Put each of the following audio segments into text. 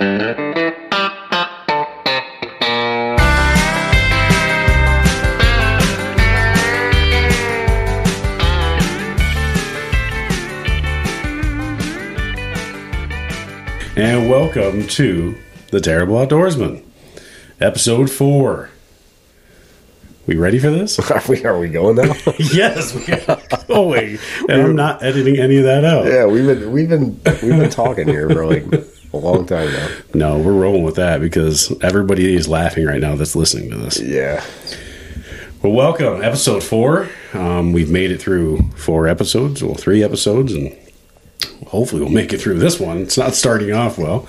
And welcome to The Terrible Outdoorsman, episode four. We ready for this? Are we are we going now? yes, we are going. And I'm not editing any of that out. yeah, we've been we've been we've been talking here for like a long time now. No, we're rolling with that because everybody is laughing right now that's listening to this. Yeah. Well, welcome, episode four. Um, we've made it through four episodes, well, three episodes, and hopefully we'll make it through this one. It's not starting off well.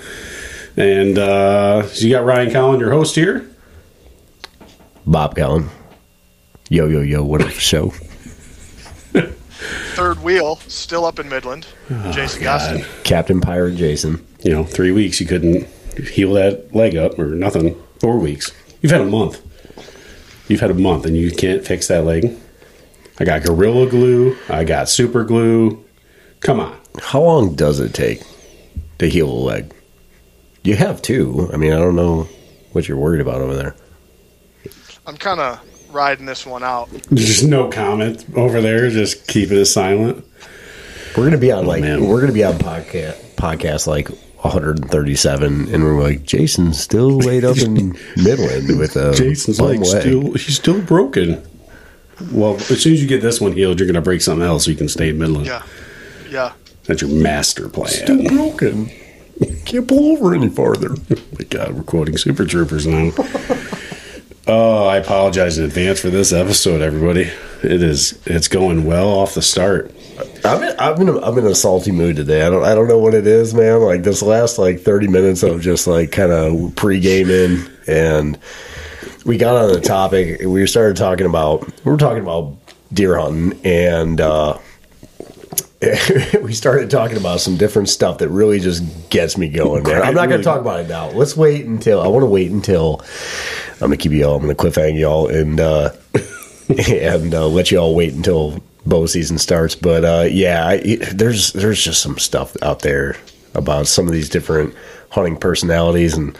And uh, so you got Ryan Collin, your host here. Bob Cullen. Yo yo yo, what up show? third wheel, still up in Midland. Jason Gostin. Captain Pirate Jason. You know, three weeks you couldn't heal that leg up or nothing. Four weeks. You've had a month. You've had a month and you can't fix that leg. I got Gorilla Glue. I got Super Glue. Come on. How long does it take to heal a leg? You have two. I mean, I don't know what you're worried about over there. I'm kind of riding this one out. Just no comment over there. Just keep it silent. We're gonna be on like man. we're gonna be on podcast podcast like 137, and we're like Jason's still laid up in Midland with a Jason's bum like leg. still he's still broken. Well, as soon as you get this one healed, you're gonna break something else so you can stay in Midland. Yeah, yeah. That's your master plan. still broken. Can't pull over any farther. my God, we're quoting Super Troopers now. oh, I apologize in advance for this episode, everybody. It is it's going well off the start. I'm in, I'm in a, I'm in a salty mood today. I don't I don't know what it is, man. Like this last like 30 minutes of just like kind of pre gaming, and we got on the topic. We started talking about we were talking about deer hunting, and uh, we started talking about some different stuff that really just gets me going, man. I'm not going to talk about it now. Let's wait until I want to wait until I'm going to keep y'all. I'm going to cliffhang y'all and uh, and uh, let y'all wait until bow season starts. But uh, yeah, I, there's there's just some stuff out there about some of these different hunting personalities and.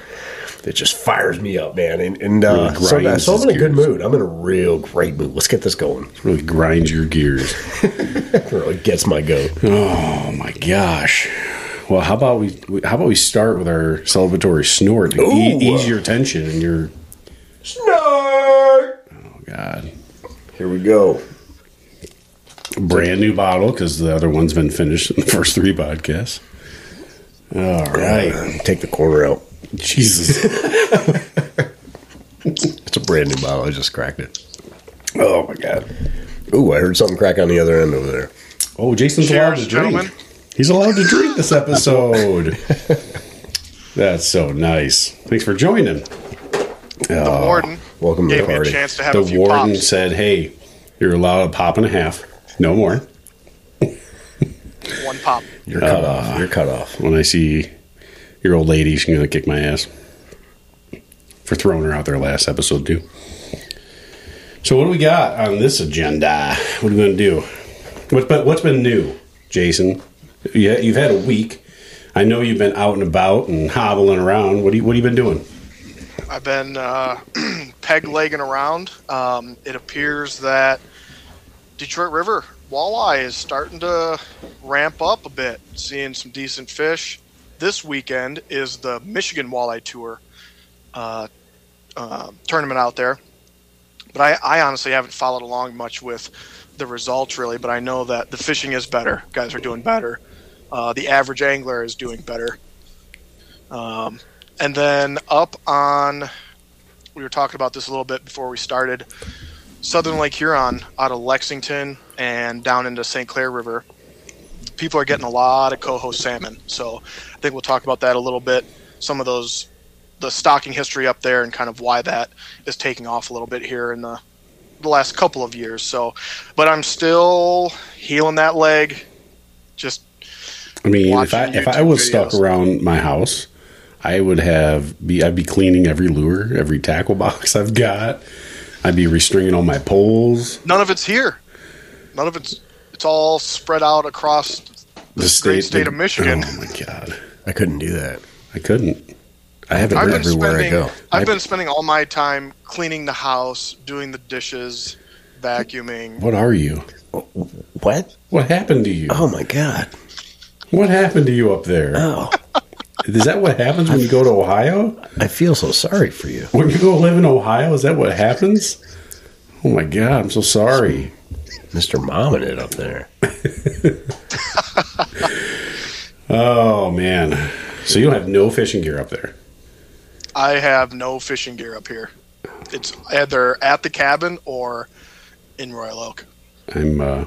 It just fires me up, man, and, and uh, Really so, so I'm in a good gears. mood. I'm in a real great mood. Let's get this going. Really grinds your gears. It really gets my goat. Oh my gosh. Well, how about we? How about we start with our celebratory snort to e- ease your tension and your Snort. oh god Here we go. brand new bottle because the other one's been finished in the first three podcasts. All right, Take the corner out. Jesus. It's a brand new bottle. I just cracked it. Oh my god. Ooh, I heard something crack on the other end over there. Oh, Jason's Cheers, allowed to drink. gentlemen. He's allowed to drink this episode. That's so nice. Thanks for joining. The oh, warden Welcome to gave the me a party. chance to have The a few warden pops. said, "Hey, you're allowed a pop and a half, no more." One pop. You're cut uh, off. You're cut off. When I see your old lady, she's gonna kick my ass for throwing her out there last episode too. So what do we got on this agenda? What are we gonna do? What's been What's been new, Jason? Yeah, you've had a week. I know you've been out and about and hobbling around. What do you What have you been doing? I've been uh, peg legging around. Um, it appears that Detroit River walleye is starting to ramp up a bit, seeing some decent fish. This weekend is the Michigan Walleye Tour uh, uh, tournament out there. But I, I honestly haven't followed along much with the results really, but I know that the fishing is better. Guys are doing better. Uh, the average angler is doing better. Um, and then up on, we were talking about this a little bit before we started. Southern Lake Huron out of Lexington and down into St. Clair River. People are getting a lot of coho salmon. So I think we'll talk about that a little bit. Some of those, the stocking history up there and kind of why that is taking off a little bit here in the, the last couple of years. So, but I'm still healing that leg. Just I mean, if I if I was stuck around my house, I would have be I'd be cleaning every lure, every tackle box I've got. I'd be restringing all my poles. none of it's here. None of it's it's all spread out across The great state of Michigan. Oh my god, I couldn't do that. I couldn't. I have it I've been everywhere spending, I go. I've been spending all my time cleaning the house, doing the dishes, vacuuming. What are you? What? What happened to you? Oh my god! What happened to you up there? Oh, Is that what happens when you go to Ohio? I feel so sorry for you, When you go live in Ohio, is that what happens? Oh my god, I'm so sorry. Mister Momming it up there. Oh man. So you have no fishing gear up there. I have no fishing gear up here. It's either at the cabin or in Royal Oak. I'm uh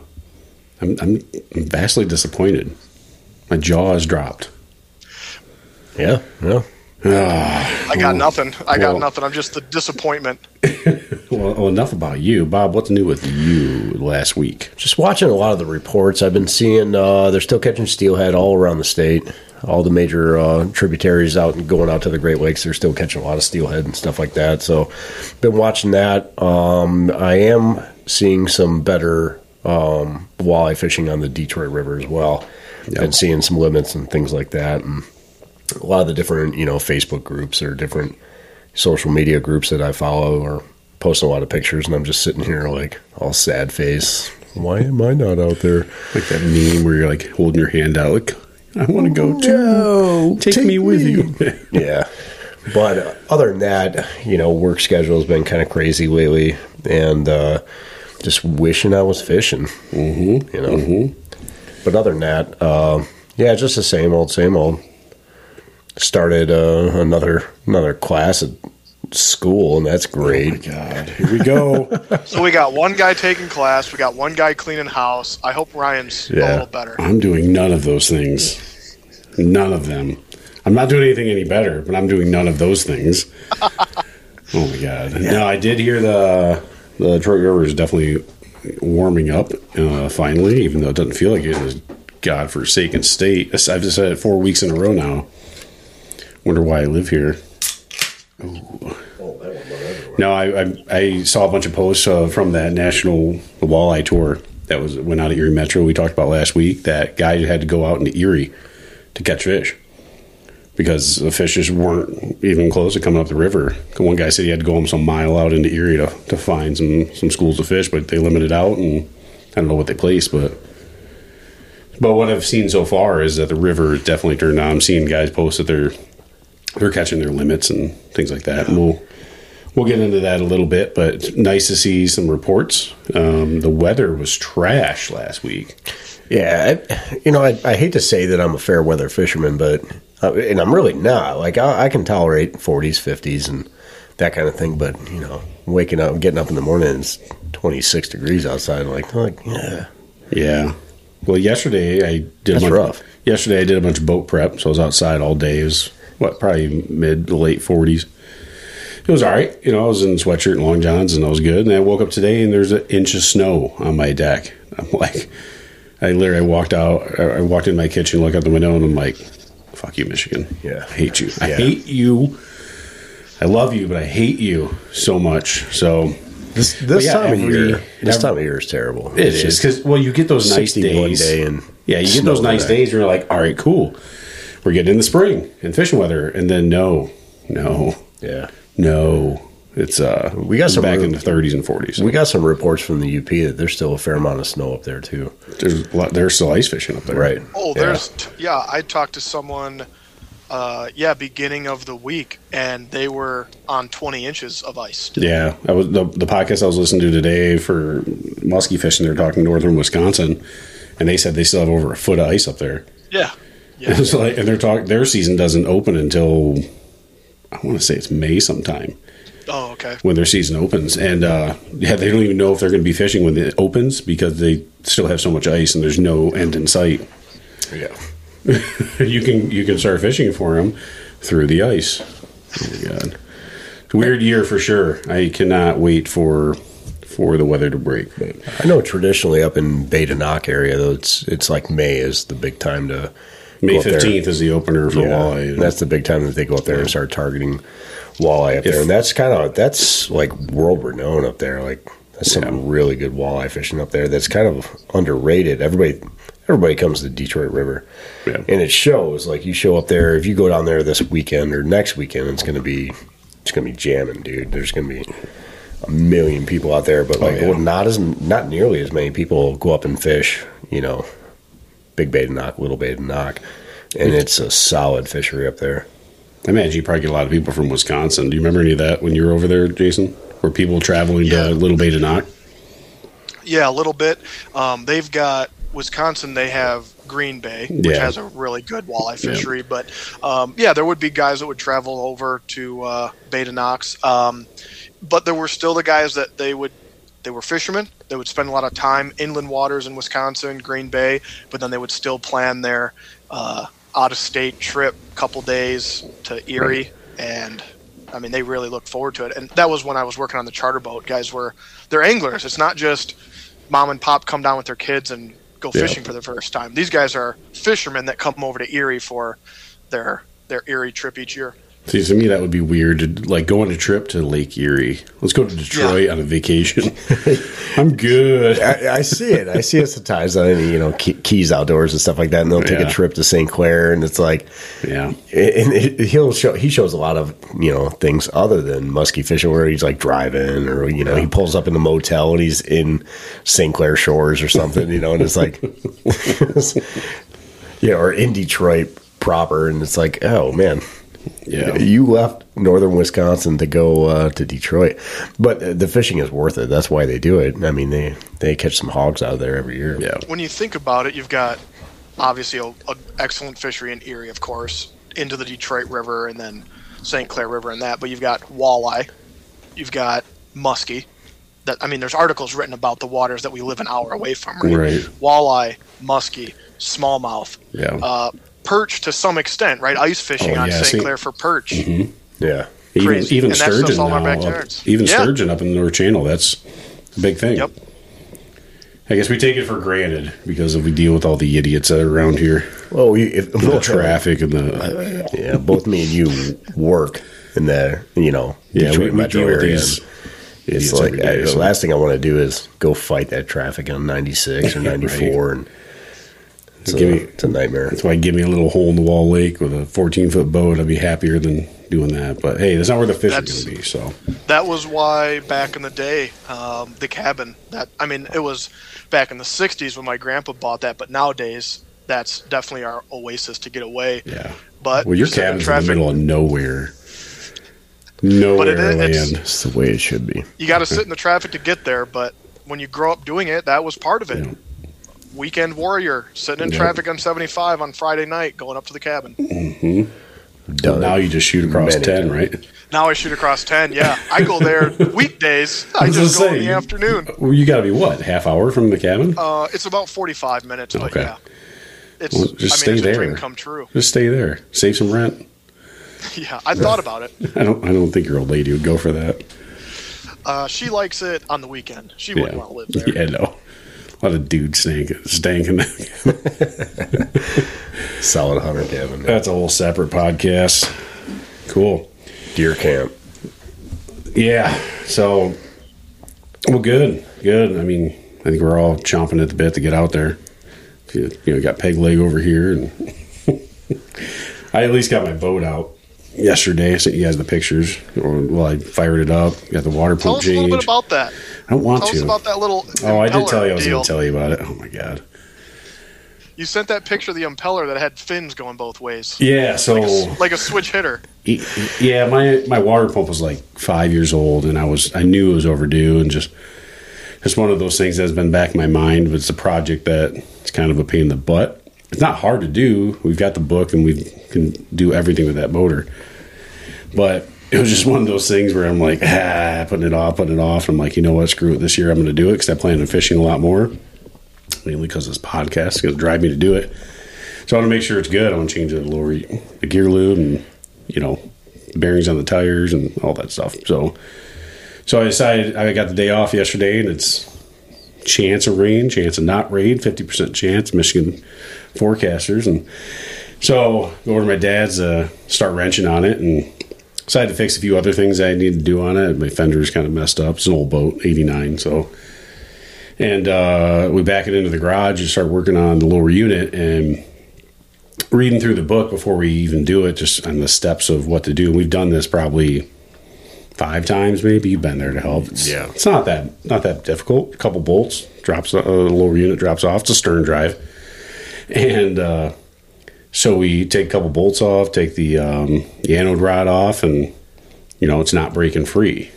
I'm I'm vastly disappointed. My jaw is dropped. Yeah, yeah. Ah, I got nothing. I got Well- nothing. I'm just the disappointment. well, well, enough about you, Bob. What's new with you last week? Just watching a lot of the reports, I've been seeing uh, they're still catching steelhead all around the state. All the major uh, tributaries out and going out to the Great Lakes, they're still catching a lot of steelhead and stuff like that. So, been watching that. Um, I am seeing some better um, walleye fishing on the Detroit River as well. and seeing some limits and things like that, and a lot of the different you know Facebook groups or different social media groups that I follow are posting a lot of pictures, and I'm just sitting here like all sad face. Why am I not out there? Like that meme where you're like holding your hand out, like I want to go too. No, Take, me with you. yeah. But other than that, you know, work schedule has been kind of crazy lately, and uh, just wishing I was fishing. Mm-hmm. You know. But other than that, uh, yeah, just the same old, same old. Started uh, another another class at school, and that's great. God, here we go. So we got one guy taking class. We got one guy cleaning house. I hope Ryan's yeah. a little better. I'm doing none of those things. None of them. I'm not doing anything any better, but I'm doing none of those things. oh my god! No, I did hear the the Detroit River is definitely warming up uh, finally, even though it doesn't feel like it is. God-forsaken state. I've just said it four weeks in a row now. Wonder why I live here. No, I, I I saw a bunch of posts uh, from that national walleye tour that was went out of Erie Metro. We talked about last week. That guy had to go out into Erie to catch fish because the fish just weren't even close to coming up the river. One guy said he had to go almost a mile out into Erie to, to find some some schools of fish, but they limited out, and I don't know what they placed, but. But what I've seen so far is that the river definitely turned on. I'm seeing guys post that they're they're catching their limits and things like that. And we'll we'll get into that a little bit. But it's nice to see some reports. Um, the weather was trash last week. Yeah, I, you know, I, I hate to say that I'm a fair weather fisherman, but uh, and I'm really not. Like I, I can tolerate 40s, 50s, and that kind of thing. But you know, waking up, getting up in the morning, it's 26 degrees outside. I'm like, like yeah, Yeah. Well, yesterday I did. That's a bunch, rough. Yesterday I did a bunch of boat prep, so I was outside all day. What probably mid to late forties. It was all right. You know, I was in sweatshirt and long johns, and I was good. And I woke up today, and there's an inch of snow on my deck. I'm like, I literally walked out. I walked in my kitchen, look out the window, and I'm like, "Fuck you, Michigan. Yeah. I hate you. I Yeah. hate you. I love you, but I hate you so much." So this this yeah, time every- of year, this every- time of year is terrible. it is because well, you get those nice days. day and Yeah, you get those nice today. days where you're like, all right, cool. We're getting in the spring and fishing weather. And then no, no, Yeah, no. It's uh We got some back room. in the thirties and forties. we got some reports from the UP that there's still a fair amount of snow up there too. There's a lot, there's still ice fishing up there. Right. Oh, Yeah. there's yeah. I talked to someone, uh, yeah, beginning of the week, and they were on 20 inches of ice. Still. Yeah. I was the, the podcast I was listening to today for muskie fishing, they're talking northern Wisconsin and they said they still have over a foot of ice up there. Yeah, yeah. It's like and they're talking their season doesn't open until I want to say it's May sometime. Oh, okay. when their season opens. And uh, yeah, they don't even know if they're going to be fishing when it opens because they still have so much ice and there's no end in sight. Yeah. you can you can start fishing for them through the ice. Oh my god, weird year for sure. I cannot wait for for the weather to break. But I know traditionally up in Bay de Noc area, though, it's it's like May is the big time to May go up there. fifteenth is the opener for Yeah, walleye. that's the big time that they go up there and start targeting walleye up If- there, and that's kind of that's like world renowned up there. Like that's some Yeah. really good walleye fishing up there. That's kind of underrated. Everybody everybody comes to the Detroit River, Yeah. and it shows. Like you show up there, if you go down there this weekend or next weekend, it's gonna be it's gonna be jamming, dude. There's gonna be a million people out there, but oh, like yeah. well, not as not nearly as many people go up and fish. You know, big Bay de Noc, little Bay de Noc, and it's a solid fishery up there. I imagine you probably get a lot of people from Wisconsin. Do you remember any of that when you were over there, Jason? Were people traveling Yeah. to Little Bay de Noc? Yeah, a little bit. Um, they've got Wisconsin. They have Green Bay, which Yeah. has a really good walleye fishery. But um, yeah, there would be guys that would travel over to uh, Bay de Nocs. Um, but there were still the guys that they would. They were fishermen. They would spend a lot of time inland waters in Wisconsin, Green Bay, but then they would still plan their uh, out-of-state trip, couple days to Erie, and I mean, they really looked forward to it. And that was when I was working on the charter boat. Guys were they're anglers. It's not just mom and pop come down with their kids and go Yeah. fishing for the first time. These guys are fishermen that come over to Erie for their their Erie trip each year. See, to me, that would be weird. To, like go on a trip to Lake Erie. Let's go to Detroit on a vacation. I'm good. I, I see it. I see it sometimes on any, you know Key- Keys Outdoors and stuff like that, and they'll take Yeah. a trip to St. Clair, and it's like, Yeah. and it, he'll show he shows a lot of you know things other than musky fishing, where he's like driving, or you know he pulls up in the motel and he's in St. Clair Shores or something, you know, and it's like, yeah, or in Detroit proper, and it's like, oh man, Yeah. you left northern Wisconsin to go uh, to Detroit, but uh, the fishing is worth it. That's why they do it. I mean, they they catch some hogs out of there every year. Yeah. When you think about it, you've got obviously a, a excellent fishery in Erie, of course, into the Detroit River and then St. Clair River and that. But you've got walleye, you've got muskie. That I mean, there's articles written about the waters that we live an hour away from, right? Right. Walleye, muskie, smallmouth, Yeah. uh, perch to some extent, right? Ice oh, fishing Oh, on yeah, St. Clair for perch. Mm-hmm, yeah. even crazy. even And sturgeon all in our now. Uh, up, even Yeah. sturgeon up in the North Channel. That's a big thing. Yep. I guess we take it for granted because we deal with all the idiots that are around here. Well, we if The traffic and the yeah, both me and you work in the you know yeah, we, Detroit we metro deal area. It's like every day. I, the last thing I want to do is go fight that traffic on 96 or Yeah, 94, and it's, Give a, me- it's a nightmare. That's why give me a little hole in the wall lake with a 14 foot boat. I'd be happier than doing that. But hey, that's not where the fish That's- are going to be. So That was why back in the day, um, the cabin. That I mean, it was back in the '60s when my grandpa bought that. But nowadays, that's definitely our oasis to get away. yeah. But Well, your sit in cabin's in the middle of nowhere. Nowhere But it is- land. It's the way it should be. You got to sit in the traffic to get there. But when you grow up doing it, that was part of it. Yeah. Weekend warrior, sitting in Yep. traffic on 75 on Friday night, going up to the cabin. Done Now you just shoot across Many 10, times. right? Now I shoot across 10. Yeah, I go there weekdays. I, was just gonna go in the you- afternoon. Well, you got to be what? Half hour from the cabin? Uh, it's about 45 minutes, but Okay. yeah. It's, Well, just I mean, stay it's a dream there. come true. Just stay there. Save some rent. Yeah, I thought about it. I don't. I don't think your old lady would go for that. Uh, she likes it on the weekend. She wouldn't want to live there. Yeah, no. A lot of dudes stank, stanking. solid hunter cabin. That's a whole separate podcast. Cool. Deer camp. Yeah. So, well, good, good. I mean, I think we're all chomping at the bit to get out there. You, you know, got peg leg over here, and I at least got my boat out yesterday. I sent you guys the pictures. Or, well, I fired it up. Got the water Tell pump us a little bit about that. I don't want Tell to. us about that little. oh, I did tell you I was going to tell you about it. Oh my god. You sent that picture of the impeller that had fins going both ways, Yeah. So. like, a, like a switch hitter. Yeah, my my water pump was like five years old, and I was I knew it was overdue, and just it's one of those things that's been back in my mind. But it's a project that it's kind of a pain in the butt. It's not hard to do. We've got the book, and we can do everything with that motor. But it was just one of those things where I'm like, ah, putting it off, putting it off. I'm like, you know what? Screw it. This year I'm going to do it because I plan on fishing a lot more. Mainly because this podcast is going to drive me to do it. So I want to make sure it's good. I want to change the lower the gear lube and you know bearings on the tires and all that stuff. So so I decided I got the day off yesterday and it's chance of rain, chance of not rain, fifty percent chance. Michigan forecasters and so go over to my dad's, uh, start wrenching on it and decided to fix a few other things I needed to do on it. My fender's kind of messed up. It's an old boat, eighty nine, so. And uh, we back it into the garage and start working on the lower unit and reading through the book before we even do it, just on the steps of what to do. We've done this probably five times, maybe. You've been there to help. It's, Yeah. it's not that not that difficult. A couple bolts drops, uh, lower unit drops off. It's a stern drive, and uh, so we take a couple bolts off, take the, um, the anode rod off, and you know it's not breaking free.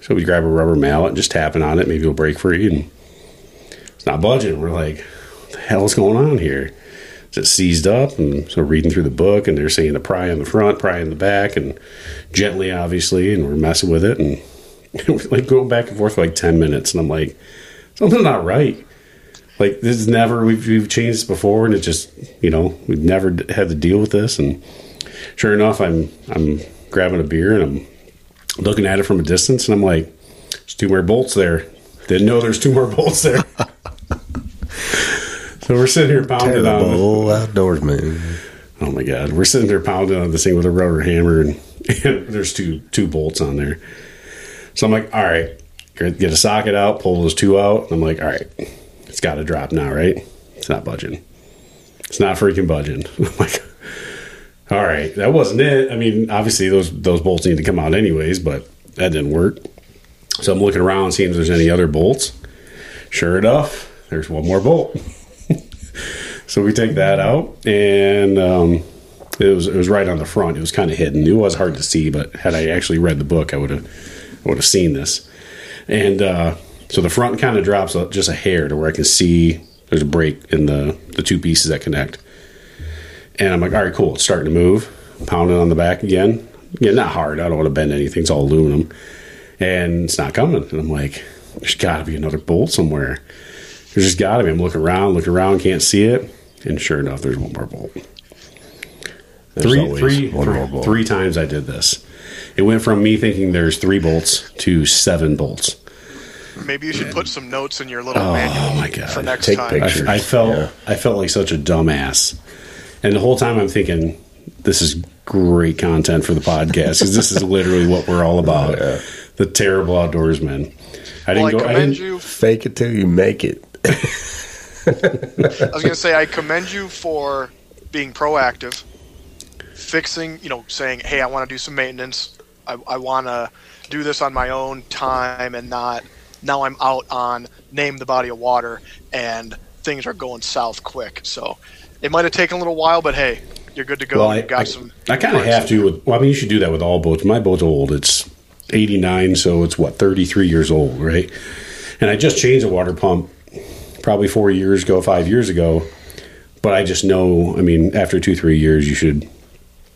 So we grab a rubber mallet and just tapping on it. Maybe it'll break free, and it's not budging. We're like, what the hell is going on here? Is it seized up? And so reading through the book, and they're saying to pry on the front, pry in the back, and gently, obviously, and we're messing with it, and we're like going back and forth for like ten minutes, and I'm like, something's not right. Like this is never we've, we've changed this before, and it just you know we've never had to deal with this, and sure enough, I'm I'm grabbing a beer and I'm looking at it from a distance, and I'm like, there's two more bolts there. Didn't know there's two more bolts there. so we're sitting here pounding on. Terrible outdoorsman. Oh my god, we're sitting there pounding on this thing with a rubber hammer, and, and there's two two bolts on there. So I'm like, all right, get a socket out, pull those two out. And I'm like, all right, got to drop now, right? It's not budging. It's not freaking budging. Like, all right, that wasn't it. I mean, obviously those those bolts need to come out anyways, but that didn't work. So I'm looking around, seeing if there's any other bolts. Sure enough, there's one more bolt. So we take that out, and um, it was it was right on the front. It was kind of hidden. It was hard to see, but had I actually read the book, I would have I would have seen this. And uh, so the front kind of drops just a hair to where I can see there's a break in the the two pieces that connect. And I'm like, all right, cool. It's starting to move. Pounding on the back again. Yeah, not hard. I don't want to bend anything. It's all aluminum, and it's not coming. And I'm like, there's got to be another bolt somewhere. There's just got to be. I'm looking around, looking around, can't see it, and sure enough, there's one more bolt. Three, three, three- more bolt. three times I did this. It went from me thinking there's three bolts to seven bolts. Maybe you should put some notes in your little Oh, manual my God. for next Take time. pictures. I, I felt Yeah. I felt like such a dumbass, and the whole time I'm thinking this is great content for the podcast because this is literally what we're all about. Yeah. The terrible outdoorsmen. I didn't Well, I go. I didn't, you. Fake it till you make it. I was going to say I commend you for being proactive, fixing. You know, saying, "Hey, I want to do some maintenance. I, I want to do this on my own time and not now I'm out on name the body of water and things are going south quick." So it might have taken a little while, but hey, you're good to go. Well, I, got I, some. I kind of have to. With, well, I mean, you should do that with all boats. My boat's old. It's 89, so it's what 33 years old, right? And I just changed a water pump probably four years ago, five years ago. But I just know. I mean, after two, three years, you should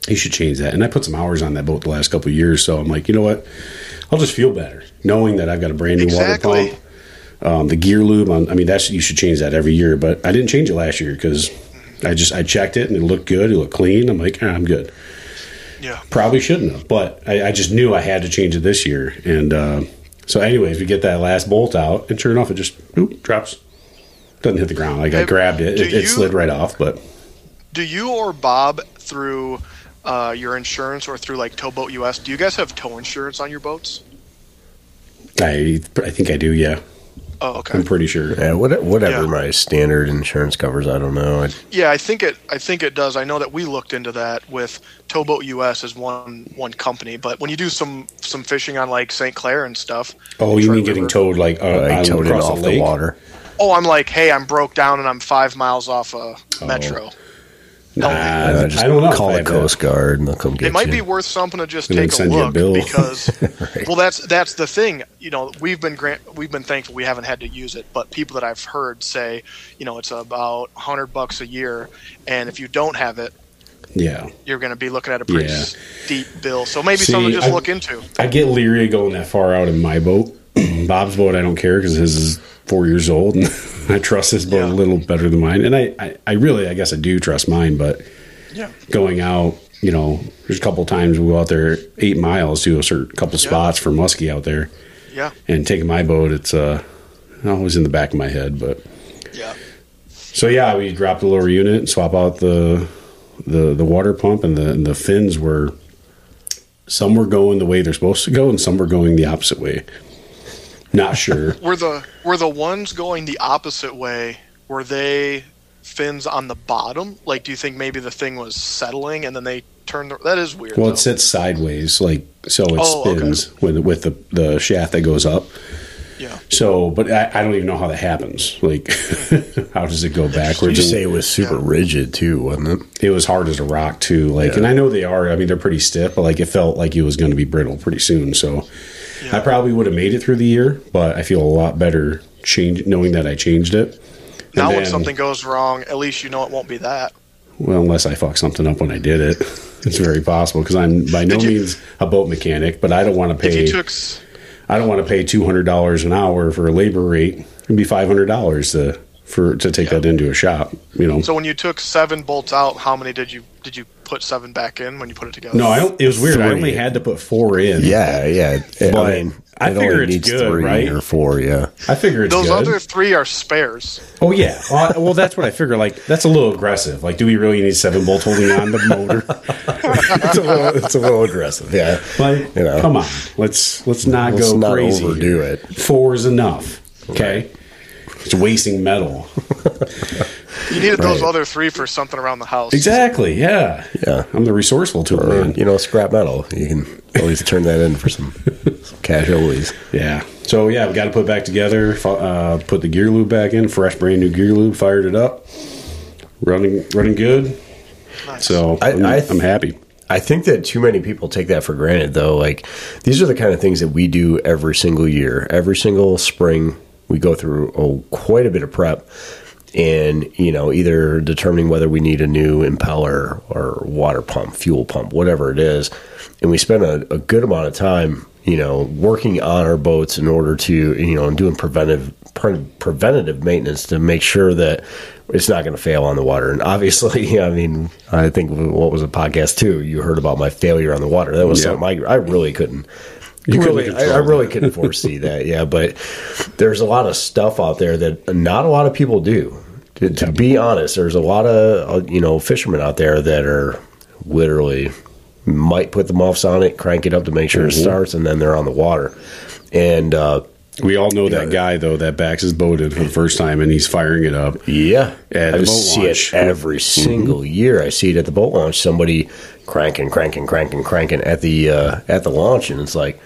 you should change that. And I put some hours on that boat the last couple of years, so I'm like, you know what? I'll just feel better knowing that I've got a brand new Exactly. water pump. Um, the gear lube, on, I mean, that's you should change that every year. But I didn't change it last year because I just I checked it and it looked good. It looked clean. I'm like, ah, I'm good. Yeah. Probably shouldn't have, but I, I just knew I had to change it this year. And uh, so, anyways, we get that last bolt out, and sure enough, it just oop, drops. Doesn't hit the ground. Like I grabbed it, it, it slid right off. But Do you or Bob through uh, your insurance or through like Towboat US? Do you guys have tow insurance on your boats? I I think I do. Yeah, Oh, okay. I'm pretty sure. Yeah, what- whatever Yeah. my standard insurance covers, I don't know. I, Yeah, I think it. I think it does. I know that we looked into that with Towboat US as one one company. But when you do some some fishing on like St. Clair and stuff. Oh, you mean getting towed like uh, I on- towed across off the the water. Oh, I'm like, hey, I'm broke down and I'm five miles off a metro. Nah, Uh, just I don't know. Call the have that. Coast Guard and they'll come get you. It might you. be worth something to just And then take a send you a look bill. because Right. well that's that's the thing you know we've been grant we've been thankful we haven't had to use it but people that I've heard say you know it's about 100 bucks a year and if you don't have it Yeah, you're going to be looking at a pretty Yeah. steep bill so maybe See, something to just I- look into I get leery going that far out in my boat. Bob's boat, I don't care because his is four years old, and I trust his boat Yeah. a little better than mine. And I, I, I really, I guess I do trust mine, but yeah going out, you know, there's a couple times we go out there eight miles to a certain couple spots for muskie out there, yeah and taking my boat, it's uh, always in the back of my head. But yeah so yeah, we drop the lower unit and swap out the the the water pump, and the and the fins were some were going the way they're supposed to go, and some were going the opposite way. Not sure. Were the were the ones going the opposite way? Were they fins on the bottom? Like, do you think maybe the thing was settling and then they turned? The, that is weird. Well, though. it sits sideways, like so it Oh, okay. spins with with the the shaft that goes up. yeah. So, but I, I don't even know how that happens. Like, how does it go backwards? you say it was super rigid too, wasn't it? it was hard as a rock too. Like, Yeah. and I know they are. I mean, they're pretty stiff, but like it felt like it was going to be brittle pretty soon. So, I probably would have made it through the year, but I feel a lot better change knowing that I changed it. And Now, when something goes wrong, at least you know it won't be that. Well, unless I fuck something up when I did it, it's very possible because I'm by no you- means a boat mechanic, but I don't want to pay. took, I don't want to pay two hundred dollars an hour for a labor rate. It'd be five hundred dollars to for to take that into a shop. You know. so when you took seven bolts out, how many did you did you put seven back in when you put it together? no, I don't. It was weird. I only had to put four in. Yeah, yeah. But I mean, I figure only it's needs good, three right? or four. Yeah, I figure it's Those good. other three are spares. oh yeah. Well, I- well, that's what I figure. Like that's a little aggressive. Like, do we really need seven bolts holding on the motor? it's a little, it's a little aggressive. Yeah, Like, You know. come on. Let's let's not Let's go not crazy. overdo here. it. Four is enough. Okay. It's wasting metal. You needed those other three for something around the house. Exactly. Yeah. Yeah. I'm the resourceful tool or man. you know, scrap metal. You can always turn that in for some, some casualties. Yeah. So yeah, we got to put it back together. Uh, put the gear lube back in. Fresh, brand new gear lube. Fired it up. Running, running good. Nice. So I- I, am I- I'm happy. I think that too many people take that for granted, though. Like, these are the kind of things that we do every single year. Every single spring, we go through oh, quite a bit of prep and, you know, either determining whether we need a new impeller or water pump, fuel pump, whatever it is. And we spend a, a good amount of time, you know, working on our boats in order to, you know, and doing preventive pre- preventative maintenance to make sure that it's not going to fail on the water. And obviously, I mean, I think what was a podcast too. You heard about my failure on the water. That was Yeah. something I, I really couldn't. You really, I, I really couldn't foresee that. Yeah, but there's a lot of stuff out there that not a lot of people do. To, to be honest, there's a lot of uh, you know fishermen out there that are literally might put the muffs on it, crank it up to make sure Mm-hmm. it starts, and then they're on the water. And uh, We all know that guy though that backs his boat in for the first time and he's firing it up. Yeah, At I the boat see launch. it every single year. I see it at the boat launch. Somebody cranking, cranking, cranking, cranking at the uh, at the launch, and it's like,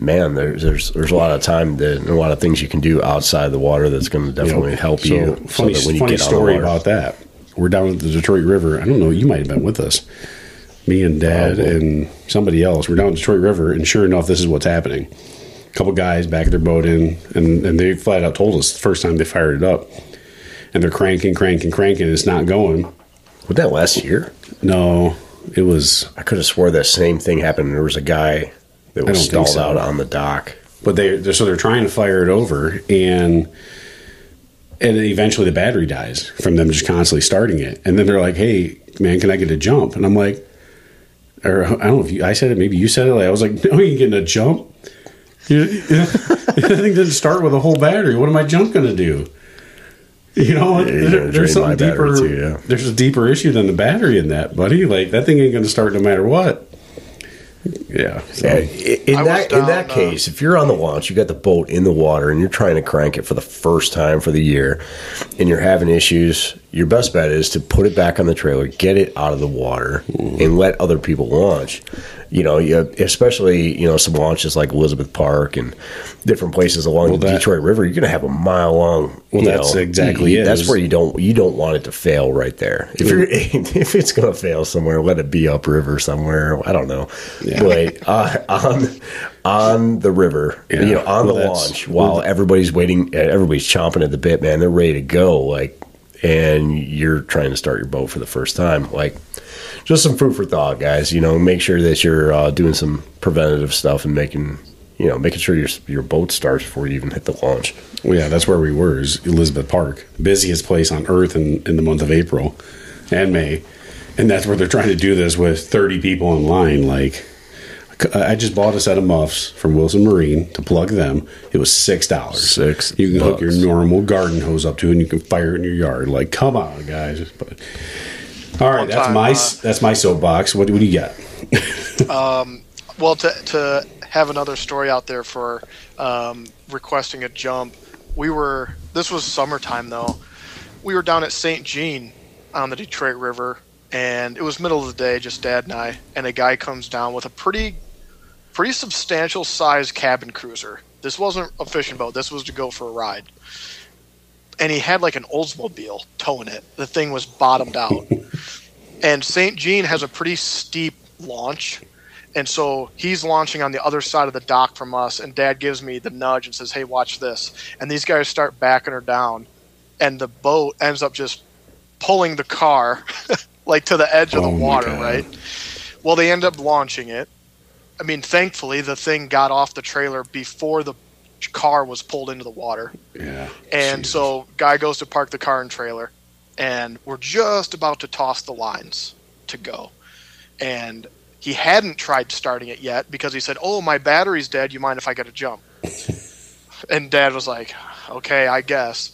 man, there's there's there's a lot of time that a lot of things you can do outside the water that's going to definitely help So, you. Funny, so that when you funny story about that. We're down at the Detroit River. I don't know. You might have been with us. Me and Dad Probably. and somebody else. We're down at Detroit River, and sure enough, this is what's happening. A couple guys back their boat in, and, and they flat out told us the first time they fired it up, and they're cranking, cranking, cranking. It's not going. Was that last year? No, it was. I could have swore that same thing happened. There was a guy that I was stalled so. out on the dock. But they they're, so they're trying to fire it over, and and eventually the battery dies from them just constantly starting it. And then they're like, "Hey, man, can I get a jump?" And I'm like, or I don't know if you, I said it, maybe you said it. Like, I was like, "No, you getting a jump." You, you know, the thing didn't start with a whole battery. What am I jump going to do? You know, Yeah, there- there's something deeper. too, yeah. There's a deeper issue than the battery in that, buddy. Like that thing ain't going to start no matter what. Yeah. so- Yeah, i- in I was that in down, that uh, case, if you're on the launch, you got the boat in the water, and you're trying to crank it for the first time for the year, and you're having issues, your best bet is to put it back on the trailer, get it out of the water, and let other people launch. You know, you, especially you know some launches like Elizabeth Park and different places along Well, the that- Detroit River. You're going to have a mile long. Well, that's know, exactly you- it. That's where you don't you don't want it to fail right there. If you're if it's going to fail somewhere, let it be upriver somewhere. I don't know, Yeah. but uh, on on the river, Yeah. you know, on Well, the launch while everybody's waiting, uh, everybody's chomping at the bit, man. They're ready to go, like, and you're trying to start your boat for the first time, like. Just some food for thought, guys. You know, make sure that you're uh, doing some preventative stuff and making, you know, making sure your your boat starts before you even hit the launch. Well, yeah, that's where we were. Is Elizabeth Park, busiest place on earth in, in the month of April and May, and that's where they're trying to do this with thirty people in line. Like, I just bought a set of muffs from Wilson Marine to plug them. It was six dollars. Six You can hook your normal garden hose up to, it and you can fire it in your yard. Like, come on, guys! But all right, One that's time, my uh, that's my soapbox. What, what do you got? Well, to to have another story out there for um, requesting a jump. We were this was summertime though. We were down at St. Jean on the Detroit River, and it was middle of the day, just Dad and I. And a guy comes down with a pretty, pretty substantial size cabin cruiser. This wasn't a fishing boat. This was to go for a ride. And he had like an Oldsmobile towing it. The thing was bottomed out. and St. Jean has a pretty steep launch. And so he's launching on the other side of the dock from us, and Dad gives me the nudge and says, "Hey, watch this." And these guys start backing her down, and the boat ends up just pulling the car like to the edge of Oh the my water, right? Well, they end up launching it. I mean, thankfully, the thing got off the trailer before the car was pulled into the water. Yeah. And so, guy goes to park the car and trailer, and we're just about to toss the lines to go. And he hadn't tried starting it yet because he said, "Oh, my battery's dead. You mind if I get a jump?" and Dad was like, "Okay, I guess."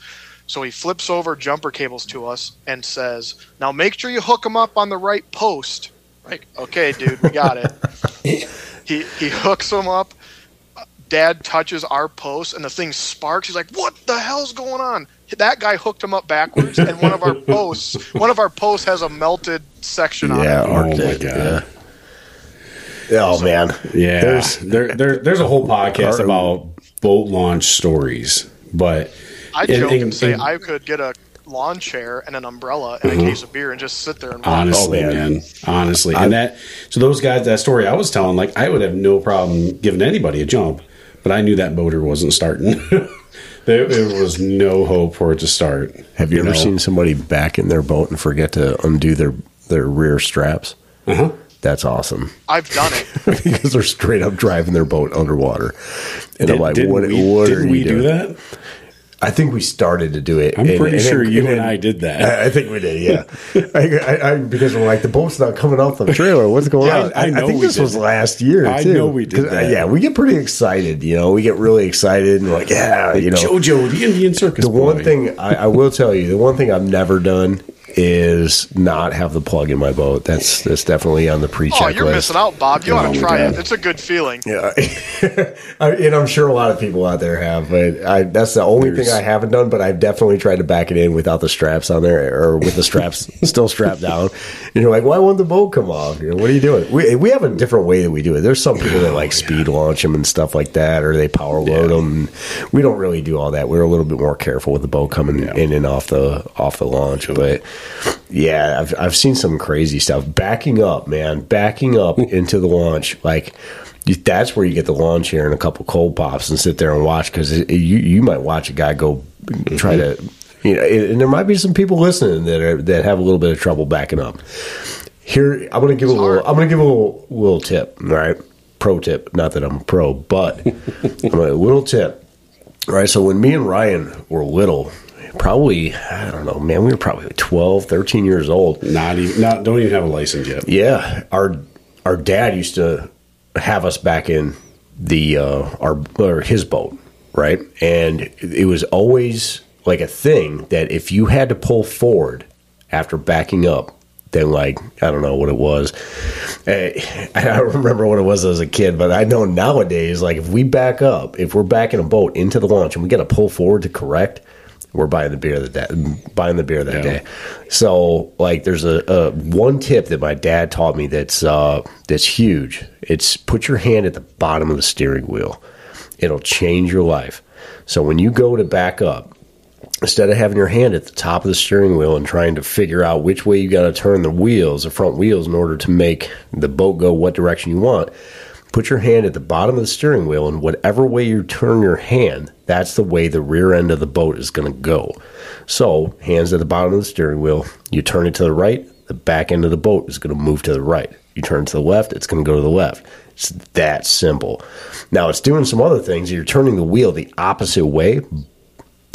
So he flips over jumper cables to us and says, "Now make sure you hook them up on the right post." Like, okay, dude, we got it. he he hooks them up. Dad touches our post and the thing sparks. He's like, "What the hell's going on?" That guy hooked him up backwards, and one of our posts, one of our posts has a melted section on Yeah, it. Oh my God. Yeah. Oh man, Yeah, There's- there, there, there's a whole podcast about boat launch stories, but I and- joke and- and say and I could get a lawn chair and an umbrella and a case of beer and just sit there and watch. honestly, Oh, man. man. honestly, and that so those guys, that story I was telling, like I would have no problem giving anybody a jump, but I knew that motor wasn't starting. there, there was no hope for it to start. have you, ever know? seen somebody back in their boat and forget to undo their their rear straps? Uh-huh. That's awesome I've done it. because they're straight up driving their boat underwater. And I'm like, what? we, what didn't are we you do doing? that? I think we started to do it. I'm and- pretty and sure then- you and then- I did that. I, I think we did, yeah. I, I, I, because we're like the boat's not coming off the trailer. What's going Yeah, on? I- I know think this was that. last year. I too. know we did uh, that. Yeah, we get pretty excited. You know, we get really excited and like, yeah, you know. JoJo, the Indian Circus. the one thing I, I will tell you, the one thing I've never done is not have the plug in my boat. That's that's definitely on the pre-check Oh, you're list. missing out, Bob. You Oh, ought to try God. it. It's a good feeling. Yeah, I, and I'm sure a lot of people out there have, but I, that's the only There's- thing I haven't done. But I've definitely tried to back it in without the straps on there, or with the straps still strapped down. And you're like, why won't the boat come off? You know, what are you doing? We we have a different way that we do it. There's some people that oh, like speed launch them and stuff like that, or they power load them. We don't really do all that. We're a little bit more careful with the boat coming in and off the off the launch, but. Yeah, I've I've seen some crazy stuff. Backing up, man, backing up into the launch, like that's where you get the lawn chair and a couple cold pops and sit there and watch because you you might watch a guy go try to, you know, and there might be some people listening that are that have a little bit of trouble backing up. Here, I'm going to give a little. hard. I'm going to give a little little tip. All right, pro tip. Not that I'm a pro, but I'm a little tip. All right, so when me and Ryan were little, probably I don't know, man, we were probably 12, 13 years old. not even, not don't even have a license yet. Yeah, our our dad used to have us back in the uh, our or his boat, right? And it was always like a thing that if you had to pull forward after backing up, then like I don't know what it was. Eh, I don't remember what it was as a kid, but I know nowadays, like if we back up, if we're backing a boat into the launch and we got to pull forward to correct, we're buying the beer that day, buying the beer that Yeah. day. So like, there's a, a one tip that my dad taught me that's uh, that's huge. It's put your hand at the bottom of the steering wheel. It'll change your life. So when you go to back up, instead of having your hand at the top of the steering wheel and trying to figure out which way you got to turn the wheels, the front wheels, in order to make the boat go what direction you want, put your hand at the bottom of the steering wheel, and whatever way you turn your hand, that's the way the rear end of the boat is going to go. So, hands at the bottom of the steering wheel, you turn it to the right, the back end of the boat is going to move to the right. You turn to the left, it's going to go to the left. It's that simple. Now, it's doing some other things. You're turning the wheel the opposite way,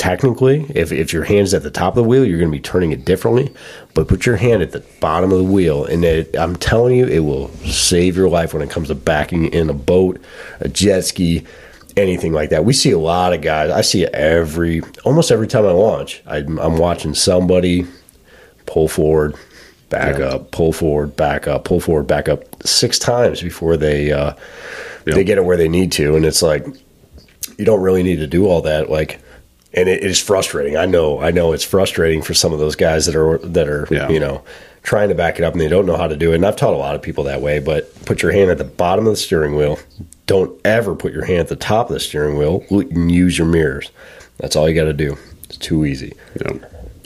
technically if, if your hand's at the top of the wheel you're going to be turning it differently but put your hand at the bottom of the wheel and it, i'm telling you it will save your life when it comes to backing in a boat a jet ski anything like that we see a lot of guys i see every almost every time i launch I, i'm watching somebody pull forward back Yeah. up pull forward back up pull forward back up six times before they uh Yep. they get it where they need to, and it's like you don't really need to do all that. Like, and it, it is frustrating. I know, I know, it's frustrating for some of those guys that are that are Yeah. you know trying to back it up and they don't know how to do it. And I've taught a lot of people that way. But put your hand at the bottom of the steering wheel. Don't ever put your hand at the top of the steering wheel and use your mirrors. That's all you got to do. It's too easy. Yeah.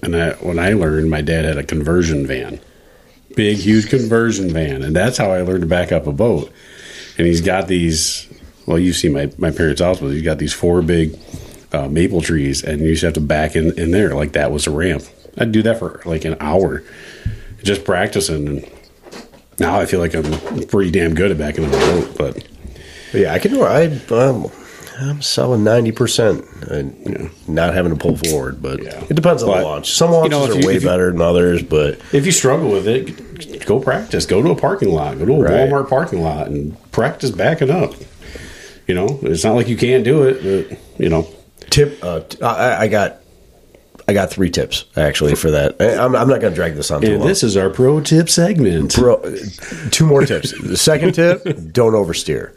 And I, when I learned, my dad had a conversion van, big, huge conversion van, and that's how I learned to back up a boat. And he's got these. Well, you see my my parents' house, but he's got these four big uh, maple trees, and you just have to back in in there like that was a ramp. I'd do that for like an hour, just practicing, and now I feel like I'm pretty damn good at backing up a boat. But But yeah, I can. I um, I'm selling ninety percent and not having to pull forward, but Yeah. it depends on But, the launch. Some you launches know, if are you- way you- better than others, but if you struggle with it, go practice. Go to a parking lot. Go to a Right. Walmart parking lot and practice backing up. You know, it's not like you can't do it, but you know, tip. Uh, t- I, I got. I got three tips actually for that. I- I'm, I'm not going to drag this on too long. this is our pro tip segment. Bro, two more tips. The second tip: don't oversteer.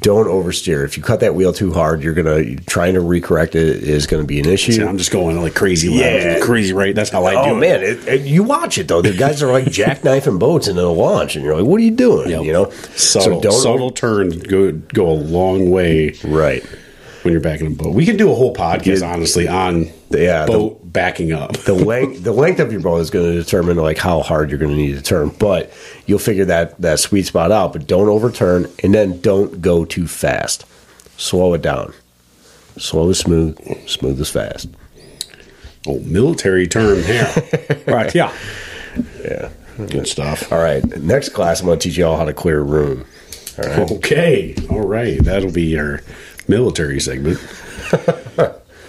Don't oversteer. If you cut that wheel too hard, you're gonna trying to recorrect it is going to be an issue. See, I'm just going like crazy left, Yeah. crazy right. That's how I do Oh man, it, it- you watch it though. The guys are like jackknifing boats into the launch, and you're like, "What are you doing?" Yep. You know, subtle, subtle turns go go a long way right? When you're backing a boat. We could do a whole podcast, Yeah. honestly, on Yeah, the- boat backing up. The length, the length of your boat is going to determine like how hard you're going to need to turn, but you'll figure that that sweet spot out. But don't overturn, and then don't go too fast. Slow it down. Slow is smooth. Smooth is fast. oh, military term here. right? Yeah, Yeah. good stuff. All right. Next class, I'm going to teach you all how to clear a room. All right. Okay, all right. That'll be our military segment.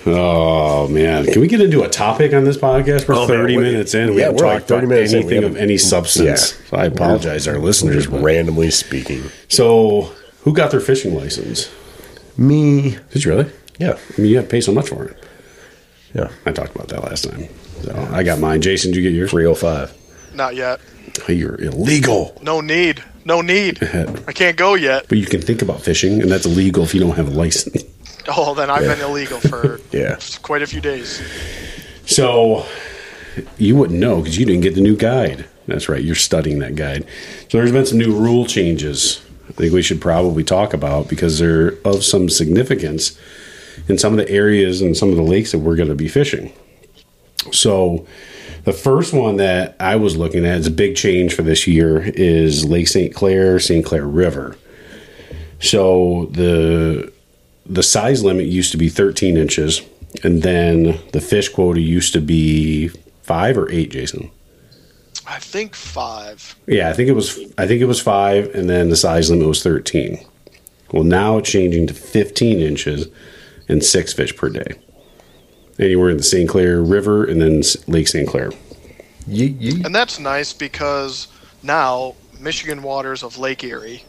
oh man, can we get into a topic on this podcast? We're Oh, man, thirty minutes in. We yeah, haven't we're like 30 about minutes in. Anything of any substance. Yeah. So I apologize, to our listeners. Just randomly speaking. so, who got their fishing license? Me. Did you really? Yeah. I mean, you have to pay so much for it. Yeah. I talked about that last time. So I got mine. Jason, did you get yours? 305. Not yet. Oh, You're illegal. No need. No need. I can't go yet. But you can think about fishing, and that's illegal if you don't have a license. Oh, then I've been illegal for Yeah. quite a few days. So you wouldn't know because you didn't get the new guide. That's right, you're studying that guide. So there's been some new rule changes. I think we should probably talk about because they're of some significance in some of the areas and some of the lakes that we're going to be fishing. So the first one that I was looking at is a big change for this year is Lake St. Clair, St. Clair River. So the the size limit used to be 13 inches, and then the fish quota used to be five or eight. Jason, I think five. yeah, I think it was. I think it was five, and then the size limit was 13. Well, now it's changing to 15 inches and six fish per day. Anywhere in the St. Clair River and then Lake St. Clair. Ye- ye- And that's nice because now Michigan waters of Lake Erie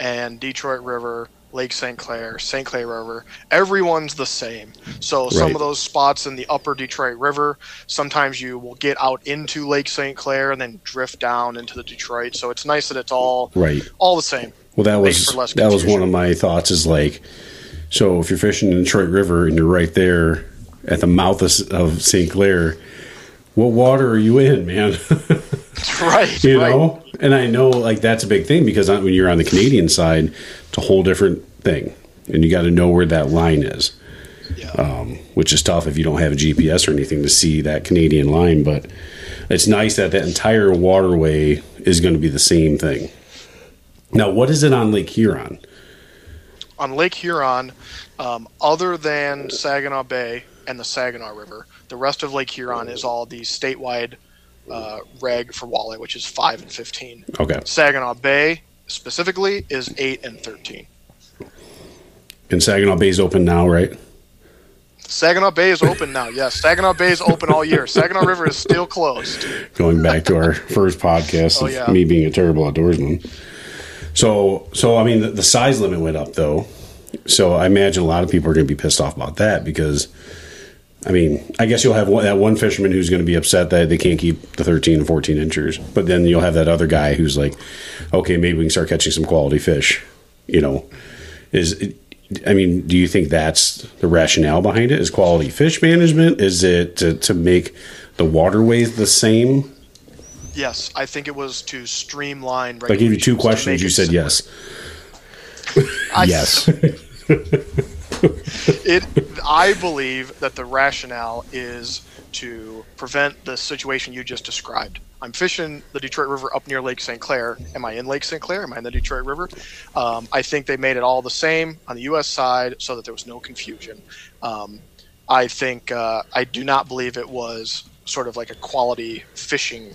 and Detroit River, Lake St. Clair, St. Clair River, everyone's the same. So some Right. of those spots in the upper Detroit River, sometimes you will get out into Lake St. Clair and then drift down into the Detroit. So it's nice that it's all Right. all the same. Well, that was that was one of my thoughts. Is like, so if you're fishing in the Detroit River and you're right there at the mouth of, of St. Clair, what water are you in, man? right. you right. know, and I know like that's a big thing because when you're on the Canadian side, it's a whole different thing, and you got to know where that line is, Yeah. um, which is tough if you don't have a GPS or anything to see that Canadian line. But it's nice that that entire waterway is going to be the same thing. Now, what is it on Lake Huron? on Lake Huron, um, other than Saginaw Bay and the Saginaw River, the rest of Lake Huron is all the statewide uh, reg for walleye, which is five and fifteen. Okay, Saginaw Bay specifically is eight and thirteen. and Saginaw Bay is open now, right? Saginaw Bay is open now. Yes, Saginaw Bay is open all year. Saginaw River is still closed. going back to our first podcast Oh, of yeah. me being a terrible outdoorsman. So, so I mean, the, the size limit went up though. So I imagine a lot of people are going to be pissed off about that because, I mean, I guess you'll have one, that one fisherman who's going to be upset that they can't keep the 13 and 14 inchers, but then you'll have that other guy who's like, okay, maybe we can start catching some quality fish You know, is I mean, do you think that's the rationale behind it? Is quality fish management? Is it to, to make the waterways the same? Yes, I think it was to streamline. I gave you two questions. You said yes. I, yes. it i believe that the rationale is to prevent the situation you just described. I'm fishing the detroit river up near lake st clair. Am i in lake st clair? Am i in the detroit river? Um, i think they made it all the same on the us side so that there was no confusion. Um, i think uh, i do not believe it was sort of like a quality fishing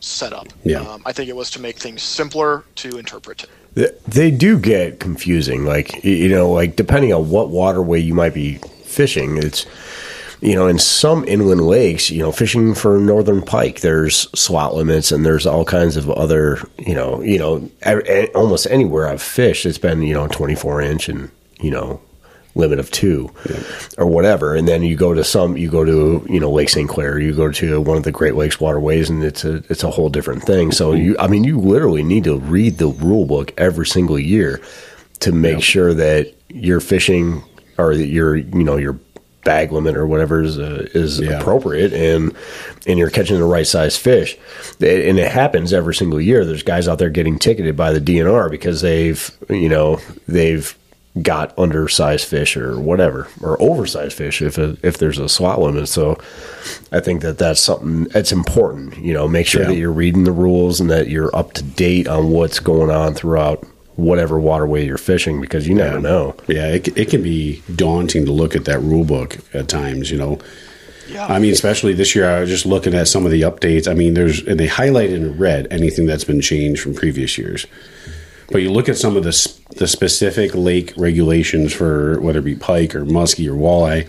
setup. Yeah. um, i think it was to make things simpler to interpret They do get confusing. Like you know, like depending on what waterway you might be fishing, it's you know, in some inland lakes, you know, fishing for northern pike, there's slot limits and there's all kinds of other, you know, you know, almost anywhere I've fished, it's been you know 24 inch and you know limit of two or whatever. And then you go to some you go to you know lake st clair you go to one of the great lakes waterways and it's a it's a whole different thing. So you i mean you literally need to read the rule book every single year to make sure that you're fishing or that your you know your bag limit or whatever is uh, is Yeah. appropriate and and you're catching the right size fish. And it happens every single year. There's guys out there getting ticketed by the DNR because they've you know they've got undersized fish or whatever or oversized fish if a, if there's a slot limit so I think that that's something that's important you know make sure Yeah. that you're reading the rules and that you're up to date on what's going on throughout whatever waterway you're fishing because you never know Yeah, it, it can be daunting to look at that rule book at times, you know. Yeah. I mean, especially this year, I was just looking at some of the updates. I mean, there's, and they highlighted in red anything that's been changed from previous years. But you look at some of the, the specific lake regulations for whether it be pike or muskie or walleye,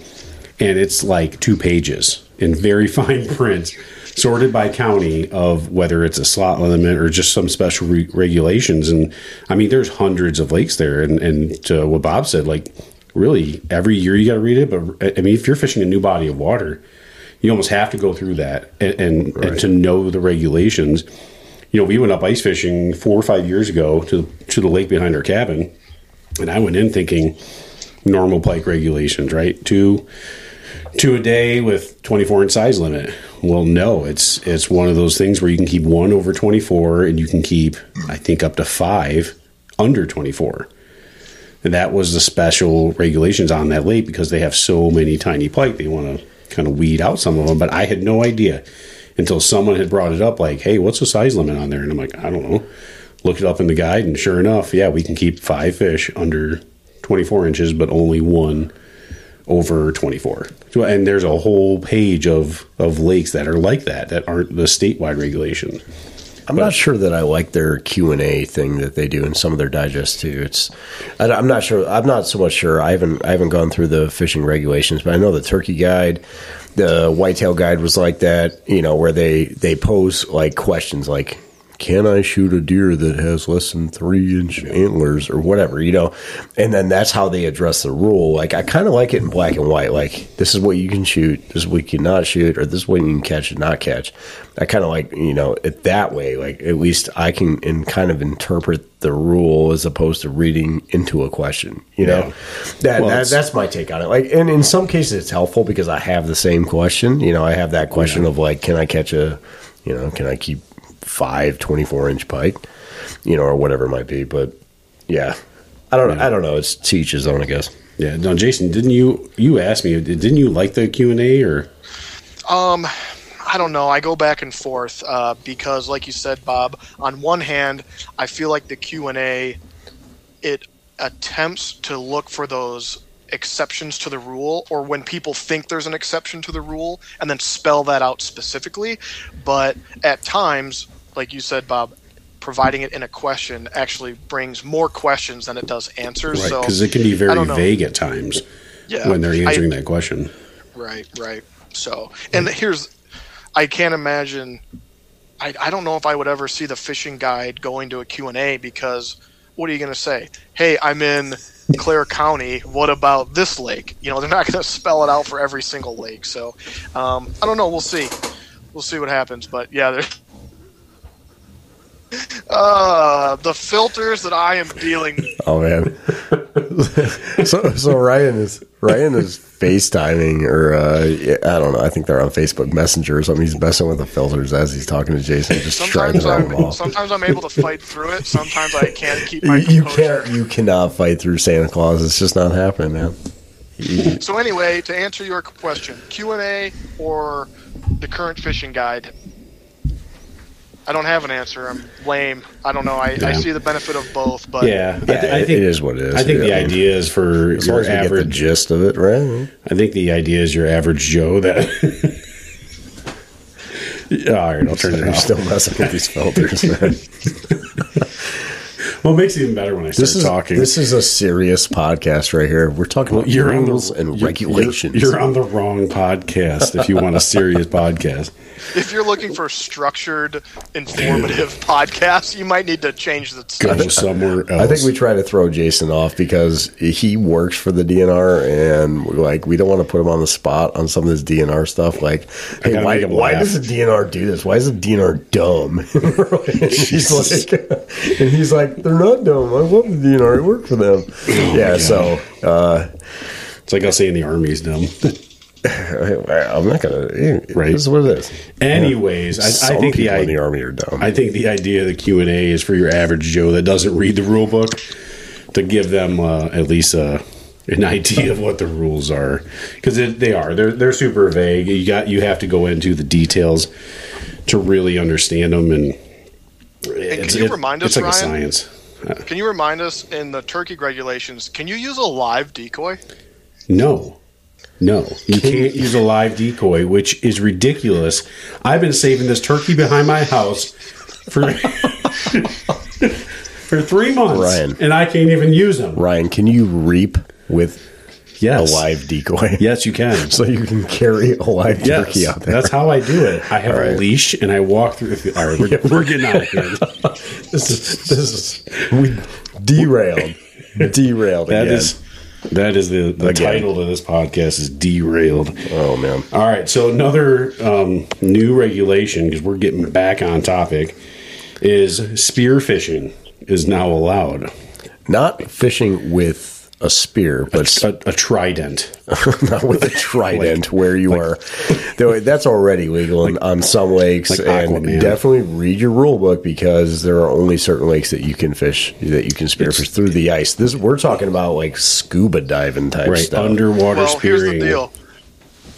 and it's like two pages in very fine print, sorted by county of whether it's a slot limit or just some special re- regulations. And I mean, there's hundreds of lakes there. And, and to what Bob said, like, really, every year you got to read it. But I mean, if you're fishing a new body of water, you almost have to go through that and, and, and to know the regulations. You know, we went up ice fishing four or five years ago to to the lake behind our cabin, and I went in thinking normal pike regulations, right? Two two a day with 24 inch size limit. Well, no, it's it's one of those things where you can keep one over 24 and you can keep I think up to 5 under 24. And that was the special regulations on that lake because they have so many tiny pike. They want to kind of weed out some of them, but I had no idea until someone had brought it up like, "Hey, what's the size limit on there?" And I'm like, "I don't know." Looked it up in the guide and sure enough, yeah, we can keep 5 fish under 24 inches but only one over 24 so, and there's a whole page of of lakes that are like that that aren't the statewide regulation I'm not sure that I like their Q and A thing that they do in some of their digests too. It's I, am not sure. I'm not so much sure. I haven't I haven't gone through the fishing regulations, but I know the turkey guide, the whitetail guide was like that. You know, where they they pose like questions like. Can I shoot a deer that has less than three inch antlers or whatever, you know? And then that's how they address the rule. Like, I kind of like it in black and white. Like, this is what you can shoot, this is what you cannot shoot, or this is what you can catch and not catch. I kind of like, you know, it that way. Like, at least I can in kind of interpret the rule as opposed to reading into a question, you know? Yeah. That, Well, that that's my take on it. Like, and in some cases it's helpful because I have the same question. You know, I have that question of like, can I catch a, you know, can I keep five 24 inch pike, you know, or whatever it might be. But yeah, I don't know. I don't know. It's to each his own, I guess. yeah no jason didn't you you asked me didn't you like the q&a or Um, I don't know. I go back and forth uh, because, like you said, Bob. On one hand, I feel like the Q and A it attempts to look for those exceptions to the rule, or when people think there's an exception to the rule, and then spell that out specifically. But at times, like you said, Bob, providing it in a question actually brings more questions than it does answers. right So because it can be very vague at times Yeah, when they're I- answering that question Right, right. So, and here's, I can't imagine. I, I don't know if I would ever see the fishing guide going to a Q and A because what are you going to say? Hey, I'm in Clare County. What about this lake? You know, they're not going to spell it out for every single lake. So, um, I don't know. We'll see. We'll see what happens. But yeah, there. Uh, the filters that I am dealing. Oh man. so so Ryan is Ryan is FaceTiming or uh, I don't know. I think they're on Facebook Messenger or something. He's messing with the filters as he's talking to Jason, just trying to Sometimes throw them I'm off. sometimes I'm able to fight through it. Sometimes I can't keep my You, you can't. You cannot fight through Santa Claus. It's just not happening, man. So anyway, to answer your question, Q and A or the current fishing guide. I don't have an answer. I'm lame. I don't know. I, I see the benefit of both, but Yeah, I, th- I think it is what it is. I think the idea is for As long your as you get the average. gist of it, right? I think the idea is your average Joe that. Oh, all right, I'll turn it You're off. still messing with these filters, man. Well, it makes it even better when I start This is talking. this is a serious podcast right here. We're talking about you're on the rules and you're- regulations. You're, you're on the wrong podcast if you want a serious podcast. if you're looking for structured, informative podcasts, you might need to change the. Go somewhere else. I think we try to throw Jason off because he works for the DNR, and we're like we don't want to put him on the spot on some of this DNR stuff. Like, hey, why, why does the DNR do this? Why is the DNR dumb? and he's like, and he's like, they're not dumb. I love the DNR. I work for them. Oh yeah, so uh, It's like I'll say in the army's dumb. I'm not gonna. Right. This is what it is. Anyways, I, I Some think the in the idea. army are dumb. I think the idea of the Q and A is for your average Joe that doesn't read the rule book to give them uh, at least a, an idea of what the rules are because they are they're they're super vague. You got you have to go into the details to really understand them, and, it's, you it- remind it's us, like Ryan? a science. Can you remind us in the turkey regulations? Can you use a live decoy? No. No, you can't use a live decoy, which is ridiculous. I've been saving this turkey behind my house for for three months, Ryan. and I can't even use them. Ryan, can you reap with Yes, a live decoy? Yes, you can. So you can carry a live Yes, turkey out there. that's how I do it. I have All a leash and I walk through. The, all right, we're, we're getting out of here. This is this is we derailed, derailed That again. is that is the, the Again. title of this podcast is derailed. oh man, All right, so another um, new regulation because we're getting back on topic is spear fishing is now allowed. not fishing with a spear, but A, a trident. not with a trident, where you are. though That's already legal on- on some lakes, like and Aquaman. definitely read your rule book because there are only certain lakes that you can fish that you can spearfish through the ice. This we're talking about like scuba diving type Right, stuff. underwater well, spearing. here's the deal.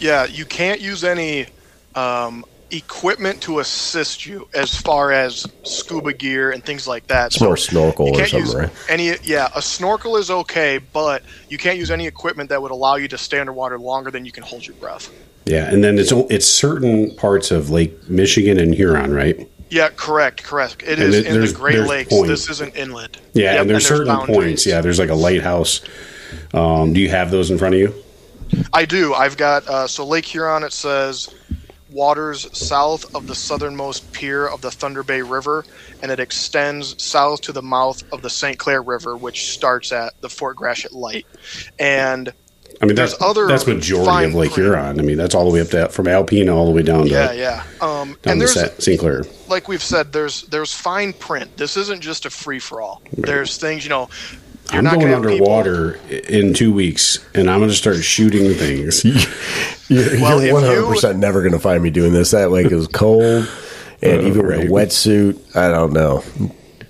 Yeah, you can't use any um, equipment to assist you as far as scuba gear and things like that. It's more snorkel or something, right? any. Yeah, a snorkel is okay, but you can't use any equipment that would allow you to stay underwater longer than you can hold your breath. Yeah, and then it's it's certain parts of Lake Michigan and Huron, right? Yeah, correct, correct. It And is in the Great Lakes. points. This isn't inland. Yeah, Yep, and there's certain boundaries. points. Yeah, there's like a lighthouse. Um, do you have those in front of you? I do. I've got uh, so Lake Huron. It says waters south of the southernmost pier of the Thunder Bay River, and it extends south to the mouth of the St. Clair River, which starts at the Fort Gratiot Light. And I mean, There's that's other that's majority of Lake print. Huron. I mean, that's all the way up to from Alpena all the way down to yeah, yeah. Um, and there's St. Clair. like we've said, there's there's fine print. This isn't just a free for all. There's things you know. You're I'm not going gonna people- underwater in two weeks, and I'm going to start shooting things. You're, Well, you're 100% never going to find me doing this. That lake is cold, and Uh, even right. with a wetsuit, I don't know.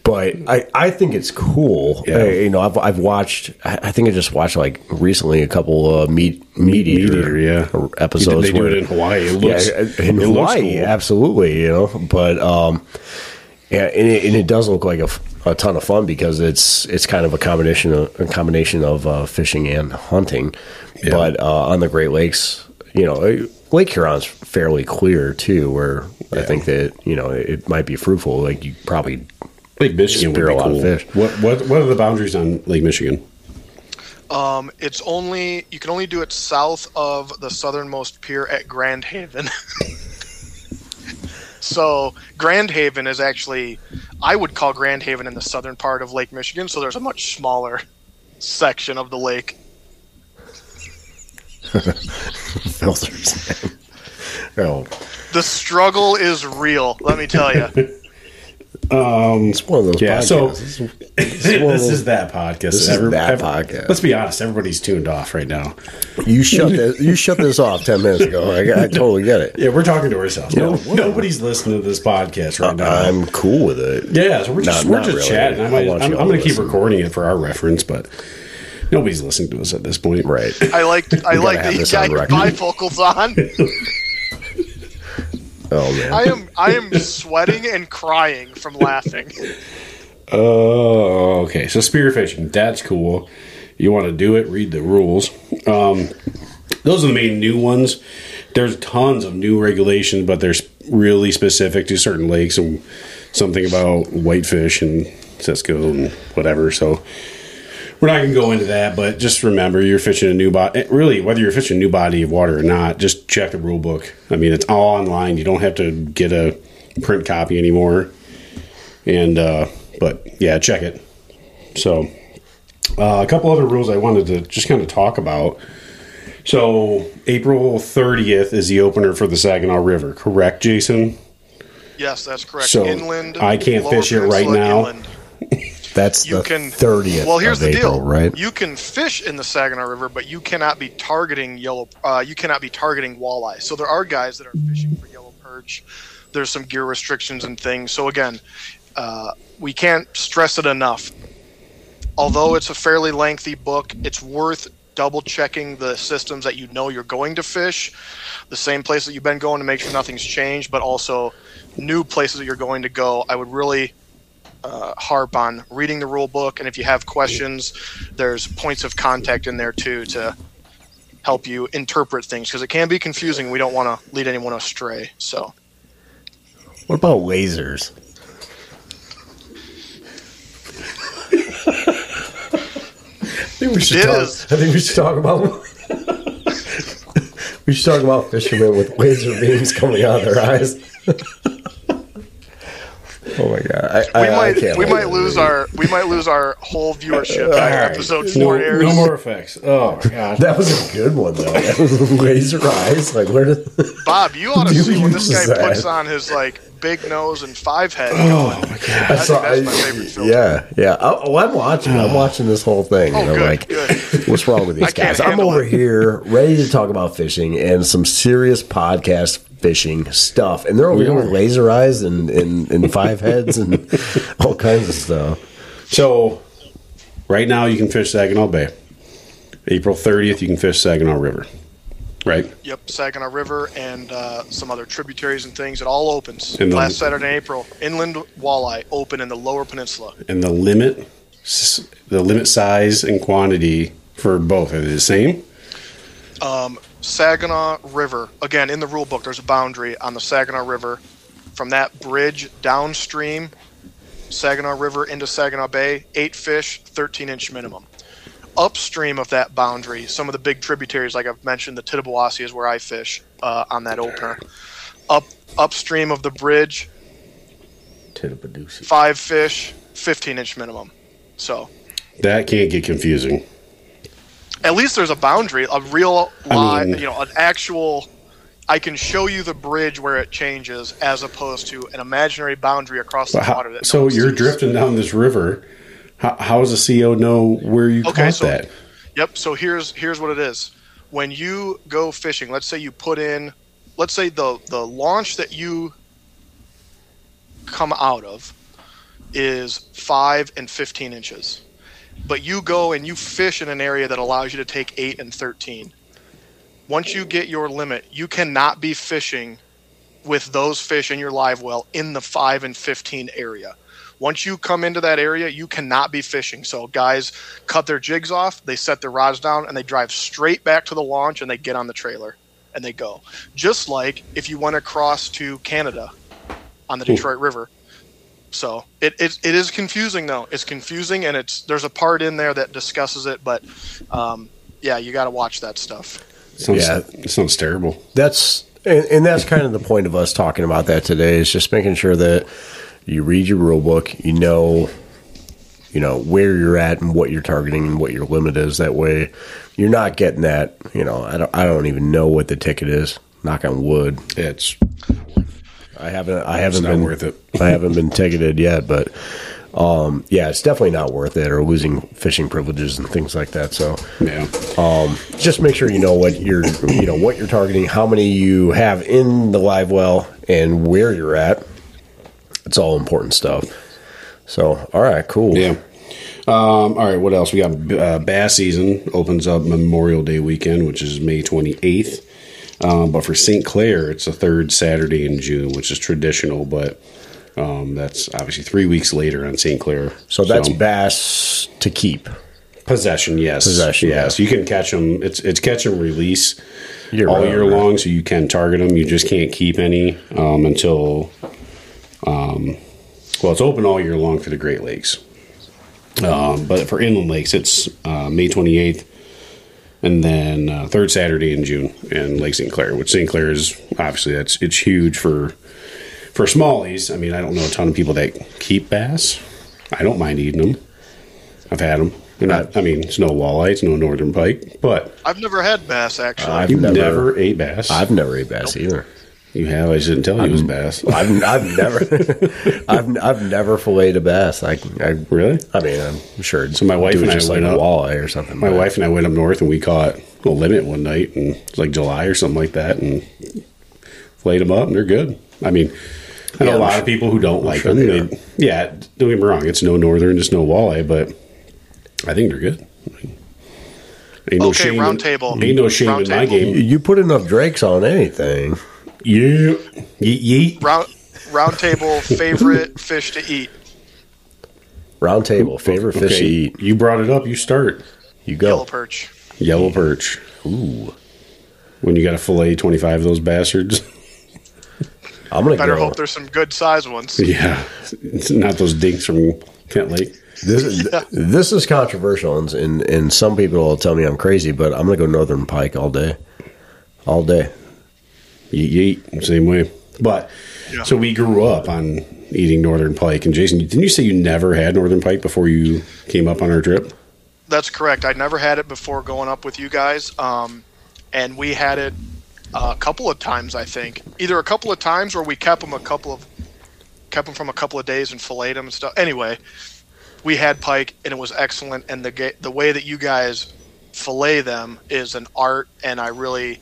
But I, I think it's cool. Yeah. Uh, you know, I've, I've watched. I I think I just watched like recently a couple of meat meat Meat eater, eater, yeah. episodes. They do where- it in Hawaii. It looks, yeah, in it looks Hawaii, cool. absolutely. You know, but um, yeah, and it, and it does look like a, f- a ton of fun because it's it's kind of a combination of a combination of uh, fishing and hunting. Yeah. But uh, on the Great Lakes, you know, uh, Lake Huron's fairly clear too. Where I think that you know it might be fruitful. Like you probably Lake Michigan would be a lot of cool. fish. What what what are the boundaries on Lake Michigan? Um, it's only you can only do it south of the southernmost pier at Grand Haven. so Grand Haven is actually, I would call Grand Haven in the southern part of Lake Michigan. So there's a much smaller section of the lake. filters. oh, The struggle is real. Let me tell you. Um, it's one of those Yeah, podcasts. so- This is- this is one of those- is that podcast. This is that podcast. Let's be honest. Everybody's tuned off right now. you shut this, you shut this off ten minutes ago. I, I totally get it. Yeah, we're talking to ourselves. No, Yeah, nobody's listening to this podcast right now. I'm cool with it. yeah, so we're just Not- we're not just really. chatting. I might, I'm, I'm going to keep recording it for our reference, but nobody's listening to us at this point. Right. I like I like have that you this got your bifocals on. Oh man. I am I am sweating and crying from laughing. Oh, okay. So spearfishing, that's cool. You want to do it? Read the rules. Um, those are the main new ones. There's tons of new regulations, but there's really specific to certain lakes and something about whitefish and Cisco and whatever. So we're not going to go into that, but just remember you're fishing a new body. Really, whether you're fishing a new body of water or not, just check the rule book. I mean, it's all online. You don't have to get a print copy anymore. And uh, but yeah, check it. So uh, a couple other rules I wanted to just kind of talk about. So April 30th is the opener for the Saginaw River, correct, Jason? Yes, that's correct. So, inland. I can't fish it right now. That's You the can thirtieth. Well, here's of the April, deal, right? You can fish in the Saginaw River, but you cannot be targeting yellow. Uh, you cannot be targeting walleye. So there are guys that are fishing for yellow perch. There's some gear restrictions and things. So again, uh, we can't stress it enough. Although it's a fairly lengthy book, it's worth double checking the systems that you know you're going to fish, the same place that you've been going to make sure nothing's changed, but also new places that you're going to go. I would really uh, harp on reading the rule book, and if you have questions, there's points of contact in there too to help you interpret things because it can be confusing. We don't want to lead anyone astray. So What about lasers? I think we should It talk. is. I think we should talk about. we should talk about fishermen with laser beams coming out of their eyes. oh my god! I, we I, I might can't we might lose our we might lose our whole viewership All by right. episode No, airs. no more effects. Oh my god. That was a good one though. That was laser eyes. Like where did? Bob, you ought to You see when this guy that. puts on his like big nose and five head. Oh my god. I That's- saw- that's my favorite filter. Yeah, yeah. Oh, oh, I'm watching. I'm watching this whole thing. Oh, and I'm good, like, good. what's wrong with these can't guys? I'm over it. here ready to talk about fishing and some serious podcast fishing stuff, and they're over We here with laser eyes and, and, and five heads and all kinds of stuff. So, right now you can fish Saginaw Bay. April 30th, you can fish Saginaw River. Right? Yep, Saginaw River and uh, some other tributaries and things. It all opens And the- last Saturday in April. Inland walleye open in the Lower Peninsula. And the limit, the limit size and quantity for both are they the same. Saginaw River again in the rule book. There's a boundary on the Saginaw River from that bridge downstream. Saginaw River into Saginaw Bay, eight fish, 13 inch minimum. Upstream of that boundary, some of the big tributaries, like I've mentioned, the Tittabawassee is where I fish uh, on that opener. Up upstream of the bridge, five fish, 15 inch minimum. So That can't get confusing. At least there's a boundary, a real I line, mean- you know, an actual. I can show you the bridge where it changes, as opposed to an imaginary boundary across the how- water. No so you're sees. drifting down this river. How, how does the CO know where you Okay, caught so- that? Yep. So here's here's what it is. When you go fishing, let's say you put in, let's say the the launch that you come out of is five and fifteen inches, but you go and you fish in an area that allows you to take eight and thirteen. Once you get your limit, you cannot be fishing with those fish in your live well in the five and fifteen area. Once you come into that area, you cannot be fishing. So guys cut their jigs off, they set their rods down, and they drive straight back to the launch and they get on the trailer and they go. Just like if you went across to Canada on the Detroit River. So it, it, it is confusing though. It's confusing and it's there's a part in there that discusses it, but um, yeah, you got to watch that stuff. Sounds, Yeah. it sounds terrible. That's and, and that's kind of the point of us talking about that today is just making sure that you read your rule book, you know, you know where you're at and what you're targeting and what your limit is. That way, you're not getting that. You know, I don't I don't even know what the ticket is. Knock on wood. It's I haven't. I haven't been worth it. I haven't been ticketed yet, but um, yeah, it's definitely not worth it. Or losing fishing privileges and things like that. So Yeah. um, just make sure you know what you're you know what you're targeting, how many you have in the live well, and where you're at. It's all important stuff. So, all right, cool. Yeah. Um, all right. What else? We got uh, bass season opens up Memorial Day weekend, which is May 28th. Um, but for St. Clair, it's the third Saturday in June, which is traditional, but um, that's obviously three weeks later on St. Clair. So that's bass to keep. possession. Yes, Possession, Yes, yeah. you can catch them. It's it's catch and release Year all year right? long, so you can target them. You just can't keep any um, until. Um, well, it's open all year long for the Great Lakes. Um, but for inland lakes, it's uh, May 28th and then uh, third Saturday in June in Lake St. Clair, which St. Clair is obviously that's it's huge for for smallies. I mean, I don't know a ton of people that keep bass. I don't mind eating them. I've had them. They're not. I mean, it's no walleye, it's no northern pike, but I've never had bass actually. I've you never, never, ate bass. I've never ate bass either. You have. I didn't tell you it was bass. I've I've never I've I've never filleted a bass. I I Really? I mean I'm sure. So my wife do it and I just like went a up- walleye or something. My but- wife and I went up north and we caught a limit one night and it's like July or something like that and flayed them up and they're good. I mean, I know Yeah, a I'm lot sure- of people who don't like sure them. they They- yeah, don't get me wrong. It's no northern, it's no walleye, but I think they're good. Ain't no Okay, shame round in- table. Ain't no shame Round in my table. game. You put enough Drake's on anything. Yeah, yeet, yeet. round round table favorite fish to eat. Round table, favorite fish to eat. You brought it up. You start You go. Yellow perch. yellow perch. Ooh, When you got to fillet twenty five of those bastards. I'm gonna Better go. hope there's some good size ones. yeah, it's not those dinks from Kent Lake. This is this is controversial, and, and and some people will tell me I'm crazy, but I'm gonna go northern pike all day, all day. Yeet, yeet, same way. But Yeah. so we grew up on eating northern pike. And Jason, didn't you say you never had northern pike before you came up on our trip? That's correct. I never had it before going up with you guys, um, and we had it a couple of times. I think either a couple of times or we kept them a couple of kept them from a couple of days and filleted them and stuff. Anyway, we had pike and it was excellent. And the ga- the way that you guys fillet them is an art, and I really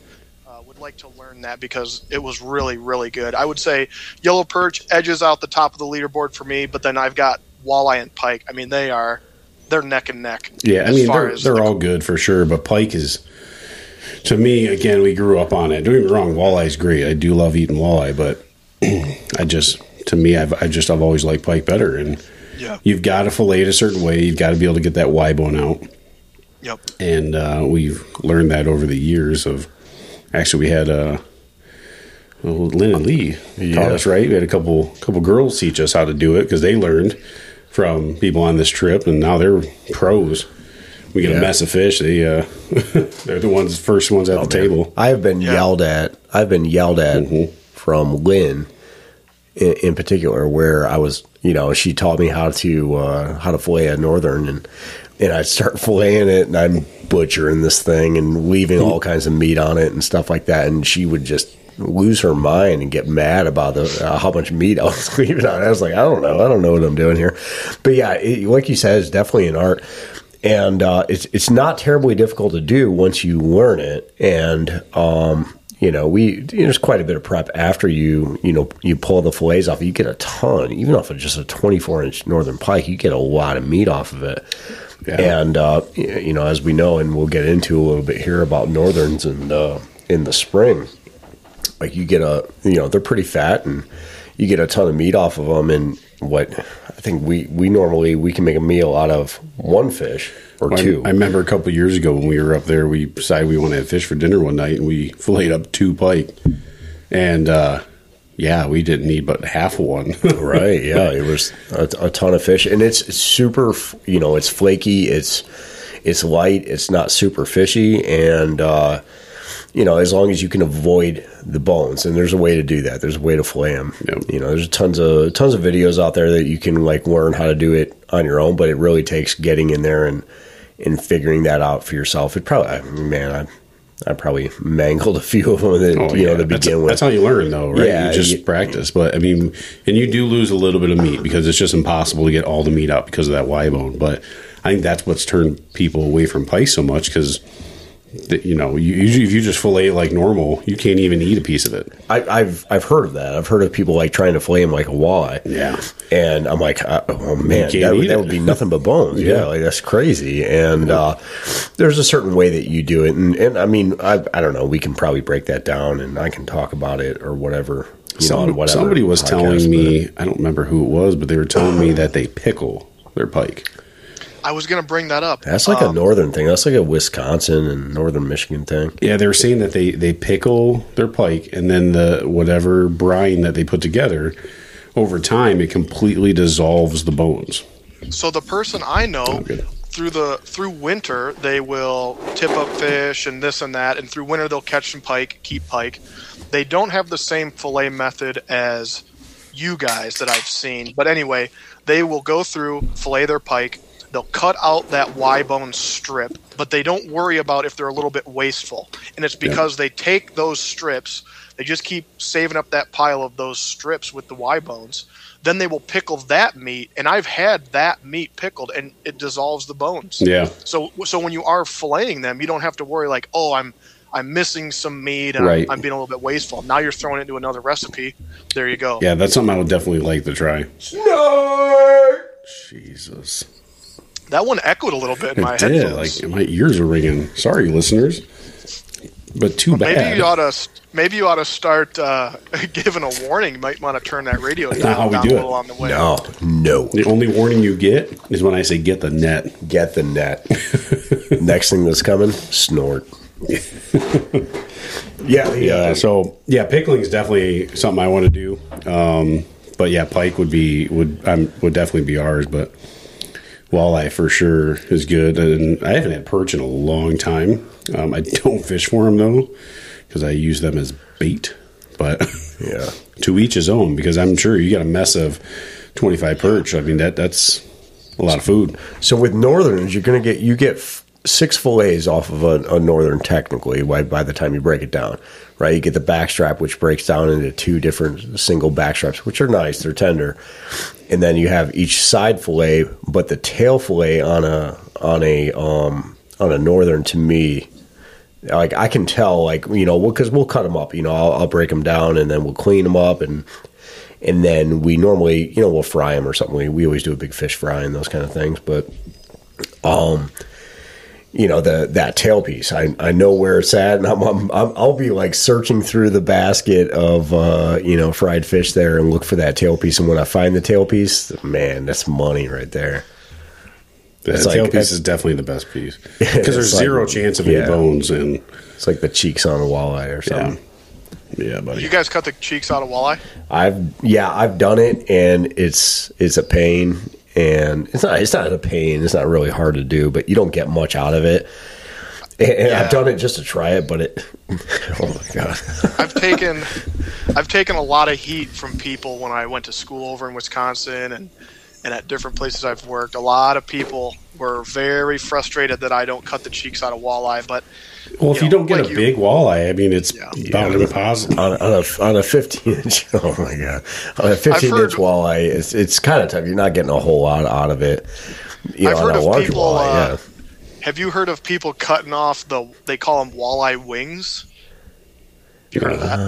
like to learn that because it was really really good. I would say yellow perch edges out the top of the leaderboard for me, but then I've got walleye and pike. I mean, they are they're neck and neck. Yeah, I mean they're they're the- all good for sure, but pike is to me again. We grew up on it. Don't get me wrong, walleye's great. I do love eating walleye, but I just to me, I've I just I've always liked pike better. And Yeah. you've got to fillet it a certain way. You've got to be able to get that Y bone out. Yep. and uh, we've learned that over the years of actually we had uh well, Lynn and Lee Yeah. taught us right we had a couple couple girls teach us how to do it because they learned from people on this trip and now they're pros we get Yeah. a mess of fish they uh they're the ones first ones at the table I have been Yeah. yelled at. I've been yelled at from Lynn, in, in particular, where I was, you know, she taught me how to uh, how to fillet a northern, and and I start filleting it, and I'm butchering this thing and leaving all kinds of meat on it and stuff like that, and she would just lose her mind and get mad about the uh, how much meat I was leaving on. I was like, I don't know, I don't know what I'm doing here, but yeah, it, like you said, it's definitely an art and uh, it's it's not terribly difficult to do once you learn it. And um, you know, we there's quite a bit of prep after you you know you pull the fillets off. You get a ton, even off of just a 24 inch northern pike, you get a lot of meat off of it. Yeah. And uh, you know, as we know, and we'll get into a little bit here about northerns and uh, in the spring, like you get a you know they're pretty fat and you get a ton of meat off of them and what i think we we normally we can make a meal out of one fish or I, two I remember a couple of years ago when we were up there we decided we wanted to have fish for dinner one night and we filleted up two pike and uh yeah we didn't need but half one. Right yeah it was a, a ton of fish and it's super you know it's flaky it's it's light it's not super fishy and uh you know as long as you can avoid the bones and there's a way to do that there's a way to fillet them Yep. you know there's tons of tons of videos out there that you can like learn how to do it on your own but it really takes getting in there and and figuring that out for yourself. It probably I mean, man I I probably mangled a few of them. That, Oh, you know, yeah. to that's, begin with. that's how you learn, though, right? Yeah, you just you- practice. But I mean, and you do lose a little bit of meat because it's just impossible to get all the meat out because of that Y bone. But I think that's what's turned people away from pike so much because. You know, you, usually if you just fillet it like normal, you can't even eat a piece of it. I, I've I've heard of that. I've heard of people like trying to fillet them like a walleye. Yeah. and I'm like, uh, oh man, that would, that would be nothing but bones. yeah. Yeah. like that's crazy. And uh, there's a certain way that you do it, and, and I mean, I I don't know. We can probably break that down, and I can talk about it or whatever. You know, Some- whatever somebody was podcast, telling me, I don't remember who it was, but they were telling me that they pickle their pike. I was going to bring that up. that's like a Um, northern thing. That's like a Wisconsin and northern Michigan thing. Yeah, they were saying that they they pickle their pike, and then the whatever brine that they put together, over time it completely dissolves the bones. So the person I know Oh, good. through the through winter they will tip up fish and this and that, and through winter they'll catch some pike, keep pike. They don't have the same fillet method as you guys that I've seen, but anyway, they will go through fillet their pike. They'll cut out that Y bone strip, but they don't worry about if they're a little bit wasteful. And it's because they take those strips, they just keep saving up that pile of those strips with the Y bones. Then they will pickle that meat, and I've had that meat pickled, and it dissolves the bones. Yeah, So, so when you are filleting them, you don't have to worry like, oh, I'm I'm missing some meat and Right. I'm, I'm being a little bit wasteful. Now you're throwing it into another recipe. There you go. yeah, that's something I would definitely like to try. No! Jesus, That one echoed a little bit in my it did. headphones. Like my ears are ringing. Sorry, listeners, but too bad. maybe bad. you ought to maybe you ought to start uh, giving a warning. You might want to turn that radio not down, how we down do a it. on the way. No, no, the only warning you get is when I say get the net. get the net. Next thing that's coming, snort. yeah, Yeah, so yeah, pickling is definitely something I want to do. Um, but yeah, pike would be would um, would definitely be ours. But walleye for sure is good, and I haven't had perch in a long time. Um, I don't fish for them though because I use them as bait. But yeah. to each his own because I'm sure you got a mess of twenty five perch. I mean that that's a lot of food. So with northerns, you're going to get you get six fillets off of a, a northern technically by, by the time you break it down, right? You get the backstrap, which breaks down into two different single backstraps, which are nice, they're tender, and then you have each side fillet, but the tail fillet on a on a um on a northern to me. Like I can tell, like you know, because we'll cut them up. You know, I'll, I'll break them down and then we'll clean them up, and and then we normally, you know, we'll fry them or something. We, we always do a big fish fry and those kind of things. But, um, you know, the that tail piece, I, I know where it's at, and I'm, I'm, I'm I'll be like searching through the basket of uh, you know fried fish there and look for that tail piece. And when I find the tail piece, man, that's money right there. The It's like- tail piece is definitely the best piece because there's It's like- zero chance of any yeah. bones and It's like the cheeks on a walleye or yeah, something. yeah, buddy. You guys cut the cheeks out of walleye. I've yeah, I've done it, and it's it's a pain, and it's not it's not a pain. It's not really hard to do, but you don't get much out of it. And, Yeah. I've done it just to try it, but it. Oh my god! I've taken I've taken a lot of heat from people when I went to school over in Wisconsin and and at different places I've worked. A lot of people were very frustrated that I don't cut the cheeks out of walleye, but Well, if you you, know, don't get like a you- big walleye, I mean, it's Yeah. bound to deposit. on, on a on a fifteen inch. Oh my god! On a fifteen heard- inch walleye, it's it's kind of tough. You're not getting a whole lot out of it. You I've know, heard of larger people, walleye, uh, have you heard of people cutting off the they call them walleye wings? You heard of that?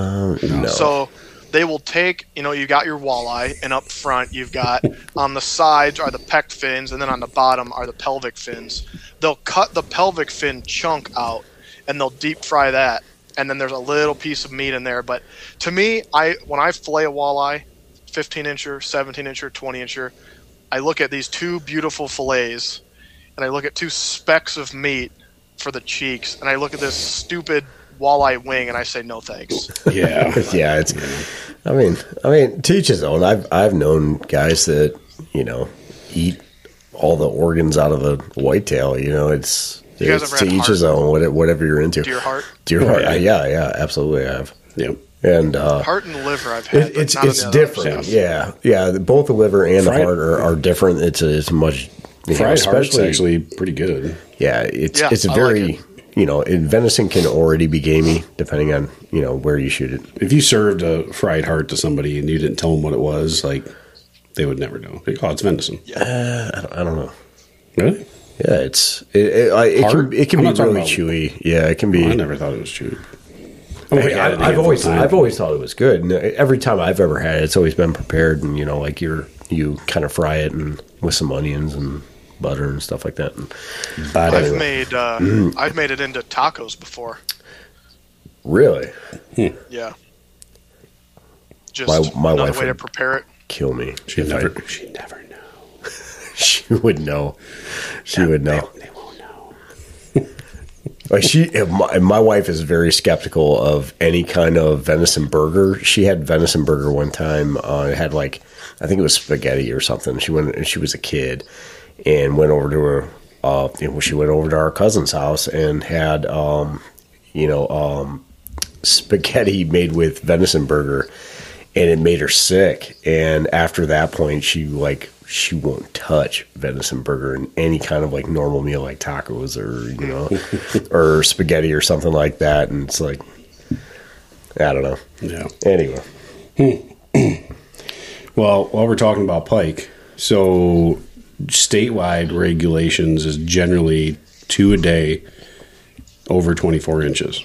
yeah. Uh, no. So they will take, you know, you got your walleye, and up front you've got on the sides are the pec fins, and then on the bottom are the pelvic fins. They'll cut the pelvic fin chunk out, and they'll deep fry that, and then there's a little piece of meat in there. But to me, I when I fillet a walleye, 15 incher, 17 incher, 20 incher, I look at these two beautiful fillets, and I look at two specks of meat for the cheeks, and I look at this stupid walleye wing, and I say no thanks. Yeah, yeah, it's. I mean, I mean, teach his own. I've I've known guys that you know eat all the organs out of a whitetail. You know, it's You guys it's to had each his own. Whatever, whatever you're into. Deer heart, Deer heart. Yeah. Yeah, yeah, absolutely. I have. yep. And uh, heart and liver. I've had. it, but it's not it's the other different. Yeah, yeah. Both the liver and the heart are, are different. It's a, it's much. You know, Fried heart's especially actually pretty good. yeah. It's Yeah, it's a I very like you know, and venison can already be gamey depending on you know where you shoot it. If you served a fried heart to somebody and you didn't tell them what it was, like they would never know. Like, oh, it's venison. Uh, I, don't, I don't know. Really? Yeah, it's it, it, I- it can it can I'm be really chewy. Yeah, it can be. I never thought it was chewy. I, Oh, yeah, I I, had have always time. I've always thought it was good. And every time I've ever had it, it's always been prepared, and you know, like you're you kind of fry it and with some onions and butter and stuff like that. And But I've anyway. made uh, Mm. I've made it into tacos before. really, Yeah. Just My- my wife way to prepare it. kill me. She'd if I- never, she'd never know. she would know. She would know. They, they won't know. Like she, my, my wife is very skeptical of any kind of venison burger. She had venison burger one time. Uh, it had like, I think it was spaghetti or something. She went and she was a kid, and went over to her. Uh, you know, she went over to our cousin's house and had, um, you know, um, spaghetti made with venison burger, and it made her sick. And after that point, she like she won't touch venison burger in any kind of like normal meal like tacos or you know or spaghetti or something like that. And it's like I don't know. Yeah. Anyway, Well, while we're talking about pike, so statewide regulations is generally two a day over 24 inches.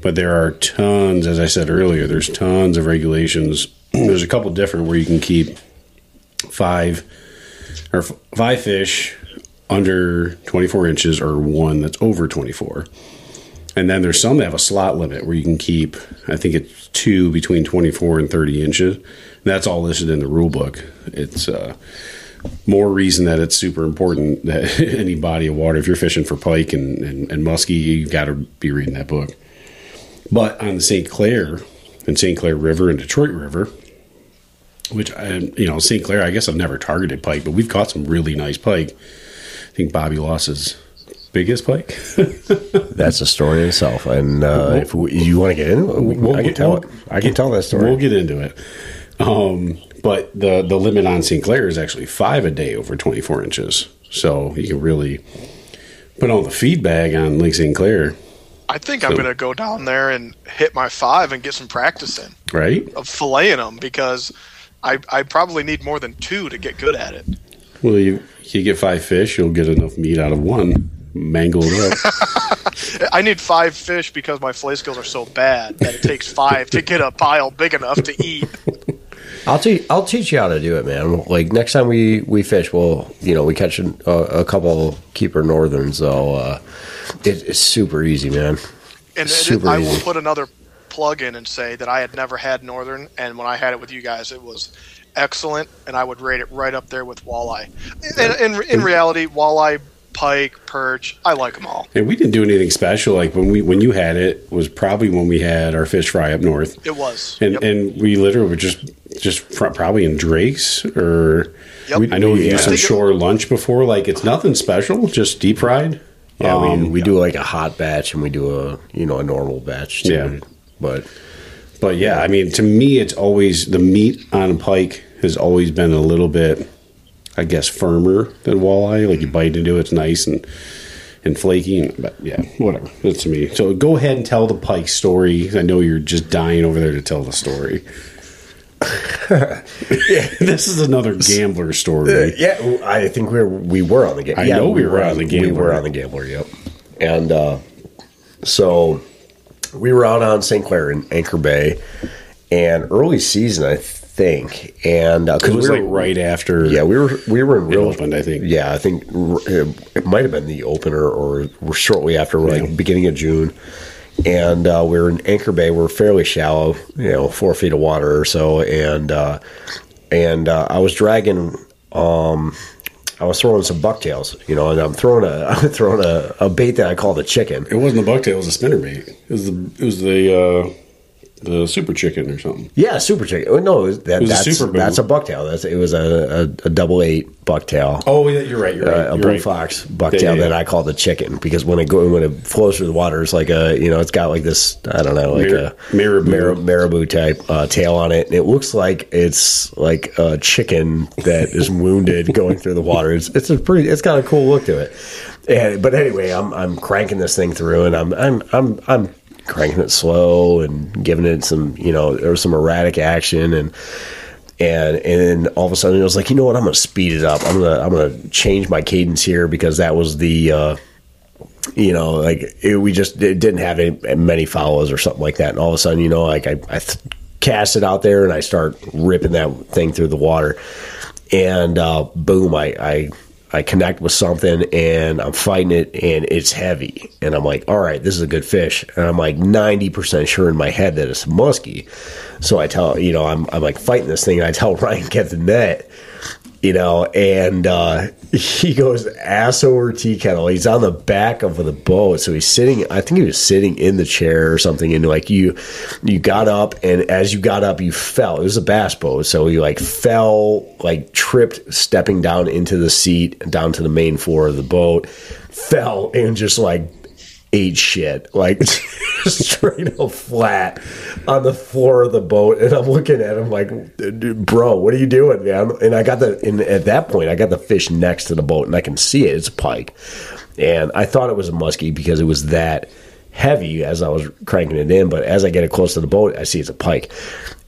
But there are tons, as I said earlier, there's tons of regulations. There's a couple different where you can keep five or f- five fish under 24 inches or one that's over 24. And then there's some that have a slot limit where you can keep, I think it's two between 24 and 30 inches. That's all listed in the rule book. It's uh, more reason that it's super important that any body of water, if you're fishing for pike and, and, and muskie, you got to be reading that book. But on the St. Clair and St. Clair River and Detroit River, which I, you know, St. Clair, I guess I've never targeted pike, but we've caught some really nice pike. I think Bobby lost his biggest pike. that's a story in itself. And uh, if we, you want to get into it, we, We'll I can tell we'll it. I can tell that story. We'll get into it. Um, but the the limit on St. Clair is actually five a day over 24 inches. So you can really put on the feed bag on Lake St. Clair. I think I'm going to go down there and hit my five and get some practice in right? of filleting them because I, I probably need more than two to get good at it. Well, you you get five fish, you'll get enough meat out of one. Mangle it up. I need five fish because my fillet skills are so bad that it takes five to get a pile big enough to eat. I'll teach. I'll teach you how to do it, man. Like next time we we fish, we'll you know we catch a, a couple keeper northerns. So uh, it, it's super easy, man. And it- Super I will easy. put another plug in and say that I had never had Northern, and when I had it with you guys, it was excellent, and I would rate it right up there with walleye. In, in, in reality, walleye, pike, perch, I like them all. and we didn't do anything special. Like when we when you had it was probably when we had our fish fry up north. It was. And Yep. and we literally were just just fr- probably in Drake's or Yep. I know we Yeah. used some I think it- shore lunch before. Like it's nothing special, just deep fried. Yeah, Um, we, we do like a hot batch and we do a you know a normal batch too. Yeah. But But yeah, I mean, to me, it's always the meat on a pike has always been a little bit, I guess, firmer than walleye. Like you bite into it, it's nice and and flaky. And, but yeah, whatever. That's to me. So go ahead and tell the pike story. I know you're just dying over there to tell the story. yeah, this is another gambler story. yeah, I think we were we were on the game. I yeah, know we were on the game. We were on the gambler. Yep. And uh, so we were out on St. Clair in Anchor Bay, and early season, I think, and It because was we like were right after. Yeah, we were we were in real opened, I think. Yeah, I think it might have been the opener or shortly after, like Yeah. beginning of June. And uh, we were in Anchor Bay. We're fairly shallow, you know, four feet of water or so. And uh, and uh, I was dragging, um, I was throwing some bucktails, you know, and I'm throwing a I'm throwing a, a bait that I call the chicken. It wasn't the bucktail; it was a spinner bait. It was the it was the uh, the super chicken or something. Yeah, super chicken. Oh, no, that, was a that's super that's a bucktail. That's it was a, a, a double eight bucktail. Oh, yeah, you're right. You're right. uh, a you're bull right. fox bucktail Yeah, yeah, that. I call the chicken because when it go when it flows through the water, it's like a you know it's got like this I don't know like Mar- a marabou. mar- marabou type uh, tail on it, and it looks like it's like a chicken that is wounded going through the water. It's it's a pretty it's got a cool look to it. And, but anyway, I'm I'm cranking this thing through, and I'm I'm I'm I'm cranking it slow and giving it some you know there was some erratic action and and and then all of a sudden it was like you know what? I'm gonna speed it up. I'm gonna I'm gonna change my cadence here because that was the uh, you know like it, we just it didn't have any, many follows or something like that. And all of a sudden you know like I, I th- cast it out there and I start ripping that thing through the water. And uh, boom I, I I connect with something and I'm fighting it and it's heavy. And I'm like all right this is a good fish. And I'm like 90% sure in my head that it's a muskie so I tell you know I'm, I'm like fighting this thing and I tell Ryan get the net you know, and uh, he goes ass over tea kettle. He's on the back of the boat, so he's sitting. I think he was sitting in the chair or something. And like you, you got up, and as you got up, you fell. It was a bass boat, so you like fell, like tripped, stepping down into the seat, down to the main floor of the boat, fell, and just like ate shit, like straight up flat on the floor of the boat. And I'm looking at him like, "Dude, bro, what are you doing, man? And I got the, and at that point, I got the fish next to the boat and I can see it. It's a pike. And I thought it was a muskie because it was that heavy as I was cranking it in. But as I get it close to the boat, I see it's a pike.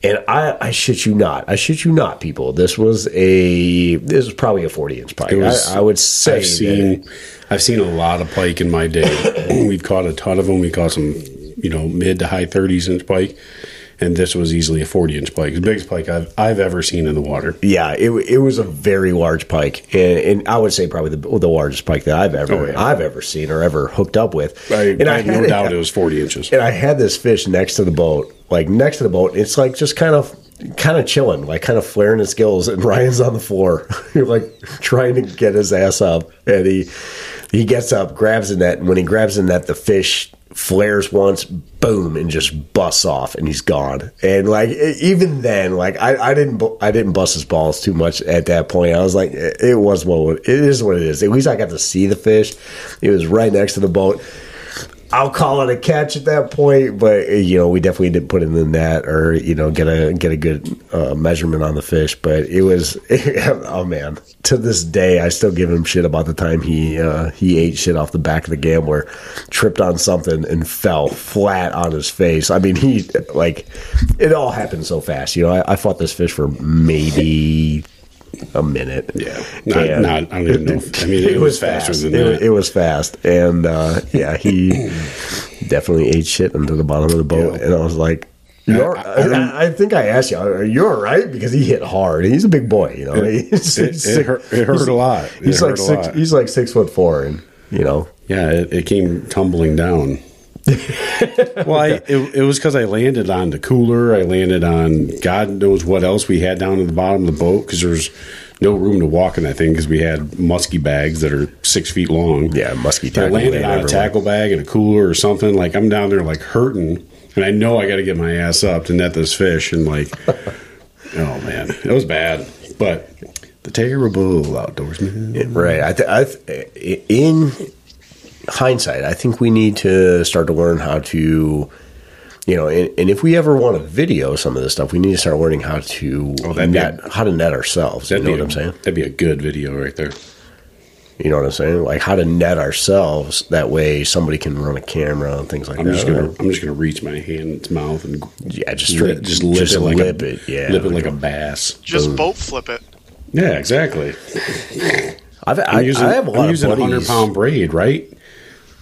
And I, I shit you not, I shit you not, people. This was a, this was probably a 40 inch pike. Was- I, I would say I've that- seen I've seen a lot of pike in my day. We've caught a ton of them. We caught some, you know, mid to high 30s inch pike, and this was easily a 40 inch pike, the biggest pike I've I've ever seen in the water. Yeah, it, it was a very large pike, and, and I would say probably the, the largest pike that I've ever Oh, yeah. I've ever seen or ever hooked up with. I, and I no had doubt it was 40 inches. And I had this fish next to the boat, like next to the boat. It's like just kind of kind of chilling, like kind of flaring his gills, and Ryan's on the floor, like trying to get his ass up, and he he gets up, grabs the net, and when he grabs the net, the fish flares once, boom, and just busts off, and he's gone. And like even then, like I, I didn't I didn't bust his balls too much at that point. I was like, it was what it is what it is. At least I got to see the fish. It was right next to the boat. I'll call it a catch at that point, but you know we definitely didn't put it in the net or you know get a get a good uh, measurement on the fish. But it was oh man, to this day I still give him shit about the time he uh, he ate shit off the back of the gambler, tripped on something and fell flat on his face. I mean he like it all happened so fast. You know I, I fought this fish for maybe a minute. Yeah, not, not I don't even know. If, I mean, it, was, faster than it, that. It was fast, and uh, yeah, he definitely ate shit into the bottom of the boat, Yeah. and I was like. You're, I- I I, think I asked you, are you all right? Because he hit hard. He's a big boy, you know. He's, it- it hurt- it hurt a lot. It He's like six. lot. He's like six foot four, and you know, Yeah, it, it came tumbling down. Well, I, it, it was because I landed on the cooler. I landed on God knows what else we had down at the bottom of the boat because there's no room to walk in that thing because we had musky bags that are six feet long. yeah, musky I landed on a tackle bag and a cooler or something. Like I'm down there like hurting, and I know I got to get my ass up to net this fish. And like, oh man, it was bad. But the terrible outdoorsman. Right. I, th- I th- in hindsight, I think we need to start to learn how to, you know, and, and if we ever want to video some of this stuff, we need to start learning how to Oh, that'd be net, how to net ourselves. You know be what a- I'm saying? That'd be a good video right there. You know what I'm saying? Like how to net ourselves. That way, somebody can run a camera and things like I'm that. just gonna I'm just gonna reach my hand in its mouth and yeah, just lip, just lip it like lip a, it. Yeah, lip it like a bass. Just boat flip it. Yeah, exactly. I've, I, I'm using, I have a lot I'm using a hundred pound braid, right?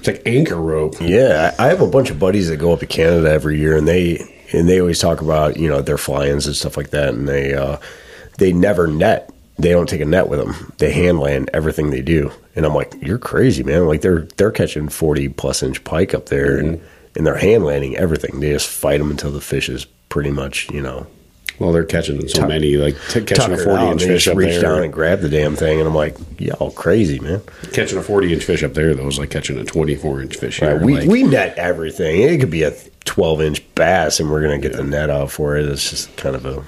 It's like anchor rope. Yeah, I have a bunch of buddies that go up to Canada every year, and they and they always talk about you know their fly-ins and stuff like that, and they uh, they never net. They don't take a net with them. They hand land everything they do, and I'm like, you're crazy, man. Like they're they're catching forty plus inch pike up there, and and they're hand landing everything. They just fight them until the fish is pretty much you know Well, they're catching so many, like t- catching a forty-inch oh, fish just up reach there. down and grab the damn thing, and I'm like, y'all crazy, man. catching a forty inch fish up there, though, is like catching a twenty four inch fish here. Right, we like- we net everything. It could be a 12 inch bass, and we're gonna get the net out for it. It's just kind of a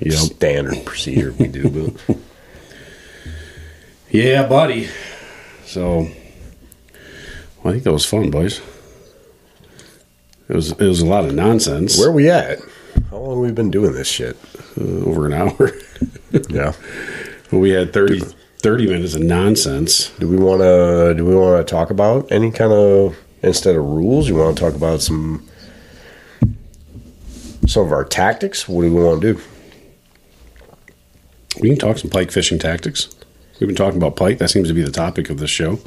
Yep. standard procedure we do. But Yeah, buddy. So, well, I think that was fun, boys. It was it was a lot of nonsense. where we at? How long we've we been doing this shit? Uh, over an hour. Yeah. we had 30, 30 minutes of nonsense. Do we want to? Do we want to talk about any kind of instead of rules? You want to talk about some some of our tactics? What do we want to do? We can talk some pike fishing tactics. We've been talking about pike. That seems to be the topic of this show.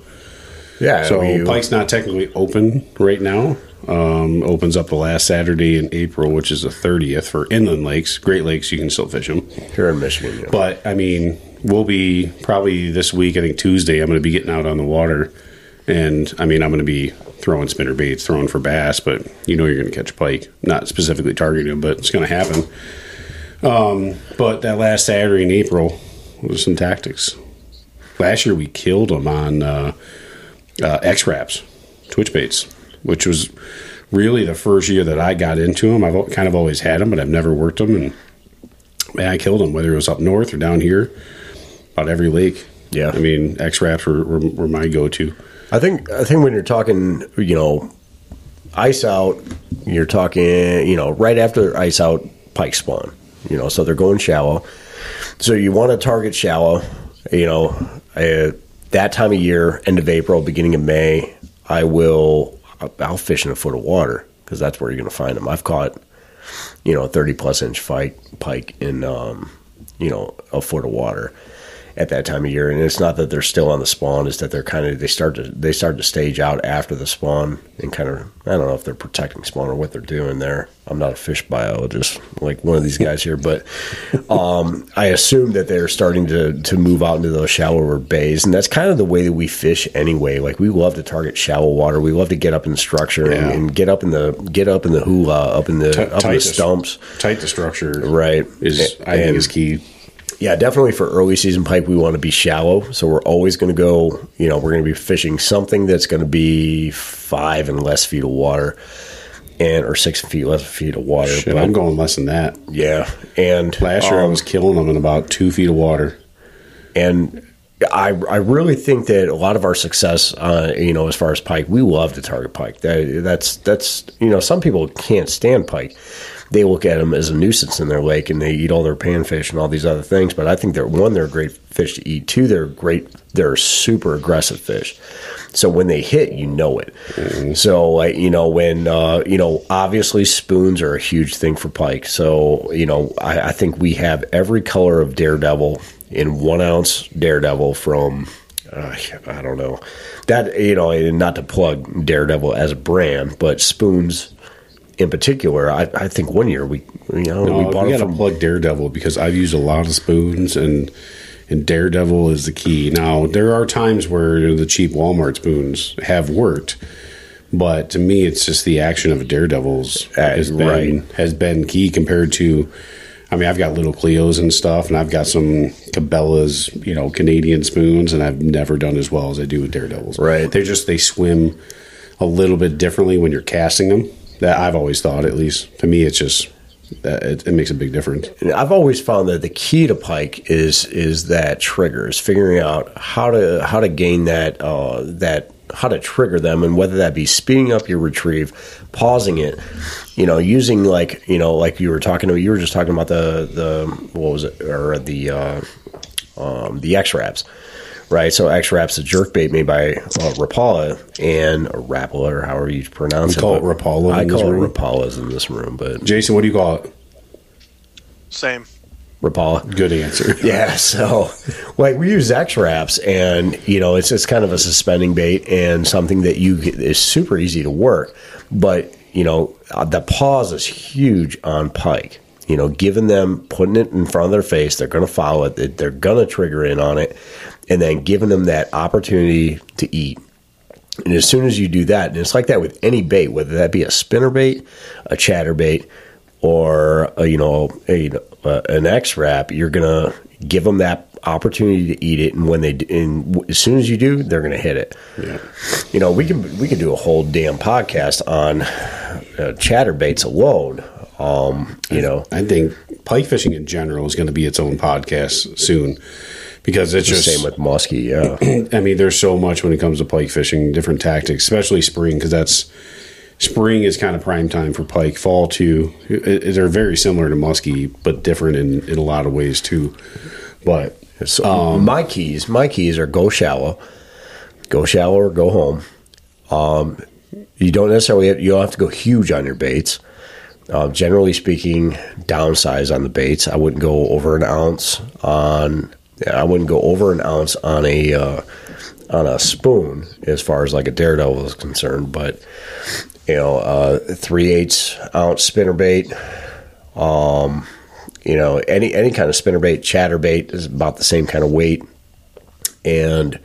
Yeah. So we- pike's not technically open right now. Um, opens up the last Saturday in April, which is the thirtieth for inland lakes. Great Lakes, you can still fish them. here in Michigan. Yeah. But I mean, we'll be probably this week. I think Tuesday. I'm going to be getting out on the water, and I mean, I'm going to be throwing spinner baits, throwing for bass. But you know, you're going to catch pike. Not specifically targeting them, but it's going to happen. Um, but that last Saturday in April was some tactics. Last year we killed them on uh, uh, X-Raps, twitch baits, which was really the first year that I got into them. I've kind of always had them, but I've never worked them, and man, I killed them whether it was up north or down here, about every lake. Yeah. I mean X-Raps were, were, were my go to. I think I think when you're talking, you know, ice out, you're talking, you know, right after ice out, pike spawn. You know, so they're going shallow. So you want to target shallow. You know, uh, that time of year, end of April, beginning of May, I will. I'll fish in a foot of water because that's where you're going to find them. I've caught, you know, a 30 plus inch fight pike in, um, you know, a foot of water at that time of year. And it's not that they're still on the spawn; it's that they're kind of they start to they start to stage out after the spawn and kind of I don't know if they're protecting spawn or what they're doing there. I'm not a fish biologist like one of these guys here, but um, I assume that they're starting to to move out into those shallower bays, and that's kind of the way that we fish anyway. Like we love to target shallow water. We love to get up in the structure and, Yeah. and get up in the get up in the hula, up in the Ti- up in the stumps. Tight the structure, Right. Is I think is key. Yeah, definitely for early season pike, we want to be shallow. So we're always going to go, you know, we're going to be fishing something that's going to be five and less feet of water, and or six feet less feet of water. Shit, But- I'm going less than that. yeah, and Last year I um, was killing them in about two feet of water. and I I really think that a lot of our success, uh, you know, as far as pike, we love to target pike. That that's that's you know, some people can't stand pike. They look at them as a nuisance in their lake, and they eat all their panfish and all these other things. But I think they're one, they're great fish to eat. Two, they're great. They're super aggressive fish. So when they hit, you know it. So like you know when uh, you know obviously spoons are a huge thing for pike. So you know I, I think we have every color of daredevil in one ounce daredevil from uh, I don't know that you know not to plug daredevil as a brand, but spoons in particular. I, I think one year we you know No, we we, it got to from plug Daredevil because I've used a lot of spoons and and Daredevil is the key. Now there are times where the cheap Walmart spoons have worked, but to me it's just the action of a Daredevil's Uh, has been right. has been key compared to. I mean, I've got little Cleos and stuff, and I've got some Cabela's, you know, Canadian spoons, and I've never done as well as I do with Daredevils. Right. They just they swim a little bit differently when you're casting them. That I've always thought, at least to me, it's just it, it makes a big difference. I've always found that the key to pike is is that trigger is figuring out how to how to gain that uh, that how to trigger them and whether that be speeding up your retrieve, pausing it, you know, using like you know like you were talking about you were just talking about the the what was it or the uh, um, the X-Raps. Right, so X-Raps a jerk bait made by uh, Rapala and or Rapala or however you pronounce it. We it. call it Rapala I in this call room. it Rapalas in this room, but Jason, what do you call it? Same. Rapala. Good answer. Yeah, so like we use X-Raps, and you know it's it's kind of a suspending bait and something that you get, is super easy to work, but you know uh, the pause is huge on pike. You know, giving them putting it in front of their face, they're going to follow it. They're going to trigger in on it, and then giving them that opportunity to eat. And as soon as you do that, and it's like that with any bait, whether that be a spinner bait, a chatter bait, or uh, you know a, uh, an X-Rap, you're gonna give them that opportunity to eat it, and when they and as soon as you do, they're gonna hit it. Yeah. You know, we can we can do a whole damn podcast on uh, chatterbaits alone. Um, you know, I think pike fishing in general is going to be its own podcast soon because it's the just same with muskie. Yeah, I mean, there's so much when it comes to pike fishing, different tactics, especially spring, because that's spring is kind of prime time for pike. Fall too, it, they're very similar to muskie, but different in, in a lot of ways too. But So my keys, my keys are go shallow, go shallow or go home. Um, you don't necessarily have, you don't have to go huge on your baits. Uh, generally speaking, downsize on the baits. I wouldn't go over an ounce on. I wouldn't go over an ounce on a uh, on a spoon as far as like a daredevil is concerned. But you know, uh, three eighths ounce spinner bait you know any any kind of spinnerbait chatterbait is about the same kind of weight and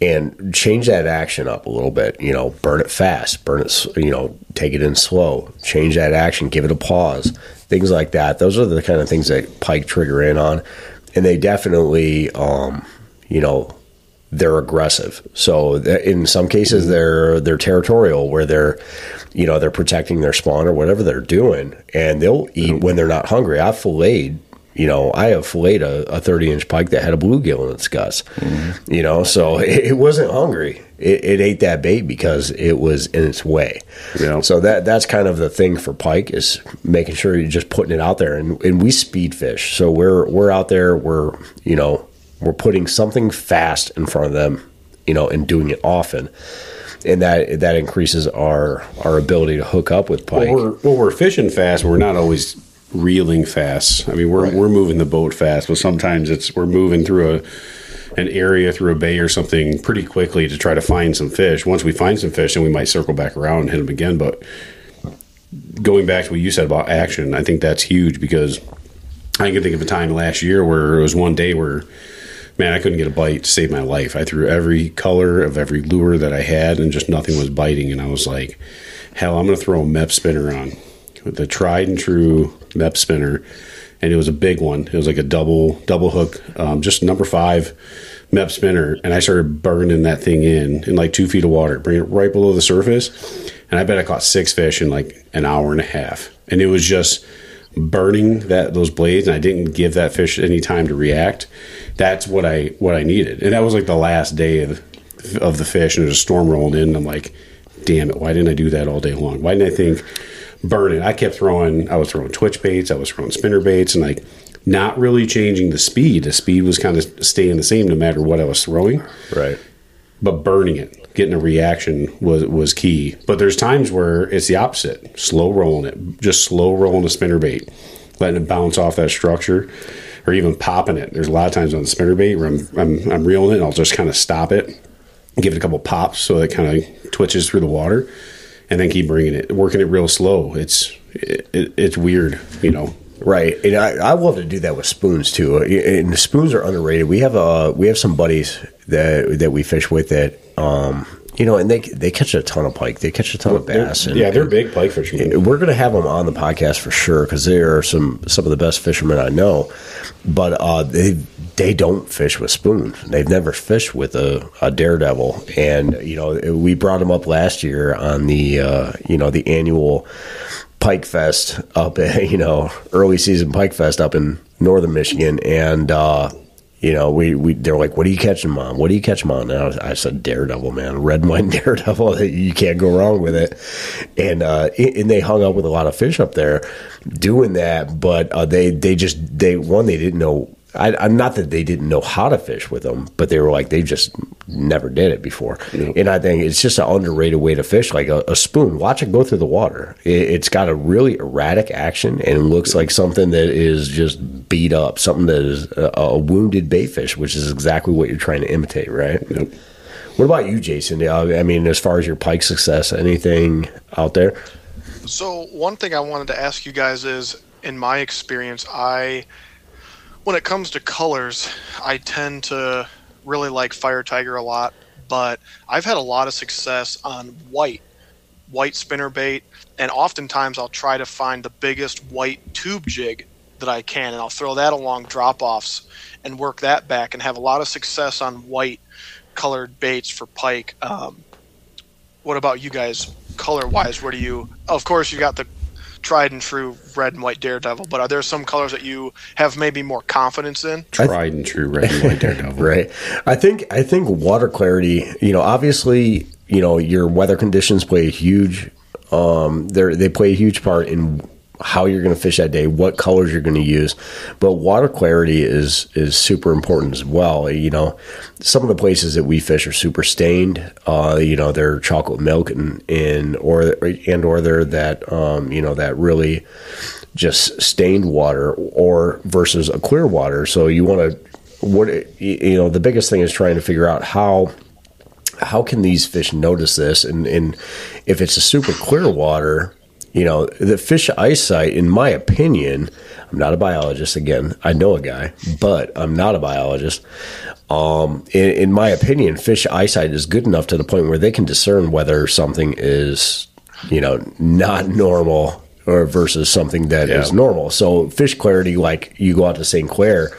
and change that action up a little bit you know burn it fast burn it you know take it in slow change that action give it a pause things like that those are the kind of things that pike trigger in on and they definitely um you know they're aggressive. So in some cases they're they're territorial where they're you know they're protecting their spawn or whatever they're doing and they'll eat when they're not hungry. I've filleted you know, I have filleted a, a 30 inch pike that had a bluegill in its guts. Mm-hmm. You know, so it, it wasn't hungry. It, it ate that bait because it was in its way. Yeah. So that that's kind of the thing for pike is making sure you're just putting it out there. And, and we speed fish, so we're we're out there. We're you know we're putting something fast in front of them, you know, and doing it often, and that that increases our our ability to hook up with pike. well, we're well, we're fishing fast. We're not always reeling fast. I mean, we're we're moving the boat fast, but sometimes it's we're moving through a an area through a bay or something pretty quickly to try to find some fish. Once we find some fish, then we might circle back around and hit them again. But going back to what you said about action, I think that's huge because I can think of a time last year where it was one day where man, I couldn't get a bite to save my life. I threw every color of every lure that I had, and just nothing was biting. And I was like, hell, I'm going to throw a Mepps spinner on the tried and true Mepps spinner, and it was a big one. It was like a double double hook, um, just number five Mepps spinner, and I started burning that thing in in like two feet of water, bring it right below the surface, and I bet I caught six fish in like an hour and a half, and it was just burning that those blades and I didn't give that fish any time to react. That's what I what I needed. And that was like the last day of of the fish and there's a storm rolling in. And I'm like, damn it, why didn't I do that all day long? Why didn't I think burn it? I kept throwing I was throwing twitch baits, I was throwing spinner baits and like not really changing the speed. The speed was kind of staying the same no matter what I was throwing right. but burning it, getting a reaction was was key. But there's times where it's the opposite: slow rolling it, just slow rolling a spinner bait, letting it bounce off that structure, or even popping it. There's a lot of times on the spinner bait where I'm I'm, I'm reeling it, and I'll just kind of stop it, give it a couple pops so it kind of twitches through the water, and then keep bringing it, working it real slow. It's it, it, it's weird, you know. Right, and I, I love to do that with spoons too. And the spoons are underrated. We have uh we have some buddies that that we fish with that um you know, and they they catch a ton of pike. They catch a ton of bass. And, yeah, they're big pike fishermen. we're going to have them on the podcast for sure because they are some some of the best fishermen I know. But uh, they they don't fish with spoons. They've never fished with a, a daredevil, and you know we brought them up last year on the uh, you know the annual Pike Fest up at, you know early season Pike Fest up in northern Michigan, and uh, you know we, we they're like, "What are you catching, mom? What do you catch, mom?" And I, was, I said, "Daredevil, man, red wine daredevil. You can't go wrong with it." And uh, and they hung up with a lot of fish up there doing that, but uh, they they just they one they didn't know. I, I'm not that they didn't know how to fish with them, but they were like they just never did it before. And I think it's just an underrated way to fish, like a, a spoon. Watch it go through the water. It, it's got a really erratic action and it looks like something that is just beat up, something that is a, a wounded bait fish, which is exactly what you're trying to imitate, right? Yep. What about you, Jason? Uh, I mean, as far as your pike success, anything out there? So one thing I wanted to ask you guys is, in my experience, I, when it comes to colors, I tend to really like Fire Tiger a lot, but I've had a lot of success on white white spinner bait, and oftentimes I'll try to find the biggest white tube jig that I can, and I'll throw that along drop offs and work that back, and have a lot of success on white colored baits for pike. Um, what about you guys, color wise? Where do you? Of course, you got the tried and true red and white daredevil, but are there some colors that you have maybe more confidence in? Tried and true red and white daredevil. right. I think I think water clarity. You know, obviously, you know your weather conditions play a huge. Um, they they play a huge part in how you're going to fish that day, what colors you're going to use, but water clarity is is super important as well. You know, some of the places that we fish are super stained. Uh, you know, they're chocolate milk and and or and or they're that um, you know that really just stained water or versus a clear water. So you want to what you know the biggest thing is trying to figure out how how can these fish notice this and and if it's a super clear water you know, the fish eyesight, in my opinion, I'm not a biologist. Again, I know a guy, but I'm not a biologist. Um, in, in, my opinion, fish eyesight is good enough to the point where they can discern whether something is, you know, not normal or versus something that yeah. is normal. So fish clarity, like you go out to St. Clair,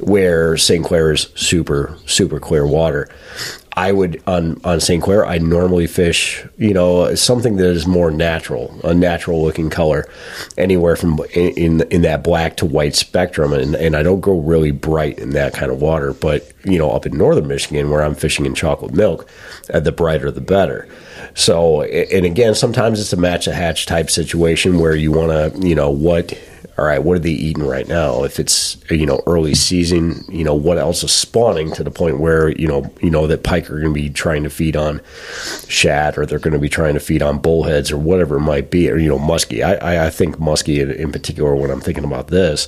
where St. Clair is super, super clear water. I would on on St. Clair. I normally fish, you know, something that is more natural, a natural looking color, anywhere from in in that black to white spectrum, and and I don't go really bright in that kind of water. But you know, up in northern Michigan, where I'm fishing in chocolate milk, uh, the brighter the better. So, and again, sometimes it's a match a hatch type situation where you want to, you know, what all right, what are they eating right now? If it's you know early season, you know what else is spawning to the point where you know you know that pike are going to be trying to feed on shad or they're going to be trying to feed on bullheads or whatever it might be, or you know muskie. I I, think muskie in, in particular when I'm thinking about this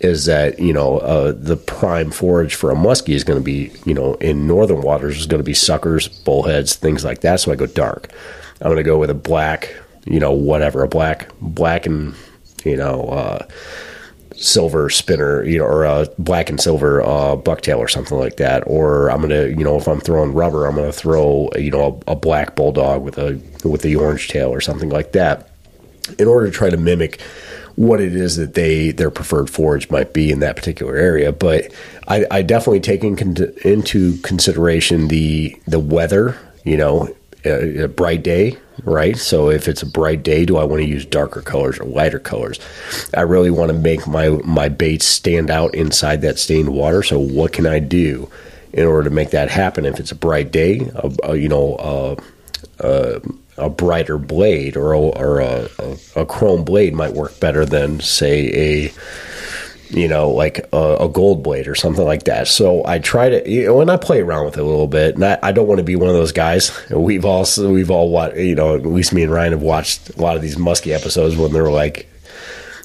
is that you know uh, the prime forage for a muskie is going to be you know in northern waters is going to be suckers, bullheads, things like that. So I go. I'm going to go with a black, you know, whatever, a black, black and you know, uh, silver spinner, you know, or a black and silver uh, bucktail or something like that. Or I'm gonna, you know, if I'm throwing rubber, I'm gonna throw, you know, a, a black bulldog with a with the orange tail or something like that, in order to try to mimic what it is that they their preferred forage might be in that particular area. But I, I definitely take in con- into consideration the the weather. You know, a, bright day right? So if it's a bright day, do I want to use darker colors or lighter colors? I really want to make my my baits stand out inside that stained water. So what can I do in order to make that happen? If it's a bright day, a, a, you know, a, a brighter blade or, a, or a, a, chrome blade might work better than say a you know, like a, a, gold blade or something like that. So I try to, you know, I play around with it a little bit. And I, I don't want to be one of those guys. We've also, we've all watched, you know, at least me and Ryan have watched a lot of these musky episodes when they're like,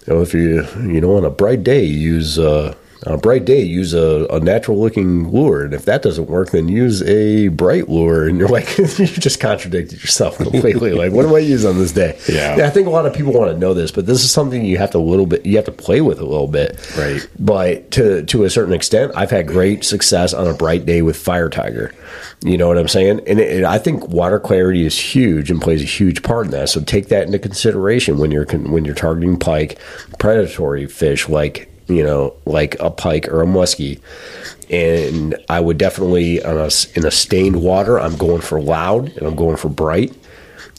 you know, if you, you know, on a bright day, use, uh, on a bright day, use a, a natural looking lure. And if that doesn't work, then use a bright lure. And you're like, you just contradicted yourself completely. like, what do I use on this day? Yeah. yeah. I think a lot of people want to know this, but this is something you have to a little bit, you have to play with a little bit. Right. But to, to a certain extent, I've had great success on a bright day with Fire Tiger. You know what I'm saying? And, it, I think water clarity is huge and plays a huge part in that. So take that into consideration when you're, when you're targeting pike, predatory fish like you know, like a pike or a muskie. And I would definitely on a, in a stained water, I'm going for loud and I'm going for bright,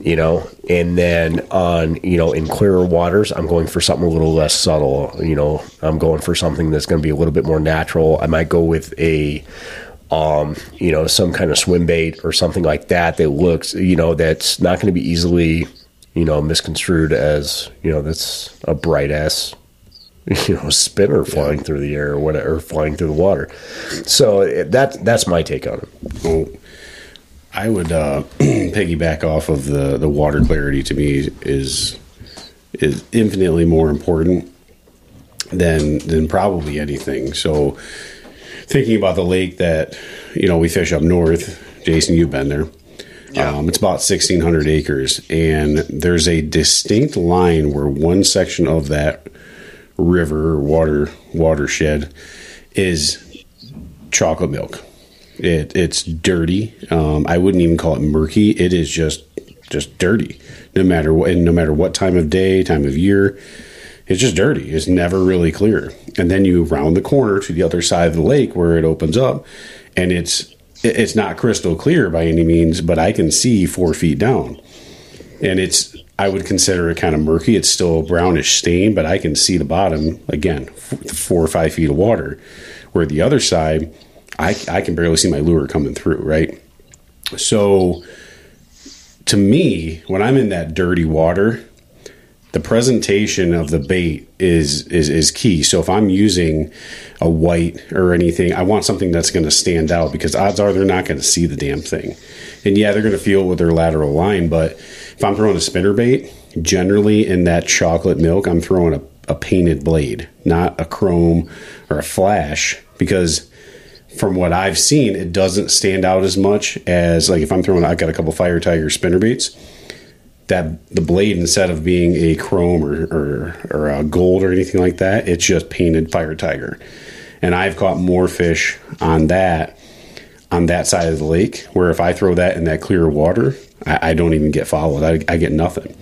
you know. And then on you know in clearer waters, I'm going for something a little less subtle. You know, I'm going for something that's going to be a little bit more natural. I might go with a um, you know, some kind of swim bait or something like that that looks, you know, that's not going to be easily, you know, misconstrued as, you know, that's a bright ass you know spinner flying yeah. through the air or whatever, or flying through the water. So that that's my take on it. Well, I would uh, piggyback off of the the water clarity. To me, is is infinitely more important than than probably anything. So, thinking about the lake that you know we fish up north, Jason, you've been there. Yeah. Um, it's about 1,600 acres, and there's a distinct line where one section of that river or water watershed is chocolate milk. It it's dirty. Um, I wouldn't even call it murky. It is just just dirty. No matter what, and no matter what time of day, time of year, it's just dirty. It's never really clear. And then you round the corner to the other side of the lake where it opens up, and it's it's not crystal clear by any means, but I can see four feet down, and it's I would consider it kind of murky. It's still a brownish stain, but I can see the bottom again, four or five feet of water. Where the other side, I I can barely see my lure coming through. Right, so to me, when I'm in that dirty water, the presentation of the bait is is is key. So if I'm using a white or anything, I want something that's going to stand out because odds are they're not going to see the damn thing. And yeah, they're going to feel with their lateral line, but if I'm throwing a spinner bait, generally in that chocolate milk, I'm throwing a, a painted blade, not a chrome or a flash, because from what I've seen, it doesn't stand out as much as like if I'm throwing. I've got a couple Fire Tiger spinner baits that the blade instead of being a chrome or, or, or a gold or anything like that, it's just painted fire tiger. And I've caught more fish on that on that side of the lake. Where if I throw that in that clear water, I, I don't even get followed. I, I, get nothing.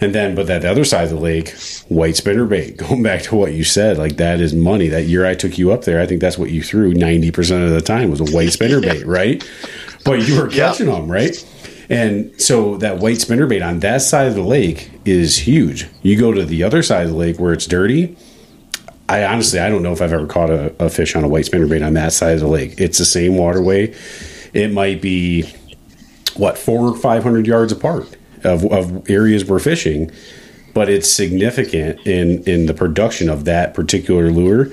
And then, but that the other side of the lake, white spinner bait. Going back to what you said, like that is money. That year I took you up there, I think that's what you threw ninety percent of the time was a white spinner bait, right? But you were catching yeah. them, right? And so that white spinnerbait on that side of the lake is huge. You go to the other side of the lake where it's dirty. I honestly, I don't know if I've ever caught a, a fish on a white spinnerbait on that side of the lake. It's the same waterway. It might be what four or five hundred yards apart of, of areas we're fishing, but it's significant in in the production of that particular lure.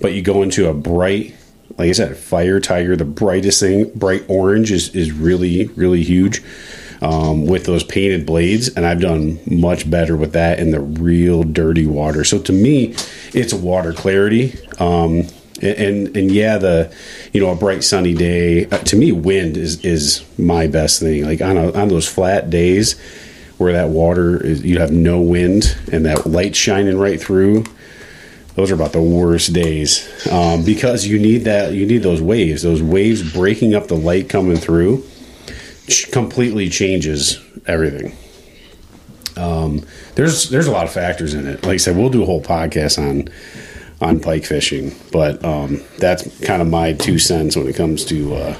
But you go into a bright like I said, Fire Tiger, the brightest thing, bright orange is, is really, really huge um, with those painted blades. And I've done much better with that in the real dirty water. So to me, it's water clarity. Um, and, and, yeah, the you know a bright sunny day. Uh, to me, wind is is my best thing. Like on a, on those flat days where that water is, you have no wind and that light shining right through those are about the worst days um, because you need that you need those waves those waves breaking up the light coming through completely changes everything um, there's there's a lot of factors in it like i said we'll do a whole podcast on on pike fishing but um, that's kind of my two cents when it comes to uh,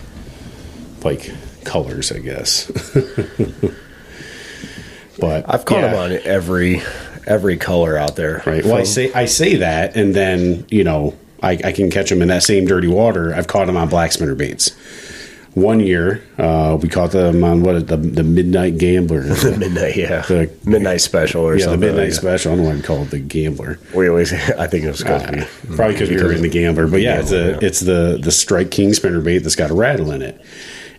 pike colors i guess but i've caught yeah. them on every every color out there. Right. Well, I say I say that, and then you know I, I, can catch them in that same dirty water. I've caught them on black spinner baits. One year, uh, we caught them on what the the midnight gambler, the midnight, yeah, the midnight special or yeah, something. the midnight like special. I don't know why we call it the gambler. We always, I think it was because uh, probably because we were in the gambler, but yeah, it's a yeah. it's the the Strike King spinner bait that's got a rattle in it,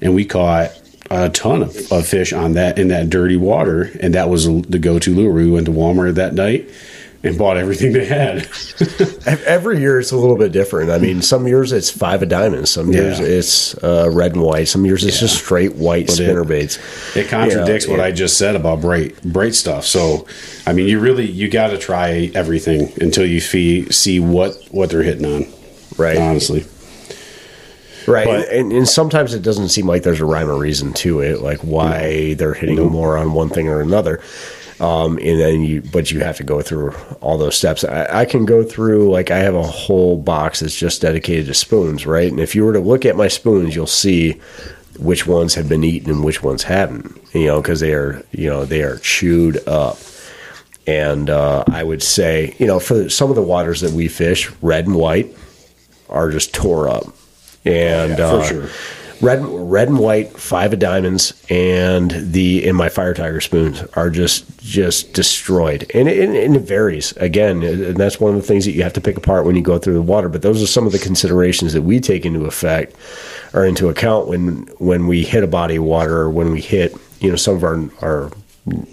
and we caught a ton of, of, fish on that in that dirty water, and that was the go-to lure. We went to Walmart that night and bought everything they had. Every year it's a little bit different. I mean, some years it's five of diamonds, some years yeah. it's uh, red and white, some years it's yeah. just straight white spinner it, baits. It contradicts you know, what I just said about bright bright stuff. So, I mean, you really you got to try everything until you fee, see what what they're hitting on. Right. Honestly. Right, but, and, and, sometimes it doesn't seem like there's a rhyme or reason to it, like why they're hitting more on one thing or another. Um, and then you, but you have to go through all those steps. I, I, can go through like I have a whole box that's just dedicated to spoons, right? And if you were to look at my spoons, you'll see which ones have been eaten and which ones haven't. You know, because they are, you know, they are chewed up. And uh, I would say, you know, for some of the waters that we fish, red and white are just tore up and yeah, for uh, sure. Red, red and white, five of diamonds, and the in my fire tiger spoons are just just destroyed, and it, and it varies again, and that's one of the things that you have to pick apart when you go through the water. But those are some of the considerations that we take into effect or into account when when we hit a body of water or when we hit you know some of our our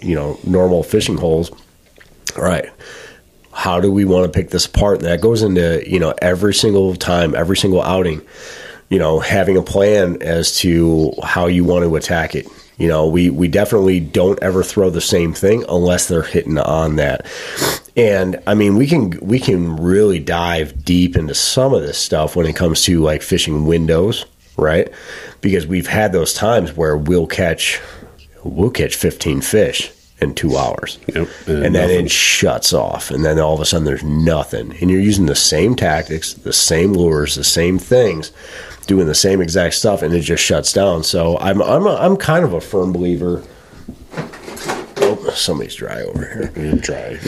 you know normal fishing holes. All right how do we want to pick this apart? And that goes into, you know, every single time, every single outing you know, having a plan as to how you want to attack it. You know, we, we definitely don't ever throw the same thing unless they're hitting on that. And I mean, we can we can really dive deep into some of this stuff when it comes to like fishing windows, right? Because we've had those times where we'll catch we'll catch 15 fish in two hours. Yep. And then it shuts off. And then all of a sudden there's nothing. And you're using the same tactics, the same lures, the same things, doing the same exact stuff, and it just shuts down. So I'm, I'm, a, I'm kind of a firm believer. Oh, somebody's dry over here. dry.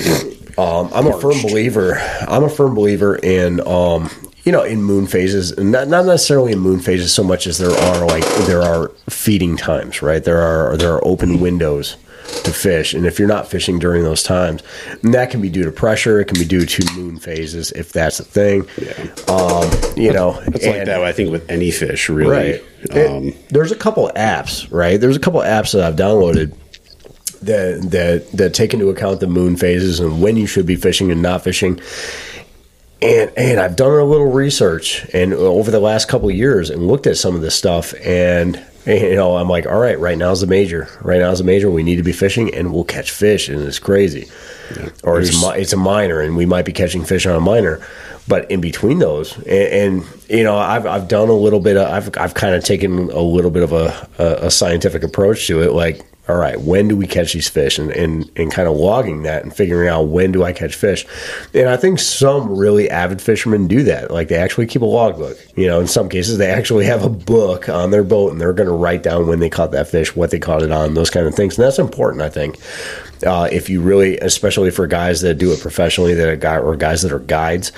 Um, I'm a firm believer. I'm a firm believer in um, you know in moon phases, and not not necessarily in moon phases so much as there are like there are feeding times, right? There are there are open windows to fish, and if you're not fishing during those times, and that can be due to pressure. It can be due to moon phases if that's a thing. Yeah. Um, you know, It's like that. I think with any fish, really. Right. Um, there's a couple apps, right? There's a couple apps that I've downloaded that that that take into account the moon phases and when you should be fishing and not fishing. And and I've done a little research and over the last couple years and looked at some of this stuff and you know I'm like, all right, right now's the major. Right now's the major. We need to be fishing and we'll catch fish and it's crazy. Or it's mi- it's a minor and we might be catching fish on a minor. But in between those, and, and you know, I've I've done a little bit. Of, I've I've kind of taken a little bit of a, a, a scientific approach to it. Like, all right, when do we catch these fish, and, and and kind of logging that and figuring out when do I catch fish. And I think some really avid fishermen do that. Like they actually keep a logbook. You know, in some cases they actually have a book on their boat and they're going to write down when they caught that fish, what they caught it on, those kind of things. And that's important, I think. Uh, if you really, especially for guys that do it professionally, that are guy or guys that are guides,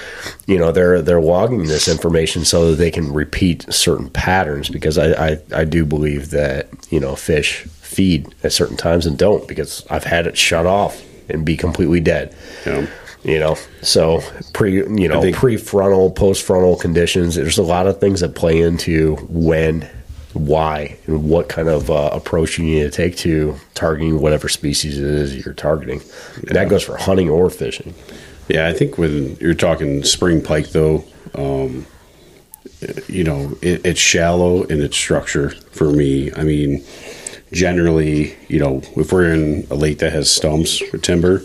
you know, they're they're logging this information so that they can repeat certain patterns. Because I I, I do believe that you know fish feed at certain times and don't because I've had it shut off and be completely dead. Yeah. You know, so pre you know think- prefrontal, post frontal conditions. There's a lot of things that play into when, why, and what kind of uh, approach you need to take to targeting whatever species it is you're targeting. And that goes for hunting or fishing. Yeah, I think when you're talking spring pike, though, um, you know, it, it's shallow in its structure for me. I mean, generally, you know, if we're in a lake that has stumps or timber,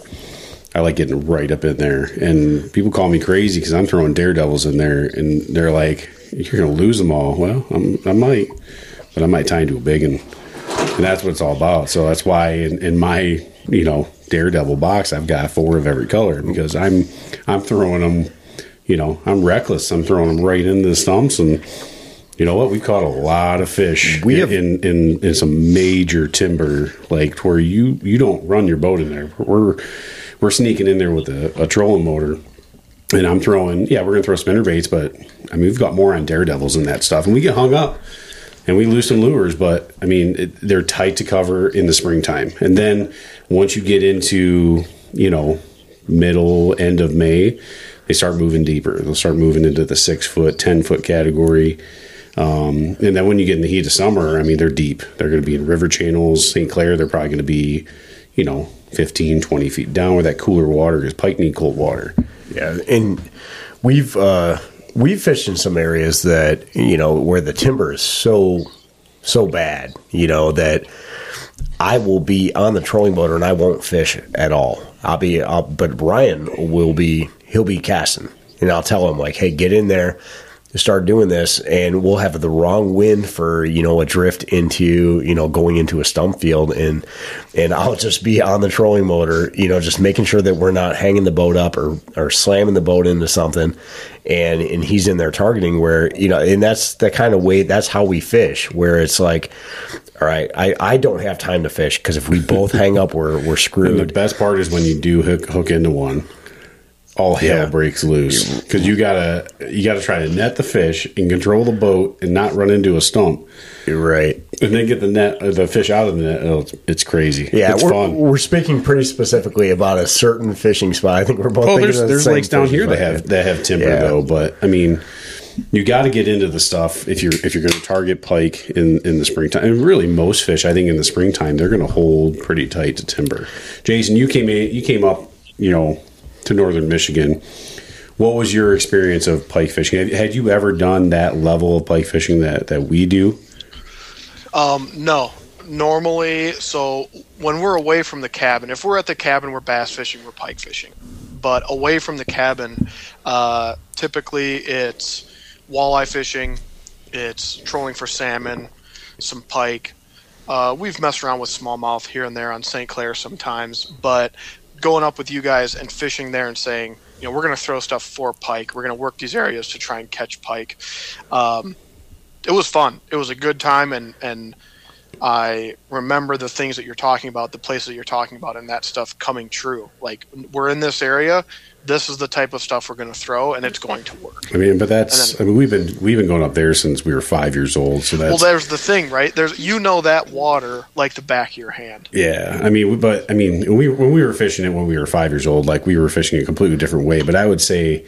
I like getting right up in there. And people call me crazy because I'm throwing daredevils in there, and they're like, "You're going to lose them all." Well, I'm, I might, but I might tie into a big one, and that's what it's all about. So that's why in, in my you know daredevil box, I've got four of every color because I'm I'm throwing them. You know, I'm reckless. I'm throwing them right into the stumps and. You know what? We caught a lot of fish We in, have- in, in in some major timber, like where you you don't run your boat in there. We're we're sneaking in there with a, a trolling motor, and I'm throwing. Yeah, we're gonna throw spinner baits, but I mean we've got more on daredevils and that stuff, and we get hung up, and we lose some lures. But I mean it, they're tight to cover in the springtime, and then once you get into you know middle end of May, they start moving deeper. They'll start moving into the six foot, ten foot category. Um, and then when you get in the heat of summer, I mean, they're deep. They're going to be in river channels. St. Clair, they're probably going to be, you know, 15, 20 feet down where that cooler water because pike need cold water. Yeah, and we've uh, we've fished in some areas that you know where the timber is so so bad, you know that I will be on the trolling motor and I won't fish at all. I'll be, I'll, but Ryan will be, he'll be casting, and I'll tell him like, hey, get in there. Start doing this, and we'll have the wrong wind for you know a drift into you know going into a stump field, and and I'll just be on the trolling motor, you know, just making sure that we're not hanging the boat up or or slamming the boat into something, and and he's in there targeting where you know, and that's the kind of way that's how we fish, where it's like, all right, I I don't have time to fish because if we both hang up, we're we're And the best part is when you do hook, hook into one, all hell Yeah. breaks loose because you gotta you gotta try to net the fish and control the boat and not run into a stump, You're right. and then get the net uh, the fish out of the net. Oh, it's, it's crazy. Yeah, it's we're, fun. we're speaking pretty specifically about a certain fishing spot. I think we're both. Oh, there's of the there's lakes down here that have that have timber Yeah. though, but I mean, you got to get into the stuff if you're if you're going to target pike in in the springtime. And really, most fish, I think, in the springtime, they're going to hold pretty tight to timber. Jason, you came in, you came up, you know, to northern Michigan. What was your experience of pike fishing? Had, you ever done that level of pike fishing that that we do? Um, no. Normally, so when we're away from the cabin, if we're at the cabin, we're bass fishing, we're pike fishing. But away from the cabin, uh, typically it's walleye fishing, it's trolling for salmon, some pike, Uh, we've messed around with smallmouth here and there on St. Clair sometimes, but going up with you guys and fishing there and saying, you know, we're going to throw stuff for pike. We're going to work these areas to try and catch pike. Um, it was fun. It was a good time, and and I remember the things that you're talking about, the places that you're talking about, and that stuff coming true. Like we're in this area. This is the type of stuff we're going to throw, and it's going to work. I mean, but that's. I mean, we've been we've been going up there since we were five years old. So that's. Well, there's the thing, right? There's you know that water like the back of your hand. Yeah, I mean, but I mean, when we when we were fishing it when we were five years old, like we were fishing a completely different way. But I would say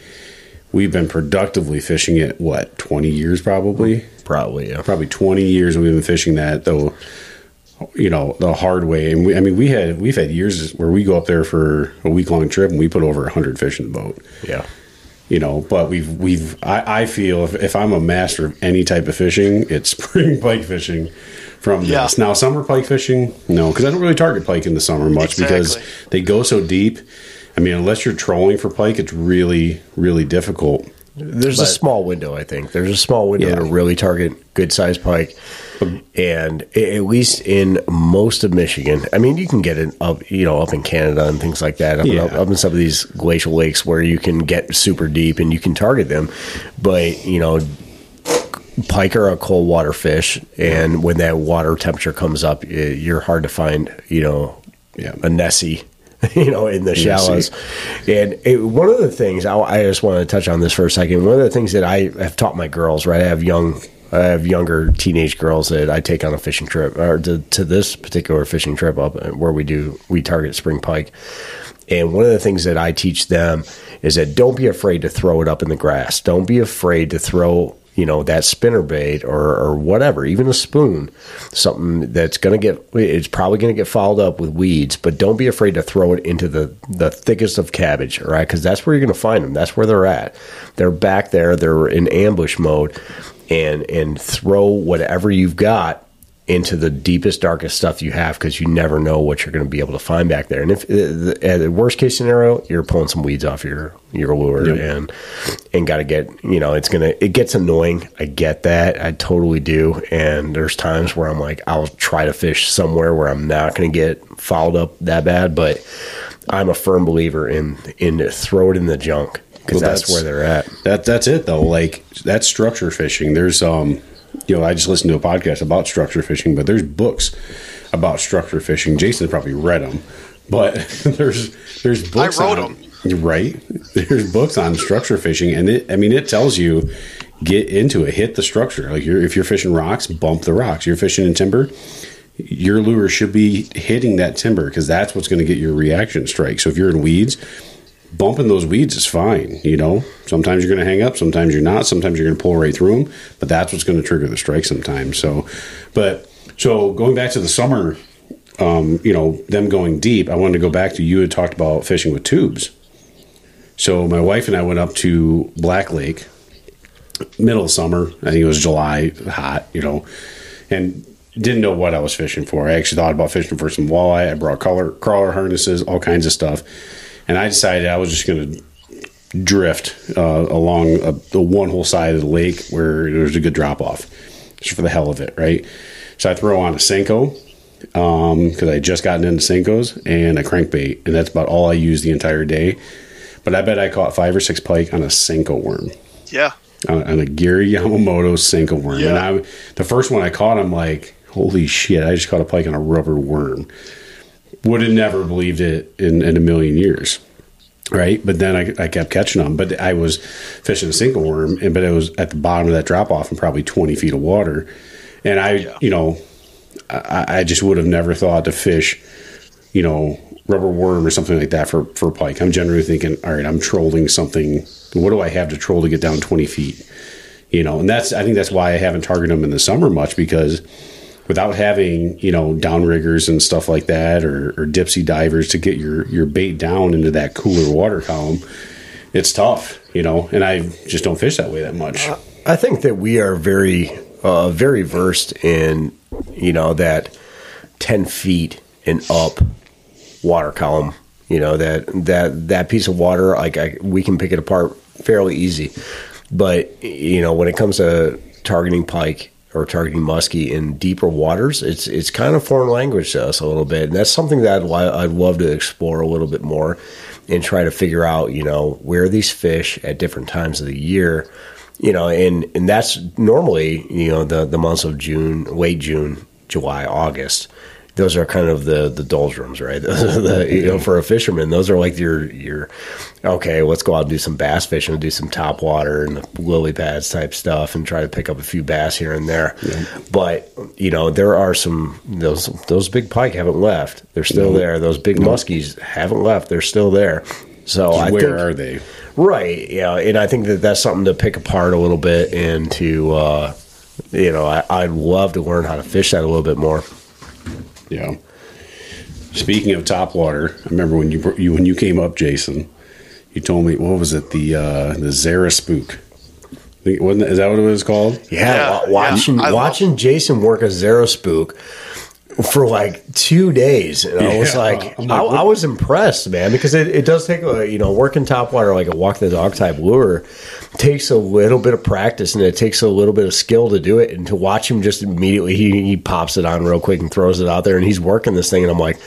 we've been productively fishing it what twenty years probably. Probably, yeah. Probably twenty years we've been fishing that though. You know the hard way, and we, I mean, we had we've had years where we go up there for a week long trip and we put over hundred fish in the boat. Yeah. You know, but we've we've I, I feel if, if I'm a master of any type of fishing, it's spring pike fishing from Yeah. this. Now summer pike fishing, no, because I don't really target pike in the summer much because they go so deep. I mean, unless you're trolling for pike, it's really really difficult. There's a small window, I think. There's a small window Yeah. to really target good sized pike. Um, and at least in most of Michigan, I mean, you can get it up, you know, up in Canada and things like that, up, in, Yeah. up in some of these glacial lakes where you can get super deep and you can target them. But, you know, pike are a cold water fish. And when that water temperature comes up, you're hard to find, you know, Yeah. a Nessie, you know, in the shallows. And it, one of the things I, I just want to touch on this for a second. One of the things that I have taught my girls, right? I have young, I have younger teenage girls that I take on a fishing trip or to, to this particular fishing trip up uh, where we do we target spring pike. And one of the things that I teach them is that don't be afraid to throw it up in the grass. Don't be afraid to throw, you know, that spinner bait or, or whatever, even a spoon, something that's going to get, it's probably going to get fouled up with weeds, but don't be afraid to throw it into the, the thickest of cabbage, all right? Because that's where you're going to find them. That's where they're at. They're back there, they're in ambush mode, and, and throw whatever you've got into the deepest, darkest stuff you have because you never know what you're going to be able to find back there. And if uh, the, uh, the worst case scenario, you're pulling some weeds off your your lure Yep. and and got to get you know it's gonna it gets annoying. I get that, I totally do. And there's times where I'm like, I'll try to fish somewhere where I'm not going to get fouled up that bad, but I'm a firm believer in in throw it in the junk because Well, that's, that's- where they're at. That that's it though. Like that's structure fishing. There's um, you know, I just listened to a podcast about structure fishing, but there's books about structure fishing. Jason probably read them, but there's there's books. wrote on, Right. There's books on structure fishing, and it. I mean, it tells you get into it, hit the structure. Like you're if you're fishing rocks, bump the rocks. You're fishing in timber. Your lure should be hitting that timber because that's what's going to get your reaction strike. So if you're in weeds, bumping those weeds is fine. You know, sometimes you're going to hang up, sometimes you're not, sometimes you're going to pull right through them, but that's what's going to trigger the strike sometimes. So, but so going back to the summer, um, you know, them going deep, I wanted to go back to you had talked about fishing with tubes. So my wife and I went up to Black Lake, middle of summer. I think it was July, hot, you know, and didn't know what I was fishing for. I actually thought about fishing for some walleye. I brought color crawler harnesses, all kinds of stuff, and I decided I was just going to drift uh, along a, the one whole side of the lake where there's a good drop off, just for the hell of it, right? So I throw on a Senko because I had just gotten into Senkos and a crankbait, and that's about all I used the entire day. But I bet I caught five or six pike on a Senko worm Yeah. on, on a Gary Yamamoto Senko worm. Yeah. And I, the first one I caught, I'm like, holy shit, I just caught a pike on a rubber worm. Would have never believed it in, in a million years. Right. But then I, I kept catching them. But I was fishing a single worm, and but it was at the bottom of that drop off in probably 20 feet of water. And I, you know, I, I just would have never thought to fish, you know, rubber worm or something like that for, for pike. I'm generally thinking, all right, I'm trolling something. What do I have to troll to get down 20 feet? You know, and that's, I think that's why I haven't targeted them in the summer much because without having, you know, downriggers and stuff like that or, or dipsy divers to get your, your bait down into that cooler water column, it's tough, you know, and I just don't fish that way that much. I think that we are very, uh, very versed in, you know, that ten feet and up water column. You know that that that piece of water, like I, we can pick it apart fairly easy. But you know, when it comes to targeting pike or targeting muskie in deeper waters, it's it's kind of foreign language to us a little bit, and that's something that I'd, I'd love to explore a little bit more and try to figure out, you know, where these fish at different times of the year, you know, and and that's normally you know the the months of June, late June, July, August those are kind of the the doldrums, right? the, you know, for a fisherman, those are like your your okay. Let's go out and do some bass fishing, and do some top water and the lily pads type stuff, and try to pick up a few bass here and there. Yeah. But you know, there are some those those big pike haven't left. They're still there. Those big muskies haven't left. They're still there. So where I think, are they? Right. Yeah, and I think that that's something to pick apart a little bit and to. Uh, you know, I, I'd love to learn how to fish that a little bit more. Yeah. Speaking of top water, I remember when you, you when you came up, Jason. You told me what was it the uh, the Zara spook? Wasn't that, is that what it was called? Yeah, yeah watching yeah. watching love- Jason work a Zara spook for like two days, and I was like, like I, I, was impressed, man, because it, it does take a you know working top water like a walk the dog type lure takes a little bit of practice and it takes a little bit of skill to do it, and to watch him just immediately he, he pops it on real quick and throws it out there, and he's working this thing, and I'm like.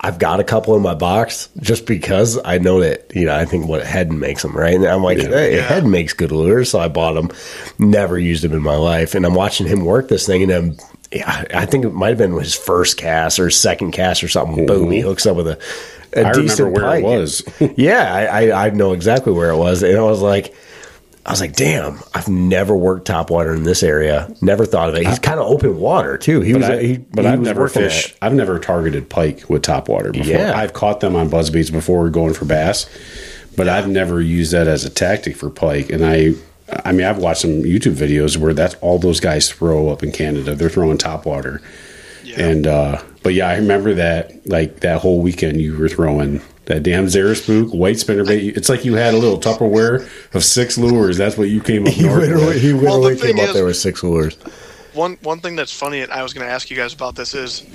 I've got a couple in my box just because I know that you know I think what Heddon makes them right, and I'm like, yeah. hey, yeah. Heddon makes good lures, so I bought them. Never used them in my life, and I'm watching him work this thing, and I'm yeah, I think it might have been his first cast or second cast or something. Boom, he hooks up with a, a I decent remember where pike. it was. yeah, I, I, I know exactly where it was, and I was like, I was like, damn, I've never worked top water in this area. Never thought of it. He's kind of open water too. He but was, I, he, but he I've never fished. I've never targeted pike with top water before. Yeah. I've caught them on buzzbaits before going for bass, but I've never used that as a tactic for pike. And I I mean, I've watched some YouTube videos where that's all those guys throw up in Canada. They're throwing top water. Yeah. And, uh, but yeah, I remember that, like, that whole weekend you were throwing that damn Zara spook, white spinnerbait. It's like you had a little Tupperware of six lures. That's what you came up he north literally, with. He literally well, came up there with six lures. One, one thing that's funny, and I was going to ask you guys about this is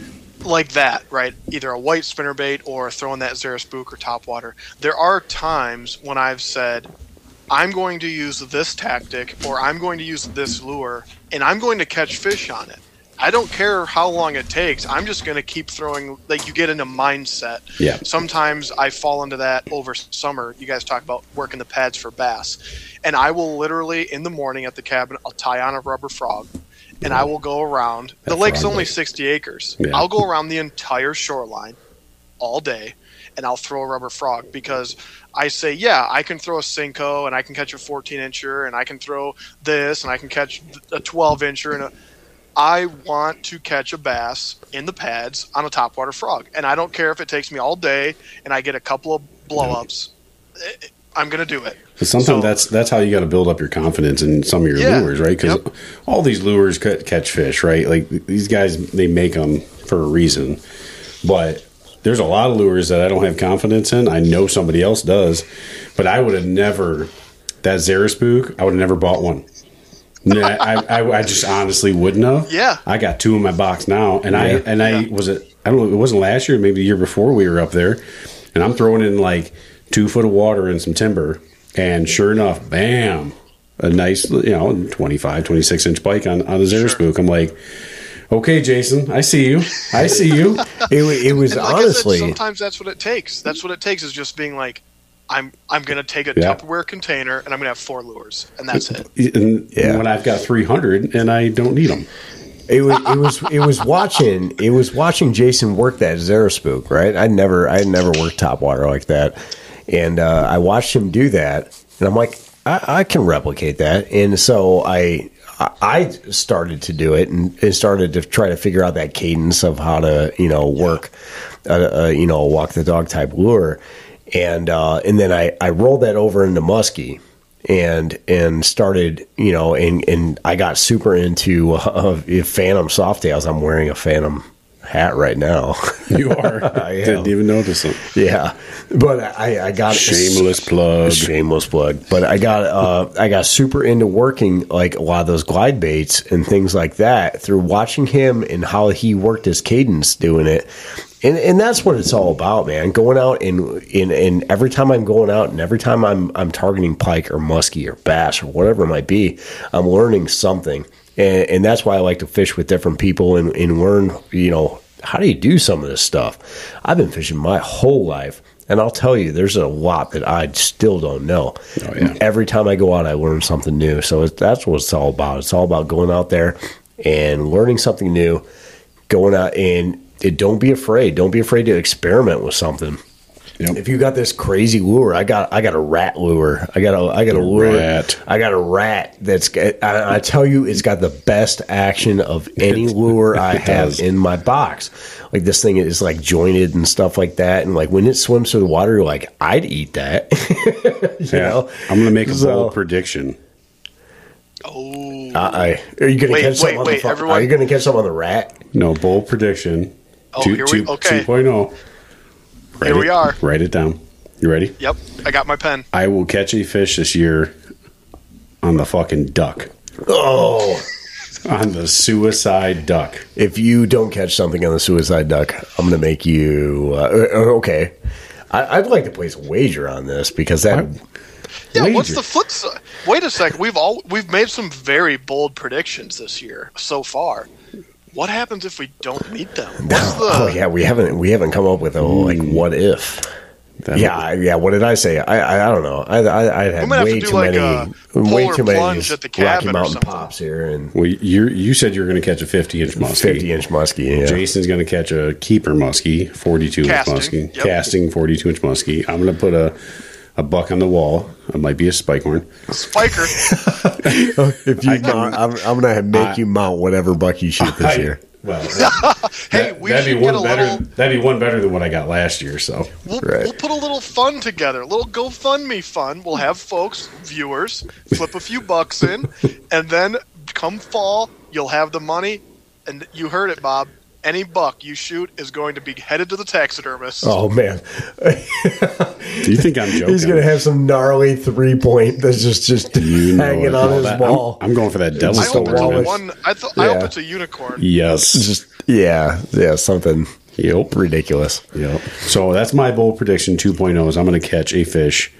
like that, right? Either a white spinnerbait or throwing that Zara spook or top water. There are times when I've said, I'm going to use this tactic or I'm going to use this lure and I'm going to catch fish on it. I don't care how long it takes. I'm just going to keep throwing. Like you get into mindset. Yeah. Sometimes I fall into that over summer. You guys talk about working the pads for bass, and I will literally in the morning at the cabin. I'll tie on a rubber frog, and I will go around. The lake's only 60 acres. Yeah. I'll go around the entire shoreline all day, and I'll throw a rubber frog because I say, yeah, I can throw a Senko and I can catch a 14 incher and I can throw this and I can catch a 12 incher and a. I want to catch a bass in the pads on a topwater frog, and I don't care if it takes me all day and I get a couple of blowups. Eh, I'm going to do it. Sometimes so, that's that's how you got to build up your confidence in some of your yeah, lures, right? Because yep. all these lures catch fish, right? Like these guys, they make them for a reason, but there's a lot of lures that I don't have confidence in. I know somebody else does, but I would have never that Zara spook. I would have never bought one. I, I, I, just honestly wouldn't have. Yeah, I got two in my box now, and yeah. I and I yeah. was it. I don't know. It wasn't last year, maybe the year before we were up there, and I'm throwing in like two foot of water and some timber, and sure enough, bam, a nice you know 25, 26 inch pike on on the Zara sure. spook. I'm like Okay, Jason, I see you. I see you. it, it was like honestly. Said, sometimes that's what it takes. That's what it takes is just being like, I'm I'm going to take a yeah. Tupperware container and I'm going to have four lures, and that's it. And yeah. when I've got 300 and I don't need them. It was it was it was watching it was watching Jason work that Zara spook right. I never I never worked top water like that, and uh, I watched him do that, and I'm like I, I can replicate that, and so I I started to do it and, started to try to figure out that cadence of how to, you know, work, yeah. uh, uh, you know, walk the dog type lure, and uh, and then I I rolled that over into muskie and and started you know and and I got super into uh, Phantom Softails. I'm wearing a Phantom hat right now. You are. I didn't even notice it. Yeah, but I, I got shameless plug. Shameless plug. But I got uh, I got super into working like a lot of those glide baits and things like that through watching him and how he worked his cadence doing it. And, and that's what it's all about, man. Going out and, and and every time I'm going out and every time I'm I'm targeting pike or muskie or bass or whatever it might be, I'm learning something and, and that's why I like to fish with different people and, and learn. You know, how do you do some of this stuff? I've been fishing my whole life. And I'll tell you, there's a lot that I still don't know. Oh, yeah. Every time I go out, I learn something new. So that's what it's all about. It's all about going out there and learning something new, going out and don't be afraid. Don't be afraid to experiment with something. Yep. If you got this crazy lure, I got I got a rat lure. I got a I got a lure. rat. I got a rat that's I, I tell you, it's got the best action of any lure I have does. in my box. Like this thing is like jointed and stuff like that, and like when it swims through the water, you're like I'd eat that. you Yeah. know, I'm going to make a So- bold prediction. Oh, I, I- are you gonna Wait, catch something wait, on the fu- everyone- Are you gonna catch something on the rat? No, bold prediction. Oh, Two- here we- two- okay. 2.0. Write Here we it- are. Write it down. You ready? yep. I got my pen. I will catch a fish this year on the fucking duck. Oh, On the suicide duck. if you don't catch something on the suicide duck, I'm gonna make you uh, uh, okay. I, I'd like to place a wager on this because that. Yeah. What's the flip side? Wait a second. We've all we've made some very bold predictions this year so far. What happens if we don't meet them? What's the? Oh yeah, we haven't we haven't come up with a like hmm. what if. That Yeah, I- yeah. What did I say? I I, I don't know. I I, I had have way to too like many way too many plunge at the Rocky Mountain pops here and Well, you you said you were going to catch a 50 inch muskie. fifty inch muskie. Yeah. Jason's going to catch a keeper muskie, 42 inch muskie, yep. casting 42 inch muskie. I'm going to put a a buck on the wall. It might be a spike horn. A Spiker. if you mount, I'm, I'm gonna make I- you mount whatever buck you shoot this I- year. Well, hey, that, we would should be get one a better. little. That'd be one better than what I got last year. So We'll, Right. we'll put a little fun together, a little GoFundMe fun. We'll have folks, viewers, flip a few bucks in, and then come fall, you'll have the money. And you heard it, Bob. Any buck you shoot is going to be headed to the taxidermist. Oh man, do you think I'm joking? he's gonna have some gnarly three point that's just just You hanging on his that- wall. I'm, I'm going for that devil I hope it's one. I, th- I Yeah. hope it's a unicorn. Yes. just yeah, yeah, something Yep. ridiculous. Yep. So that's my bold prediction 2.0 is I'm going to catch a fish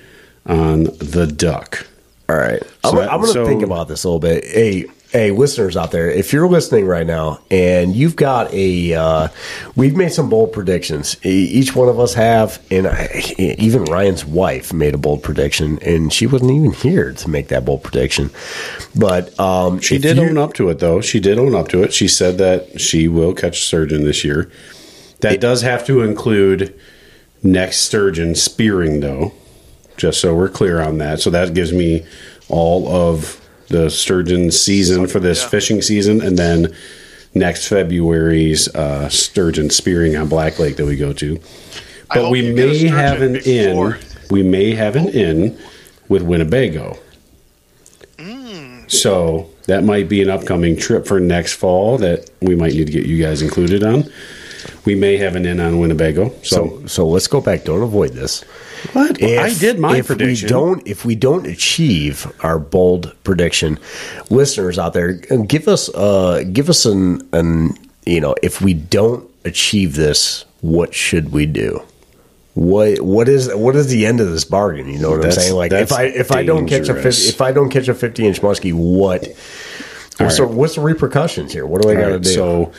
on the duck. All right. So I'm, I'm going to so- think about this a little bit. Hey, hey, listeners out there, if you're listening right now and you've got a, uh, we've made some bold predictions. Each one of us have, and I, even Ryan's wife made a bold prediction, and she wasn't even here to make that bold prediction. But um, She did you- own up to it, though. She did own up to it. She said that she will catch sturgeon this year. That does have to include next sturgeon spearing, though, just so we're clear on that. So that gives me all of the sturgeon season for this Yeah. fishing season, and then next February's uh, sturgeon spearing on Black Lake that we go to. But we you get a may have an before- in. We may have an in with Winnebago. So that might be an upcoming trip for next fall that we might need to get you guys included on. We may have an in on Winnebago. So, So, so let's go back. Don't avoid this. what? I If- did my if prediction. We don't, if we don't achieve our bold prediction, listeners out there, give us, uh, give us an, an, you know, if we don't achieve this, what should we do? What what is what is the end of this bargain? You know what That's- I'm saying? Like if I if I don't catch a 50, if I don't catch a 50 inch muskie, what? What's, right. the, what's the repercussions here? What do I got to right, do? So,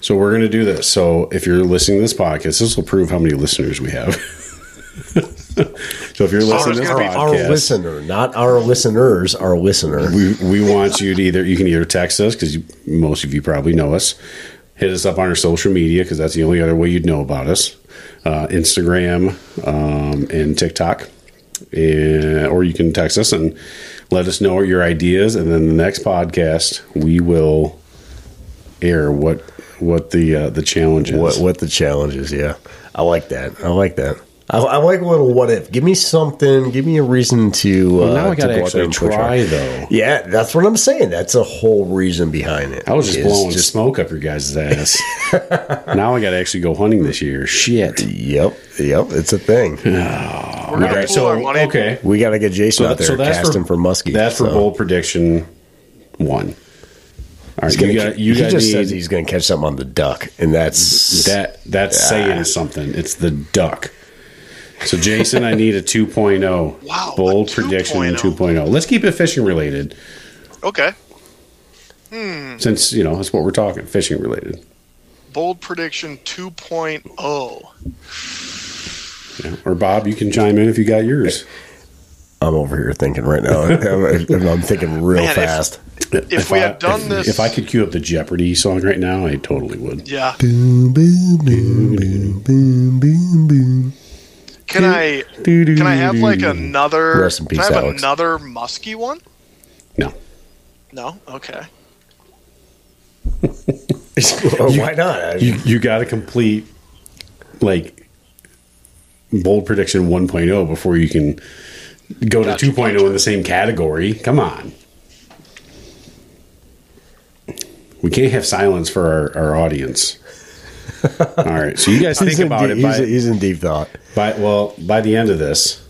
so we're going to do this. So, if you're listening to this podcast, this will prove how many listeners we have. so, if you're listening to this gonna our listener, not our listeners, our listener. we, we want you to either you can either text us because most of you probably know us hit us up on our social media because that's the only other way you'd know about us uh, instagram um, and tiktok and, or you can text us and let us know your ideas and then the next podcast we will air what what the uh, the challenge is what what the challenge is. Yeah, I like that. I like that. I, I like a little what if. Give me something. Give me a reason to. well, uh, now i gotta go actually and try though Yeah, that's what I'm saying. That's a whole reason behind it. I was just blowing just- smoke up your guys' ass. now I got to actually go hunting this year. Shit. Yep, yep. It's a thing. We're gonna Okay, pool so okay, We got to get Jason out there so that's casting for, muskie. That's for bold prediction one. All right, you got you he guys just need says he's going to catch something on the duck, and that's that. That's Yeah. saying something. It's the duck. So Jason, I need a 2.0. Wow, a bold prediction 2.0. 2.0. Let's keep it fishing related. Okay. Hmm. Since you know that's what we're talking, fishing related. Bold prediction oh. 2.0. Yeah. Or Bob, you can chime in if you got yours. I'm over here thinking right now. I'm, I'm thinking real Man, if- fast. If we I- had done if, this- if I could cue up the Jeopardy song right now, I totally would. Yeah. Boom, boom, boom, boom, boom, boom, boom. Can I can I have like another Rest in can I have Alex. another musky one? No. No? Okay. Well, why not? You you got to complete like bold prediction 1.0 before you can go Gotcha, to 2.0 gotcha. in the same category. Come on. We can't have silence for our, our audience. All right, so you guys think he's, in about deep, it. he's, By, he's in deep thought. by well, by the end of this,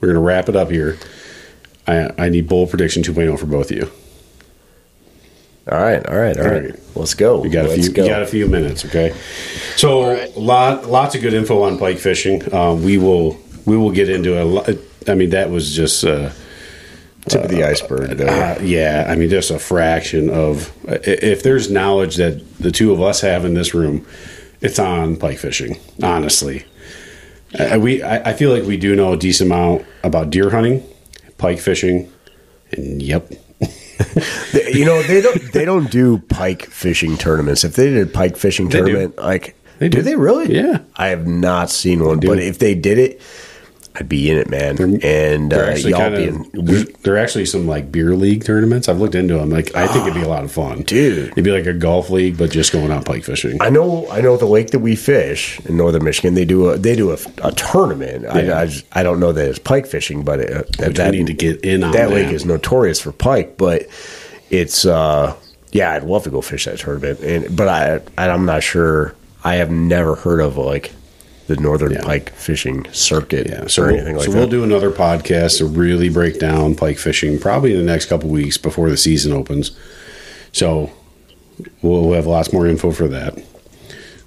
we're going to wrap it up here. I I need bold prediction 2.0 for both of you. All right, all right, all All right. right. Let's go. You got a Let's few. go. You got a few minutes, okay? So, All right. lot lots of good info on pike fishing. Um, we will we will get into a lot. I mean, that was just uh, Tip of the iceberg. There. uh, yeah. I mean, just a fraction of if there's knowledge that the two of us have in this room, it's on pike fishing. Honestly, uh, we I, I feel like we do know a decent amount about deer hunting, pike fishing, and yep, you know they don't they don't do pike fishing tournaments. If they did a pike fishing They do. tournament, like They do do. they really? Yeah. I have not seen one, but if they did it, I'd be in it, man. and They're uh, y'all kind be of. in. There, are actually some like beer league tournaments. I've looked into them. Like I think it'd be a lot of fun, Dude. It'd be like a golf league, but just going out pike fishing. I know, I know the lake that we fish in northern Michigan. They do a they do a, a tournament. Yeah. I, I, just- I don't know that it's pike fishing, but it, Which I need to get in on that that. lake is notorious for pike. But it's uh, yeah, I'd love to go fish that tournament. And but I I'm not sure. I have never heard of like the northern Yeah. pike fishing circuit Yeah, so or we'll, anything like so that. So we'll do another podcast to really break down pike fishing, probably in the next couple weeks before the season opens. So we'll have lots more info for that.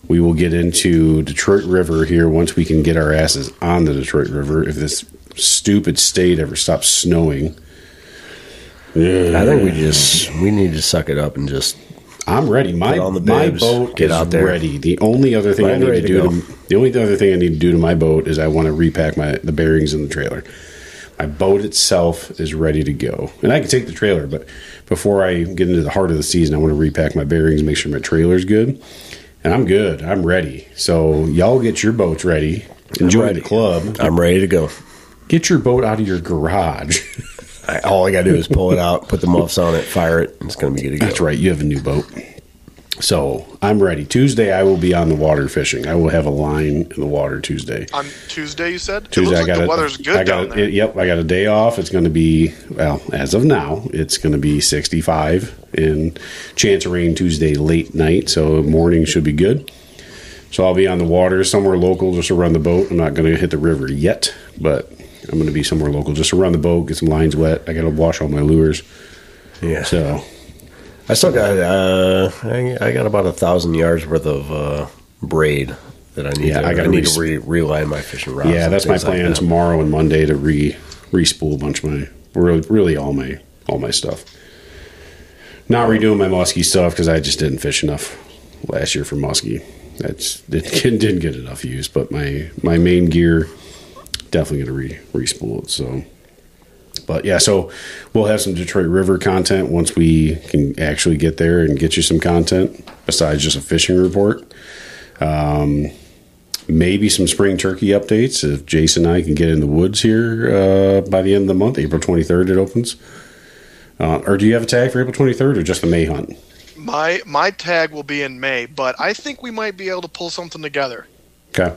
We will get into Detroit River here once we can get our asses on the Detroit River. If this stupid state ever stops snowing, I think we just we need to suck it up and just I'm ready. My my boat get is out there. ready. The only other thing I need to do to, the only other thing I need to do to my boat is I want to repack my the bearings in the trailer. My boat itself is ready to go, and I can take the trailer. But before I get into the heart of the season, I want to repack my bearings, make sure my trailer's good, and I'm good. I'm ready. So y'all get your boats ready. Enjoy the club. I'm ready to go. Get your boat out of your garage. I, all I got to do is pull it out, put the muffs on it, fire it, and it's going to be good to go. That's right. You have a new boat. So I'm ready. Tuesday, I will be on the water fishing. I will have a line in the water Tuesday. On Tuesday, you said? Tuesday, it I looks got like a- the weather's good I got down there. it- yep, I got a day off. It's going to be well, as of now, it's going to be 65 and chance of rain Tuesday late night. So morning should be good. So I'll be on the water somewhere local just to run the boat. I'm not going to hit the river yet, but I'm going to be somewhere local just to run the boat, get some lines wet. I got to wash all my lures. Yeah. So I still got uh, I, I got about a thousand yards worth of uh, braid that I need. Yeah, to, I I, gotta need res- to re- reline my fishing rods. yeah, that's my things like plan that. tomorrow and Monday to re re-spool a bunch of my really, really all my all my stuff. Not redoing my muskie stuff because I just didn't fish enough last year for muskie. That's it didn't get enough use, but my my main gear definitely gonna re re-spool it. So, but yeah, so we'll have some Detroit River content once we can actually get there and get you some content besides just a fishing report Um, maybe some spring turkey updates if Jason and I can get in the woods here uh, by the end of the month. April 23rd it opens. Uh, or do you have a tag for April 23rd or just the May hunt? My my tag will be in May, but I think we might be able to pull something together Okay.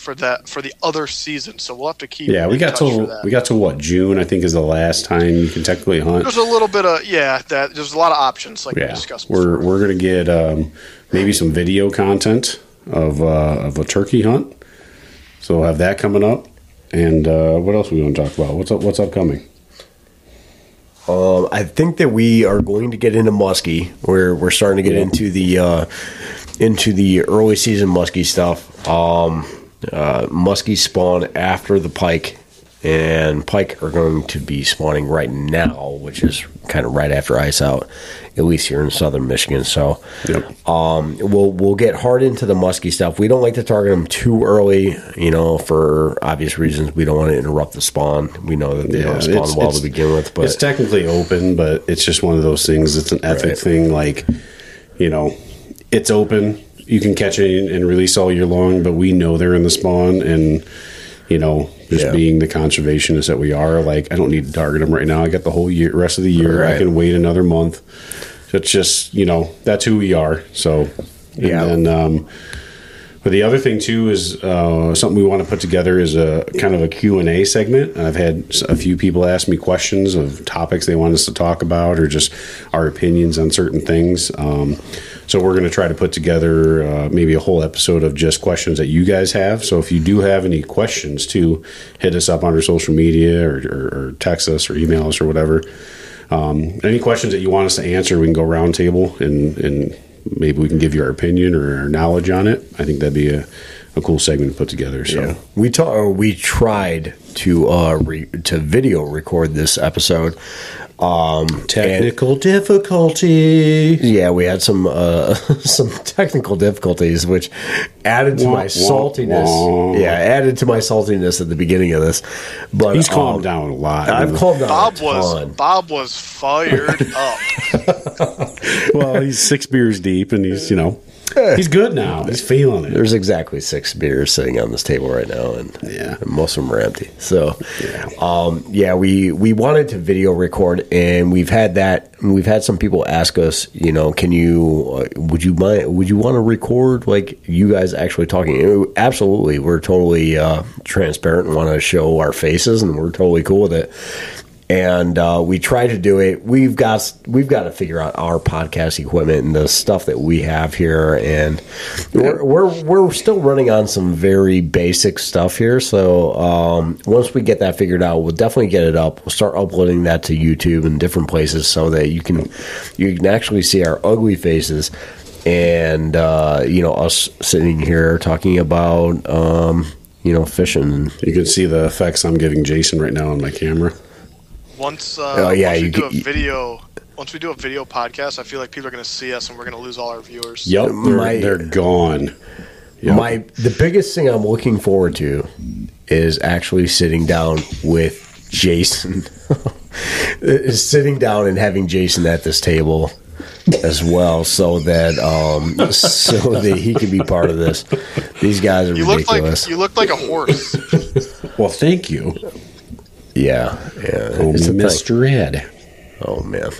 For that for the other season. So we'll have to keep. Yeah, we got touch for till that. we got till what June I think is the last time you can technically hunt. There's a little bit of yeah. That there's a lot of options like we discussed. Before. We're we're gonna get um, maybe some video content of uh, of a turkey hunt. So we'll have that coming up. And uh, what else are we want to talk about? What's up? What's upcoming? Um, I think that we are going to get into muskie. We're we're starting to get Yeah. into the uh, into the early season muskie stuff. Um, uh, muskie spawn after the pike and pike are going to be spawning right now, which is kind of right after ice out, at least here in southern Michigan. So Yep. um, we'll we'll get hard into the musky stuff. We don't like to target them too early, you know, for obvious reasons. We don't want to interrupt the spawn. We know that they don't spawn well to begin with, but it's technically open, but it's just one of those things. It's an ethic Right. thing. Like, you know, it's open. You can catch it and release all year long, but we know they're in the spawn, and you know, just Yeah. being the conservationists that we are, like, I don't need to target them right now. I got the whole year, rest of the year. I can wait another month. It's just, you know, that's who we are. So, and Yeah. then, um, but the other thing too is uh, something we want to put together is a kind of a Q&A segment. I've had a few people ask me questions of topics they want us to talk about or just our opinions on certain things. Um, so we're going to try to put together uh, maybe a whole episode of just questions that you guys have. So if you do have any questions too, hit us up on our social media or, or, or text us or email us or whatever. Um, any questions that you want us to answer, we can go roundtable and, and maybe we can give you our opinion or our knowledge on it. I think that'd be a, a cool segment to put together. So Yeah. We ta- or we tried to uh, re- to video record this episode. Um, technical difficulty. and- yeah, we had some uh, some technical difficulties, which added to Wah, my saltiness. wah. Yeah, added to my saltiness at the beginning of this. But He's um, calmed down a lot. I've calmed down Bob a ton. was Bob was fired up. well, he's six beers deep, and he's you know he's good now. He's feeling it. There's exactly six beers sitting on this table right now, and Yeah. most of them are empty. So, Yeah. um, yeah, we we wanted to video record, and we've had that. We've had some people ask us, you know, can you, uh, would you mind, would you want to record like you guys actually talking? And Absolutely, we're totally uh, transparent and want to show our faces, and we're totally cool with it and uh, we try to do it. We've got we've got to figure out our podcast equipment and the stuff that we have here, and we're we're, we're still running on some very basic stuff here. So um, once we get that figured out, we'll definitely get it up. We'll start uploading that to YouTube and different places so that you can you can actually see our ugly faces. And uh, you know us sitting here talking about um, you know fishing. You can see the effects I'm giving Jason right now on my camera. Once, uh, Oh, yeah, once we do get- a video, once we do a video podcast, I feel like people are going to see us and we're going to lose all our viewers. Yep, they're, My- they're gone. Yep. My the biggest thing I'm looking forward to is actually sitting down with Jason. is sitting down and having Jason at this table as well, so that um, so that he can be part of this. These guys are You look ridiculous. like you look like a horse. well, thank you, yeah, yeah. oh, it's a thing. Mr. Ed. Oh man,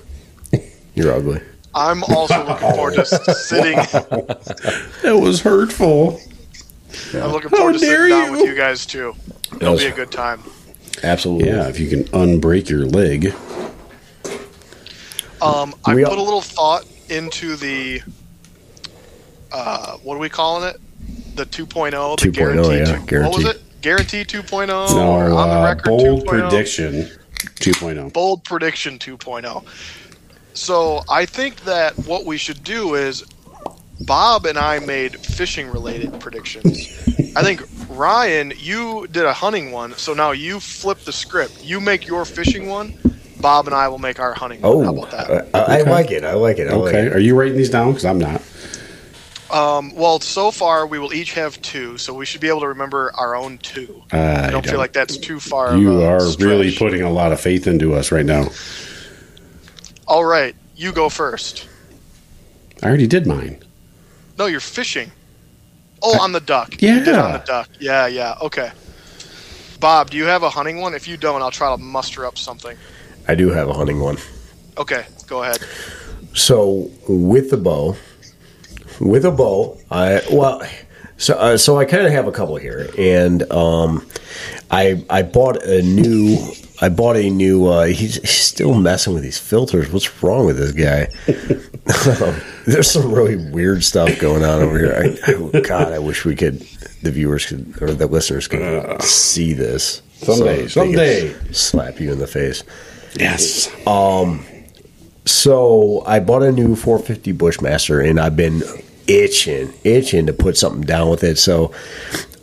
you're ugly. I'm also looking forward to sitting. That was hurtful. I'm looking forward to dare sitting down with you guys too. It'll was- be a good time. Absolutely. Yeah, if you can unbreak your leg. Um, I We put are- a little thought into the uh, what are we calling it? The 2.0, the 2.0, guarantee. yeah, two- What was it? Guarantee 2.0. No, or on the uh, record bold 2.0? prediction oh. 2.0. Bold prediction 2.0. So I think that what we should do is Bob and I made fishing related predictions. I think Ryan, you did a hunting one, so now you flip the script. You make your fishing one. Bob and I will make our hunting one. Oh, How about that? I, I like it. I like it. I like Okay, it. are you writing these down? Because I'm not. Um, well, so far we will each have two, so we should be able to remember our own two. I I don't feel like that's too far. you of a are stretch. really putting a lot of faith into us right now. All right, you go first. I already did mine. No, you're fishing. Oh, I, on the duck. Yeah. You did on the duck. Yeah, yeah. Okay. Bob, do you have a hunting one? If you don't, I'll try to muster up something. I do have a hunting one. Okay, go ahead. So with the bow, with a bow, I well, so uh, so I kind of have a couple here, and um, I I bought a new. I bought a new. Uh, he's, he's still messing with these filters. What's wrong with this guy? There's some really weird stuff going on over here. I, I- God, I wish we could. The viewers could or the listeners could see this Someday, so someday. Slap you in the face. Yes. Um. So I bought a new 450 Bushmaster, and I've been itching, itching to put something down with it. So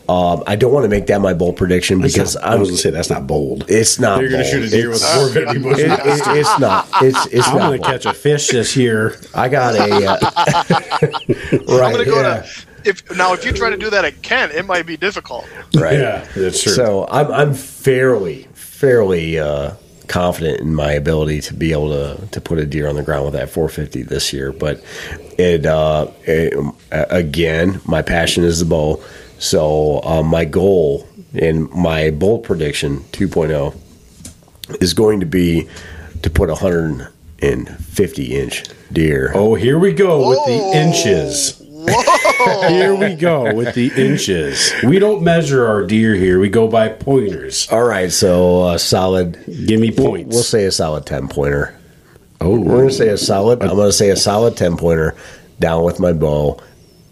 Um, I don't want to make that my bold prediction That's because not- I I'm. was gonna say that's not bold. It's not. You're gonna shoot a deer with It's- a 450 bush. it- it- it's not. It's it's I'm not. gonna catch a fish this year. I got a. Uh, right. I'm gonna go yeah. to. If now, if you try to do that at Kent, it might be difficult. Right. Yeah, that's true. So I'm I'm fairly fairly uh, confident in my ability to be able to to put a deer on the ground with that 450 this year. But it, uh, it again, my passion is the bow. So uh, my goal and my bold prediction 2.0 is going to be to put a 150 inch deer. oh, here we go with Whoa. the inches. Whoa! Here we go with the inches. We don't measure our deer here. We go by pointers. All right, so uh, solid. Give me points. We'll say a solid 10 pointer. oh, We're gonna say a solid. I'm gonna say a solid ten pointer down with my bow,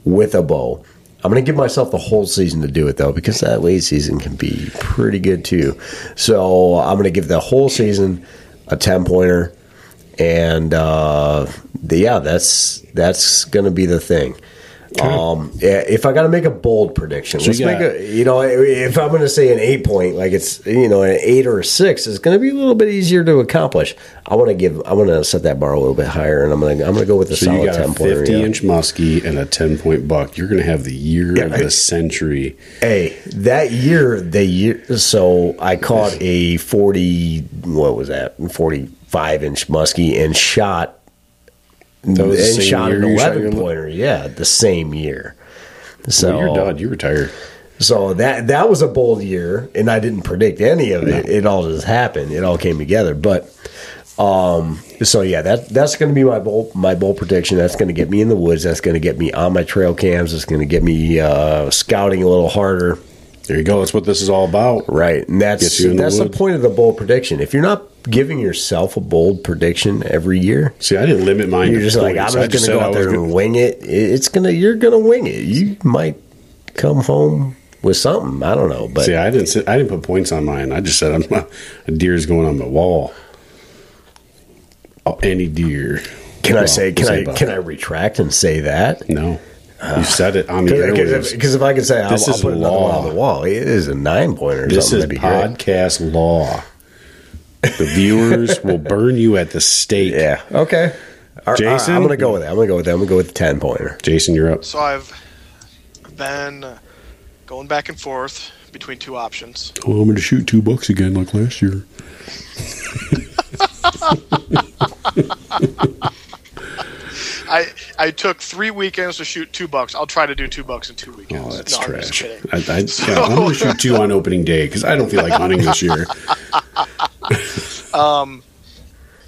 with a bow. I'm gonna give myself the whole season to do it though, because that late season can be pretty good too. So I'm gonna give the whole season a ten pointer, and uh, the, yeah, that's that's gonna be the thing. Um, yeah, if I got to make a bold prediction, let's you make a. You know, if I'm going to say an eight point, like it's you know an eight or a six, it's going to be a little bit easier to accomplish. I want to give. I want to set that bar a little bit higher, and I'm going to. I'm going to go with a so you solid got a ten pointer. 50 yeah. inch muskie and a 10 point buck. You're going to have the year of I- the century. Hey, that year, the year. So I caught a forty. What was that? Forty five inch muskie and shot. That was and shot an shot eleven pointer, Yeah, the same year. So Well, you're done. You retired. So that that was a bold year, and I didn't predict any of it. It all just happened. It all came together. But um, so yeah, that that's going to be my bold my bold prediction. That's going to get me in the woods. That's going to get me on my trail cams. It's going to get me uh, scouting a little harder. There you go. That's what this is all about. Right, and that's Gets you in the that's the point of the bold prediction. If you're not giving yourself a bold prediction every year, See, I didn't limit mine. you're just like I'm. Just going to go out there gonna- and wing it. It- It's gonna you're gonna wing it. You might come home with something. I don't know, but See, I didn't. Sit, I didn't put points on mine. I just said I'm, a deer's going on the wall. Oh, any deer. Can I say? Can I? Can that. I retract and say that? No, you said it on the airwaves. Because if I could say I'll, This I'll is put another law. one on the wall, it is a nine pointer. Or This something. is That'd be great. podcast law. The viewers will burn you at the stake. Yeah. Okay. All right, Jason? I'm gonna go with that. I'm gonna go with that. I'm gonna go with the ten pointer. Jason, you're up. So I've been uh, going back and forth between two options. Oh, I'm going to shoot two bucks again like last year. I I took three weekends to shoot two bucks. I'll try to do two bucks in two weekends. Oh, that's no, I'm trash. I, I, yeah, I'm to shoot two on opening day because I don't feel like hunting this year. um,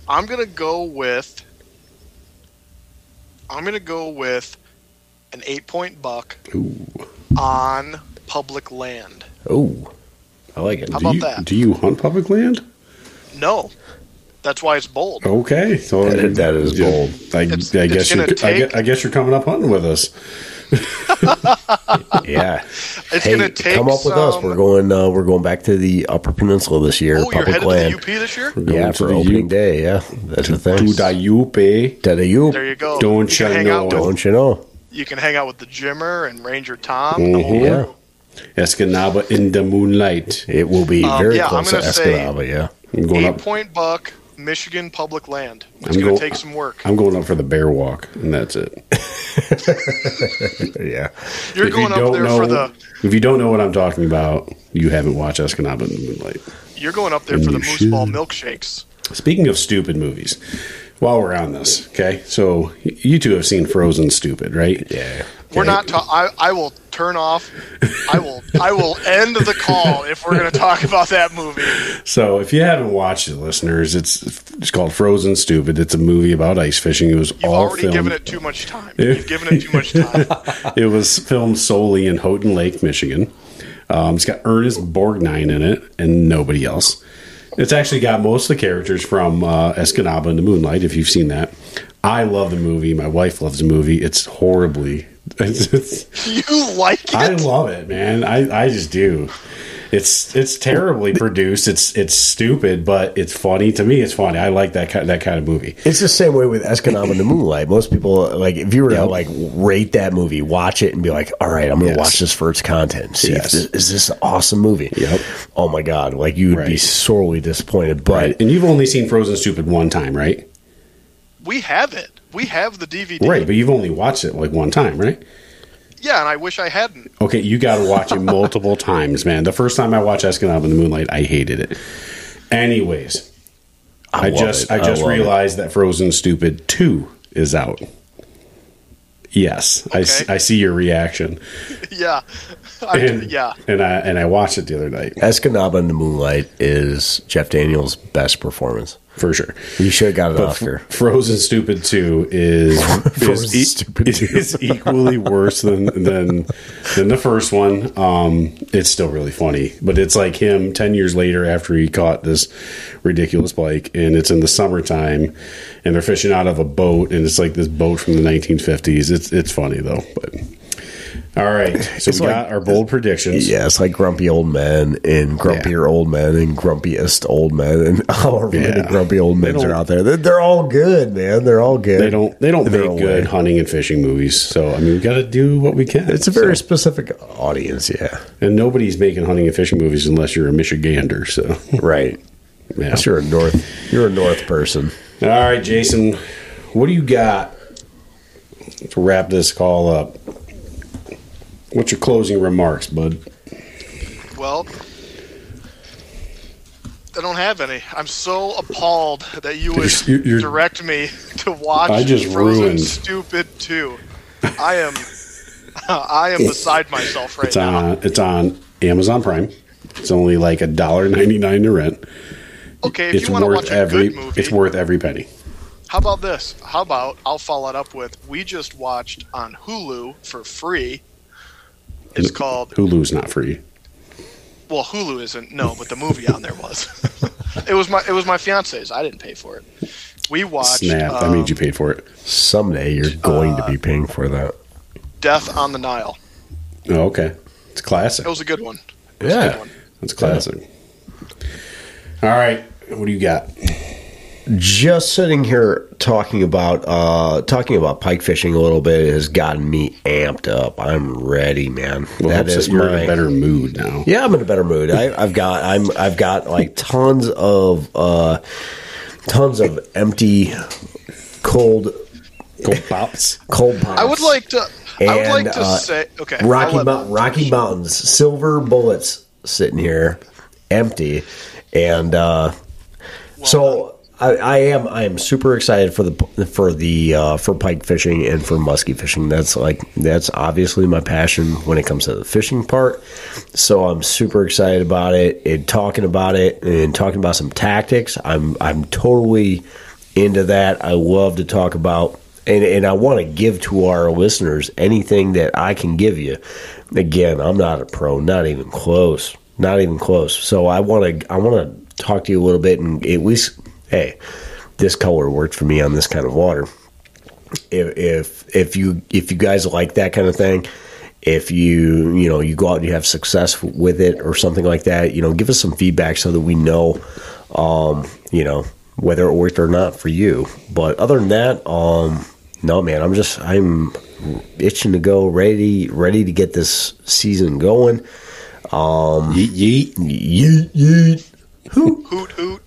I'm gonna go with. I'm gonna go with an eight point buck Ooh. on public land. Oh, I like it. How Do about you, that? Do you hunt public land? No, that's why it's bold. Okay, so That is- that is yeah, bold. I, It's- I it's guess you're, gonna I, take- guess, I guess you're coming up hunting with us. Yeah. It's hey, gonna take come up with us. We're going. Uh, we're going back to the Upper Peninsula this year. Oh, you're headed land. to the UP this year. We're Yeah, for opening U- day. Yeah, that's the thing. To the Yupe. To the U. There you go. Don't you you know with Don't you know? you can hang out with the Jimmer and Ranger Tom. Mhm. Yeah. Escanaba in the moonlight. It will be Um, very yeah, I'm close to gonna Escanaba. Yeah. I'm going Eight up. point buck, Michigan public land. It's I'm going go- to take some work. I'm going up for the bear walk, and that's it. Yeah. You're If going you up there know, for the If you don't know what I'm talking about, you haven't watched Escanaba in the moonlight. you're going up there And for the you moose ball milkshakes. Speaking of stupid movies, while we're on this, okay, so you two have seen Frozen Stupid, right? Yeah. We're not. Ta- I, I will turn off. I will. I will end the call if we're going to talk about that movie. So if you haven't watched it, listeners, it's it's called Frozen Stupid. It's a movie about ice fishing. It was You've all already filmed. given it too much time. You've given it too much time. it was filmed solely in Houghton Lake, Michigan. Um, it's got Ernest Borgnine in it and nobody else. It's actually got most of the characters from uh, Escanaba and the Moonlight, if you've seen that. I love the movie. My wife loves the movie. It's horribly. It's, it's, You like it? I love it, man. I, I just do. It's it's terribly produced. It's it's stupid, but it's funny to me. It's funny. I like that kind that kind of movie. It's the same way with Escanaba and the Moonlight. Most people like if you were to Yep. like rate that movie, watch it, and be like, "All right, I'm going to Yes. watch this for its content. See, Yes. if this, is this an awesome movie?" Yep. Oh my god, like you would be Right. sorely disappointed. But Right. And you've only seen Frozen Stupid one time, right? We have it. We have the DVD. Right, but you've only watched it like one time, right? Yeah, and I wish I hadn't. Okay, you got to watch it multiple times, man. The first time I watched Escanaba in the Moonlight, I hated it. Anyways, I, love just it. I just love it. realized that Frozen Stupid two is out. Yes, Okay. I see your reaction, yeah, I, and, yeah. and I and I watched it the other night Escanaba in the Moonlight is Jeff Daniels' best performance. For sure. You should have got an But Oscar. F- Frozen Stupid Two is is, e- Stupid 2. is equally worse than than than the first one. Um, it's still really funny, but it's like him ten years later after he caught this ridiculous pike, and it's in the summertime, and they're fishing out of a boat, and it's like this boat from the 1950s. It's it's funny though, but. All right, so It's we like- got our bold predictions. Yeah, it's like grumpy old men and grumpier old men and grumpiest old men and many Yeah. grumpy old men are out there. They're, they're all good, man. They're all good. They don't they don't their make good way. hunting and fishing movies. So I mean, we got to do what we can. It's a very So- specific audience, yeah. And nobody's making hunting and fishing movies unless you're a Michigander. So, Right. yeah. Unless you're a north, you're a north person. All right, Jason, what do you got to wrap this call up? What's your closing remarks, bud? Well, I don't have any. I'm so appalled that you would You're- you're- direct me to watch I just Frozen ruined- Stupid 2. I am I am beside myself right It's now. on. It's on Amazon Prime. It's only like a dollar ninety nine to rent. Okay, if It's you want to worth every. movie, It's worth every penny. how about this? How about I'll follow it up with we just watched on Hulu for free. It's called Hulu's not free. well, Hulu isn't no, but the movie on there was. it was my it was my fiance's. I didn't pay for it. We watched Snap! that um, means you paid for it. Someday you're going to be paying for that. Death on the Nile. Oh, okay. It's classic. It was a good one. It Yeah. good one. That's classic. All right. What do you got? Just sitting here talking about uh talking about pike fishing a little bit has gotten me amped up. I'm ready, man. Well, that hopes is that you're in a better mood now. Yeah, I'm in a better mood. I, I've got I'm I've got like tons of uh tons of empty cold cold pops. cold pots. I would like to. I would like to uh, say okay. Rocky let- Mount, Rocky Mountains, silver bullets sitting here, empty, and uh, so I, I am I am super excited for the for the uh, for pike fishing and for muskie fishing. That's like that's obviously my passion when it comes to the fishing part. So I'm super excited about it and talking about it and talking about some tactics. I'm I'm totally into that. I love to talk about and, and I want to give to our listeners anything that I can give you. Again, I'm not a pro, not even close, not even close. So I want to I want to talk to you a little bit and at least hey, this color worked for me on this kind of water. If if if you if you guys like that kind of thing, if you you know you go out and you have success with it or something like that, you know, give us some feedback so that we know, um, you know, whether it worked or not for you. But other than that, um, no, man, I'm just I'm itching to go, ready ready to get this season going. Yeet yeet. Yeet yeet, hoot hoot. hoot,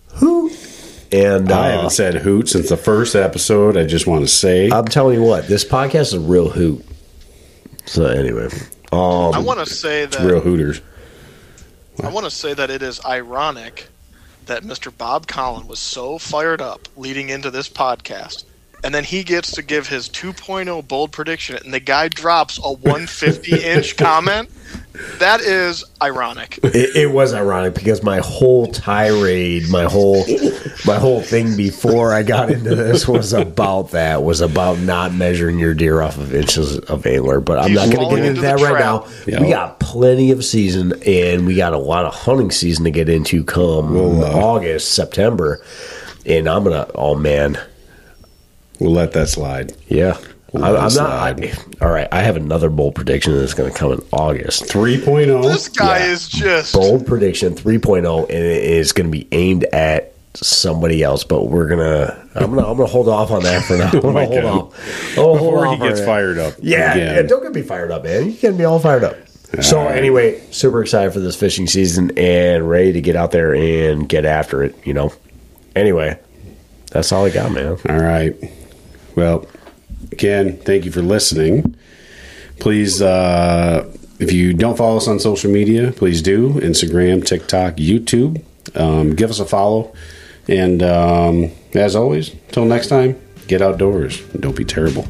and I uh, haven't said hoot since the first episode. I just want to say I'm telling you what, this podcast is a real hoot. So anyway, um, I want to say that real hooters. I want to say that it is ironic that Mr. Bob Collin was so fired up leading into this podcast, and then he gets to give his 2.0 bold prediction, and the guy drops a 150 inch comment. That is ironic. it, it was ironic because my whole tirade, my whole my whole thing before I got into this was about that was about not measuring your deer off of inches of antler. But I'm He's not going to get into into that right now. Yeah. We got plenty of season and we got a lot of hunting season to get into come uh, August, September, and I'm gonna. Oh man, We'll let that slide. yeah. I'm, I'm not. I, all right, I have another bold prediction that's going to come in August. 3.0. This guy Yeah. is just. Bold prediction 3.0, and it is going to be aimed at somebody else. But we're gonna. I'm gonna. I'm gonna hold off on that for now. I'm Oh gonna hold off. I'll hold Before he off on gets that. fired up. Yeah, yeah, don't get me fired up, man. You can be all fired up. So All right. anyway, super excited for this fishing season and ready to get out there and get after it. You know. Anyway, that's all I got, man. All right. Well, again, thank you for listening. Please, uh, if you don't follow us on social media, please do Instagram, TikTok, YouTube. Um, give us a follow. And um, as always, until next time, get outdoors. Don't be terrible.